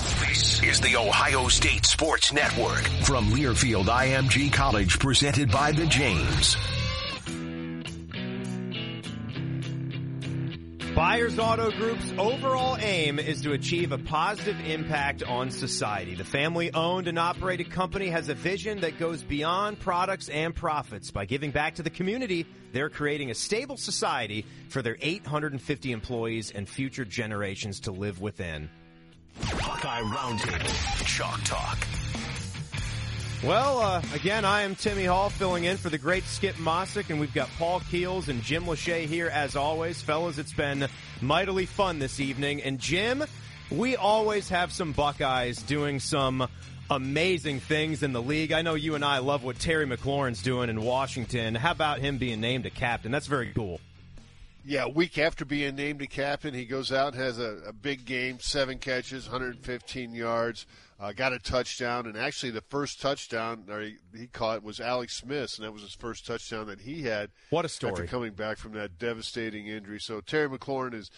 This is the Ohio State Sports Network from Learfield IMG College, presented by the James. Byers Auto Group's overall aim is to achieve a positive impact on society. The family owned and operated company has a vision that goes beyond products and profits. By giving back to the community, they're creating a stable society for their 850 employees and future generations to live within. Buckeye Roundtable. Chalk Talk. Well, uh, again, I am Timmy Hall filling in for the great Skip Mosic, and we've got Paul Keels and Jim Lachey here as always. Fellas, it's been mightily fun this evening. And Jim, we always have some Buckeyes doing some amazing things in the league. I know you and I love what Terry McLaurin's doing in Washington. How about him being named a captain? That's very cool. Yeah, a week after being named a captain, he goes out and has a, a big game, seven catches, 115 yards, uh, got a touchdown, and actually the first touchdown he, he, caught was Alex Smith, and that was his first touchdown that he had. What a story! After coming back from that devastating injury, so Terry McLaurin is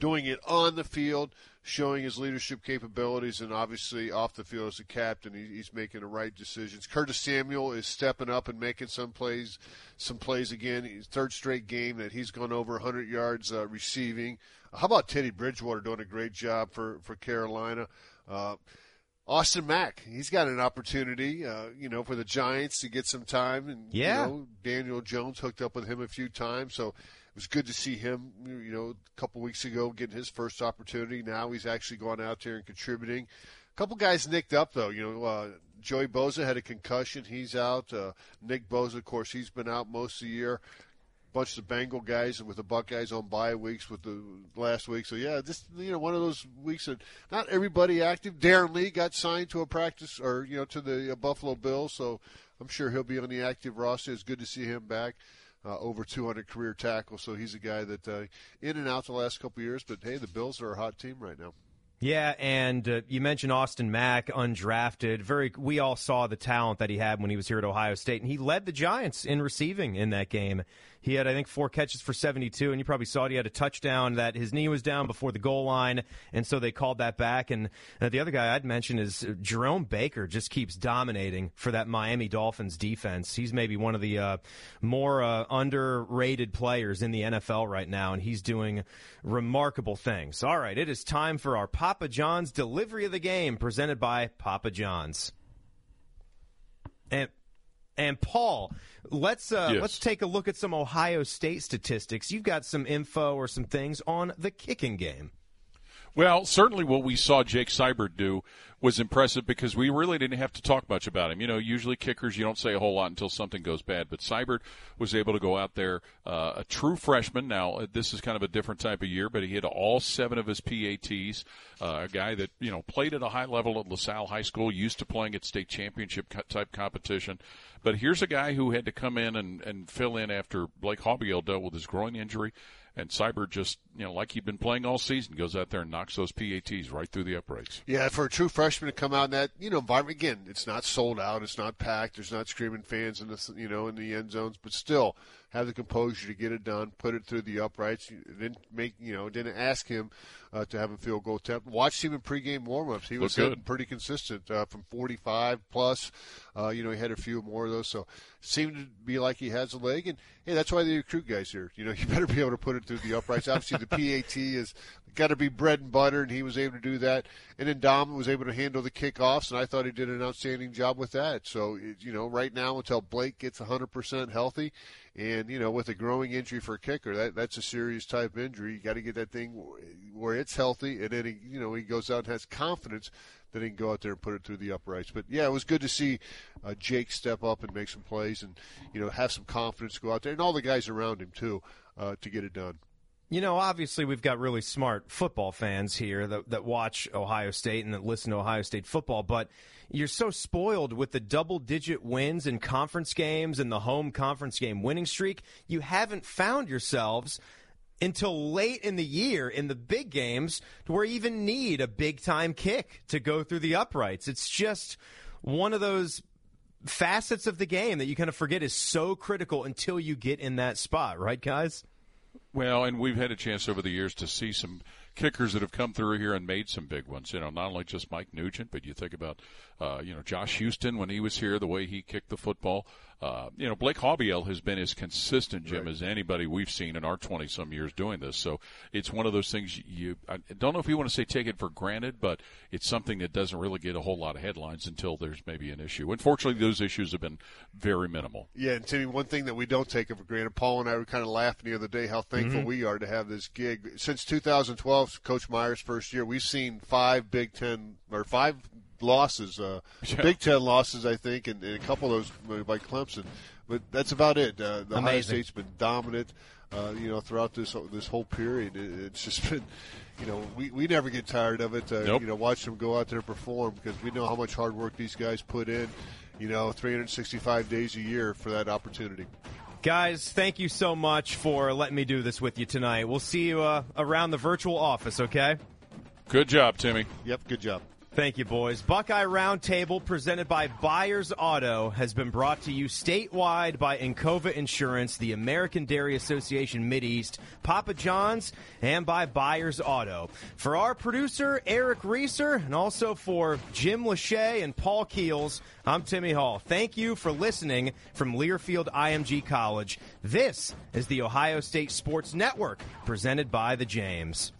doing it on the field, showing his leadership capabilities, and obviously off the field as a captain, he, he's making the right decisions. Curtis Samuel is stepping up and making some plays, some plays again. His third straight game that he's gone over 100 yards uh, receiving. How about Teddy Bridgewater doing a great job for for Carolina? Uh, Austin Mack, he's got an opportunity, uh, you know, for the Giants to get some time, and yeah. you know, Daniel Jones hooked up with him a few times, so was good to see him, you know, a couple weeks ago getting his first opportunity. Now he's actually gone out there and contributing. A couple guys nicked up though. You know, uh, Joey Bosa had a concussion. He's out. Uh, Nick Bosa, of course, he's been out most of the year. Bunch of Bengal guys with the Buckeyes on bye weeks with the last week. So yeah, just you know one of those weeks that not everybody active. Darron Lee got signed to a practice or you know to the Buffalo Bills, so I'm sure he'll be on the active roster. It's good to see him back uh, over 200 career tackles. So he's a guy that uh, in and out the last couple years. But hey, the Bills are a hot team right now. Yeah, and uh, you mentioned Austin Mack, undrafted. Very, we all saw the talent that he had when he was here at Ohio State, and he led the Giants in receiving in that game. He had, I think, four catches for 72, and you probably saw it. He had a touchdown that his knee was down before the goal line, and so they called that back. And uh, the other guy I'd mention is uh, Jerome Baker just keeps dominating for that Miami Dolphins defense. He's maybe one of the uh, more uh, underrated players in the NFL right now, and he's doing remarkable things. All right, it is time for our Papa John's delivery of the game presented by Papa John's. And and Paul, let's uh, yes. let's take a look at some Ohio State statistics. You've got some info or some things on the kicking game. Well, certainly what we saw Jake Seibert do was impressive because we really didn't have to talk much about him. You know, usually kickers you don't say a whole lot until something goes bad, but Seibert was able to go out there, uh, a true freshman. Now this is kind of a different type of year, but he hit all seven of his PATs. Uh, a guy that you know played at a high level at LaSalle High School, used to playing at state championship type competition. But here's a guy who had to come in and, and fill in after Blake Haubeil dealt with his groin injury. And Seibert just, you know, like he'd been playing all season, goes out there and knocks those PATs right through the uprights. Yeah, for a true freshman to come out in that, you know, environment again, it's not sold out, it's not packed, there's not screaming fans in the, you know, in the end zones, but still have the composure to get it done, put it through the uprights. Didn't make, you know, didn't ask him uh, to have a field goal attempt. Watched him in pregame warmups. He was good. pretty consistent uh, from 45 plus. Uh, you know, he had a few more of those, so seemed to be like he has a leg. And hey, that's why they recruit guys here. You know, you better be able to put it through the uprights. Obviously, the PAT is got to be bread and butter, and he was able to do that. And then Dom was able to handle the kickoffs, and I thought he did an outstanding job with that. So, you know, right now until Blake gets 100% healthy, and you know, with a growing injury for a kicker, that that's a serious type injury. You got to get that thing where it's healthy, and then he, you know, he goes out and has confidence that he can go out there and put it through the uprights. But yeah, it was good to see uh, Jake step up and make some plays, and you know, have some confidence go out there, and all the guys around him too, uh, to get it done. You know, obviously, we've got really smart football fans here that, that watch Ohio State and that listen to Ohio State football, but you're so spoiled with the double digit wins in conference games and the home conference game winning streak. You haven't found yourselves until late in the year in the big games to where you even need a big time kick to go through the uprights. It's just one of those facets of the game that you kind of forget is so critical until you get in that spot, right, guys? Well, and we've had a chance over the years to see some kickers that have come through here and made some big ones. You know, not only just Mike Nugent, but you think about, uh, you know, Josh Huston when he was here, the way he kicked the football. Uh, you know, Blake Haubeil has been as consistent, Jim, right. as anybody we've seen in our 20 some years doing this. So it's one of those things you, I don't know if you want to say take it for granted, but it's something that doesn't really get a whole lot of headlines until there's maybe an issue. Unfortunately, those issues have been very minimal. Yeah, and Timmy, one thing that we don't take it for granted, Paul and I were kind of laughing the other day how thankful mm-hmm. we are to have this gig. Since 2012, Coach Meyer's first year, we've seen five Big Ten or five losses, uh, yeah. Big Ten losses, I think, and, and, a couple of those by Clemson. But that's about it. Uh, the Ohio State's been dominant, uh, you know, throughout this this whole period. It, it's just been, you know, we, we never get tired of it. Uh, nope. You know, watch them go out there and perform because we know how much hard work these guys put in. You know, 365 days a year for that opportunity. Guys, thank you so much for letting me do this with you tonight. We'll see you uh, around the virtual office, okay? Good job, Timmy. Yep, good job. Thank you, boys. Buckeye Roundtable, presented by Byers Auto, has been brought to you statewide by Encova Insurance, the American Dairy Association Mideast, Papa John's, and by Byers Auto. For our producer, Eric Reeser, and also for Jim Lachey and Paul Keels, I'm Timmy Hall. Thank you for listening from Learfield IMG College. This is the Ohio State Sports Network, presented by the James.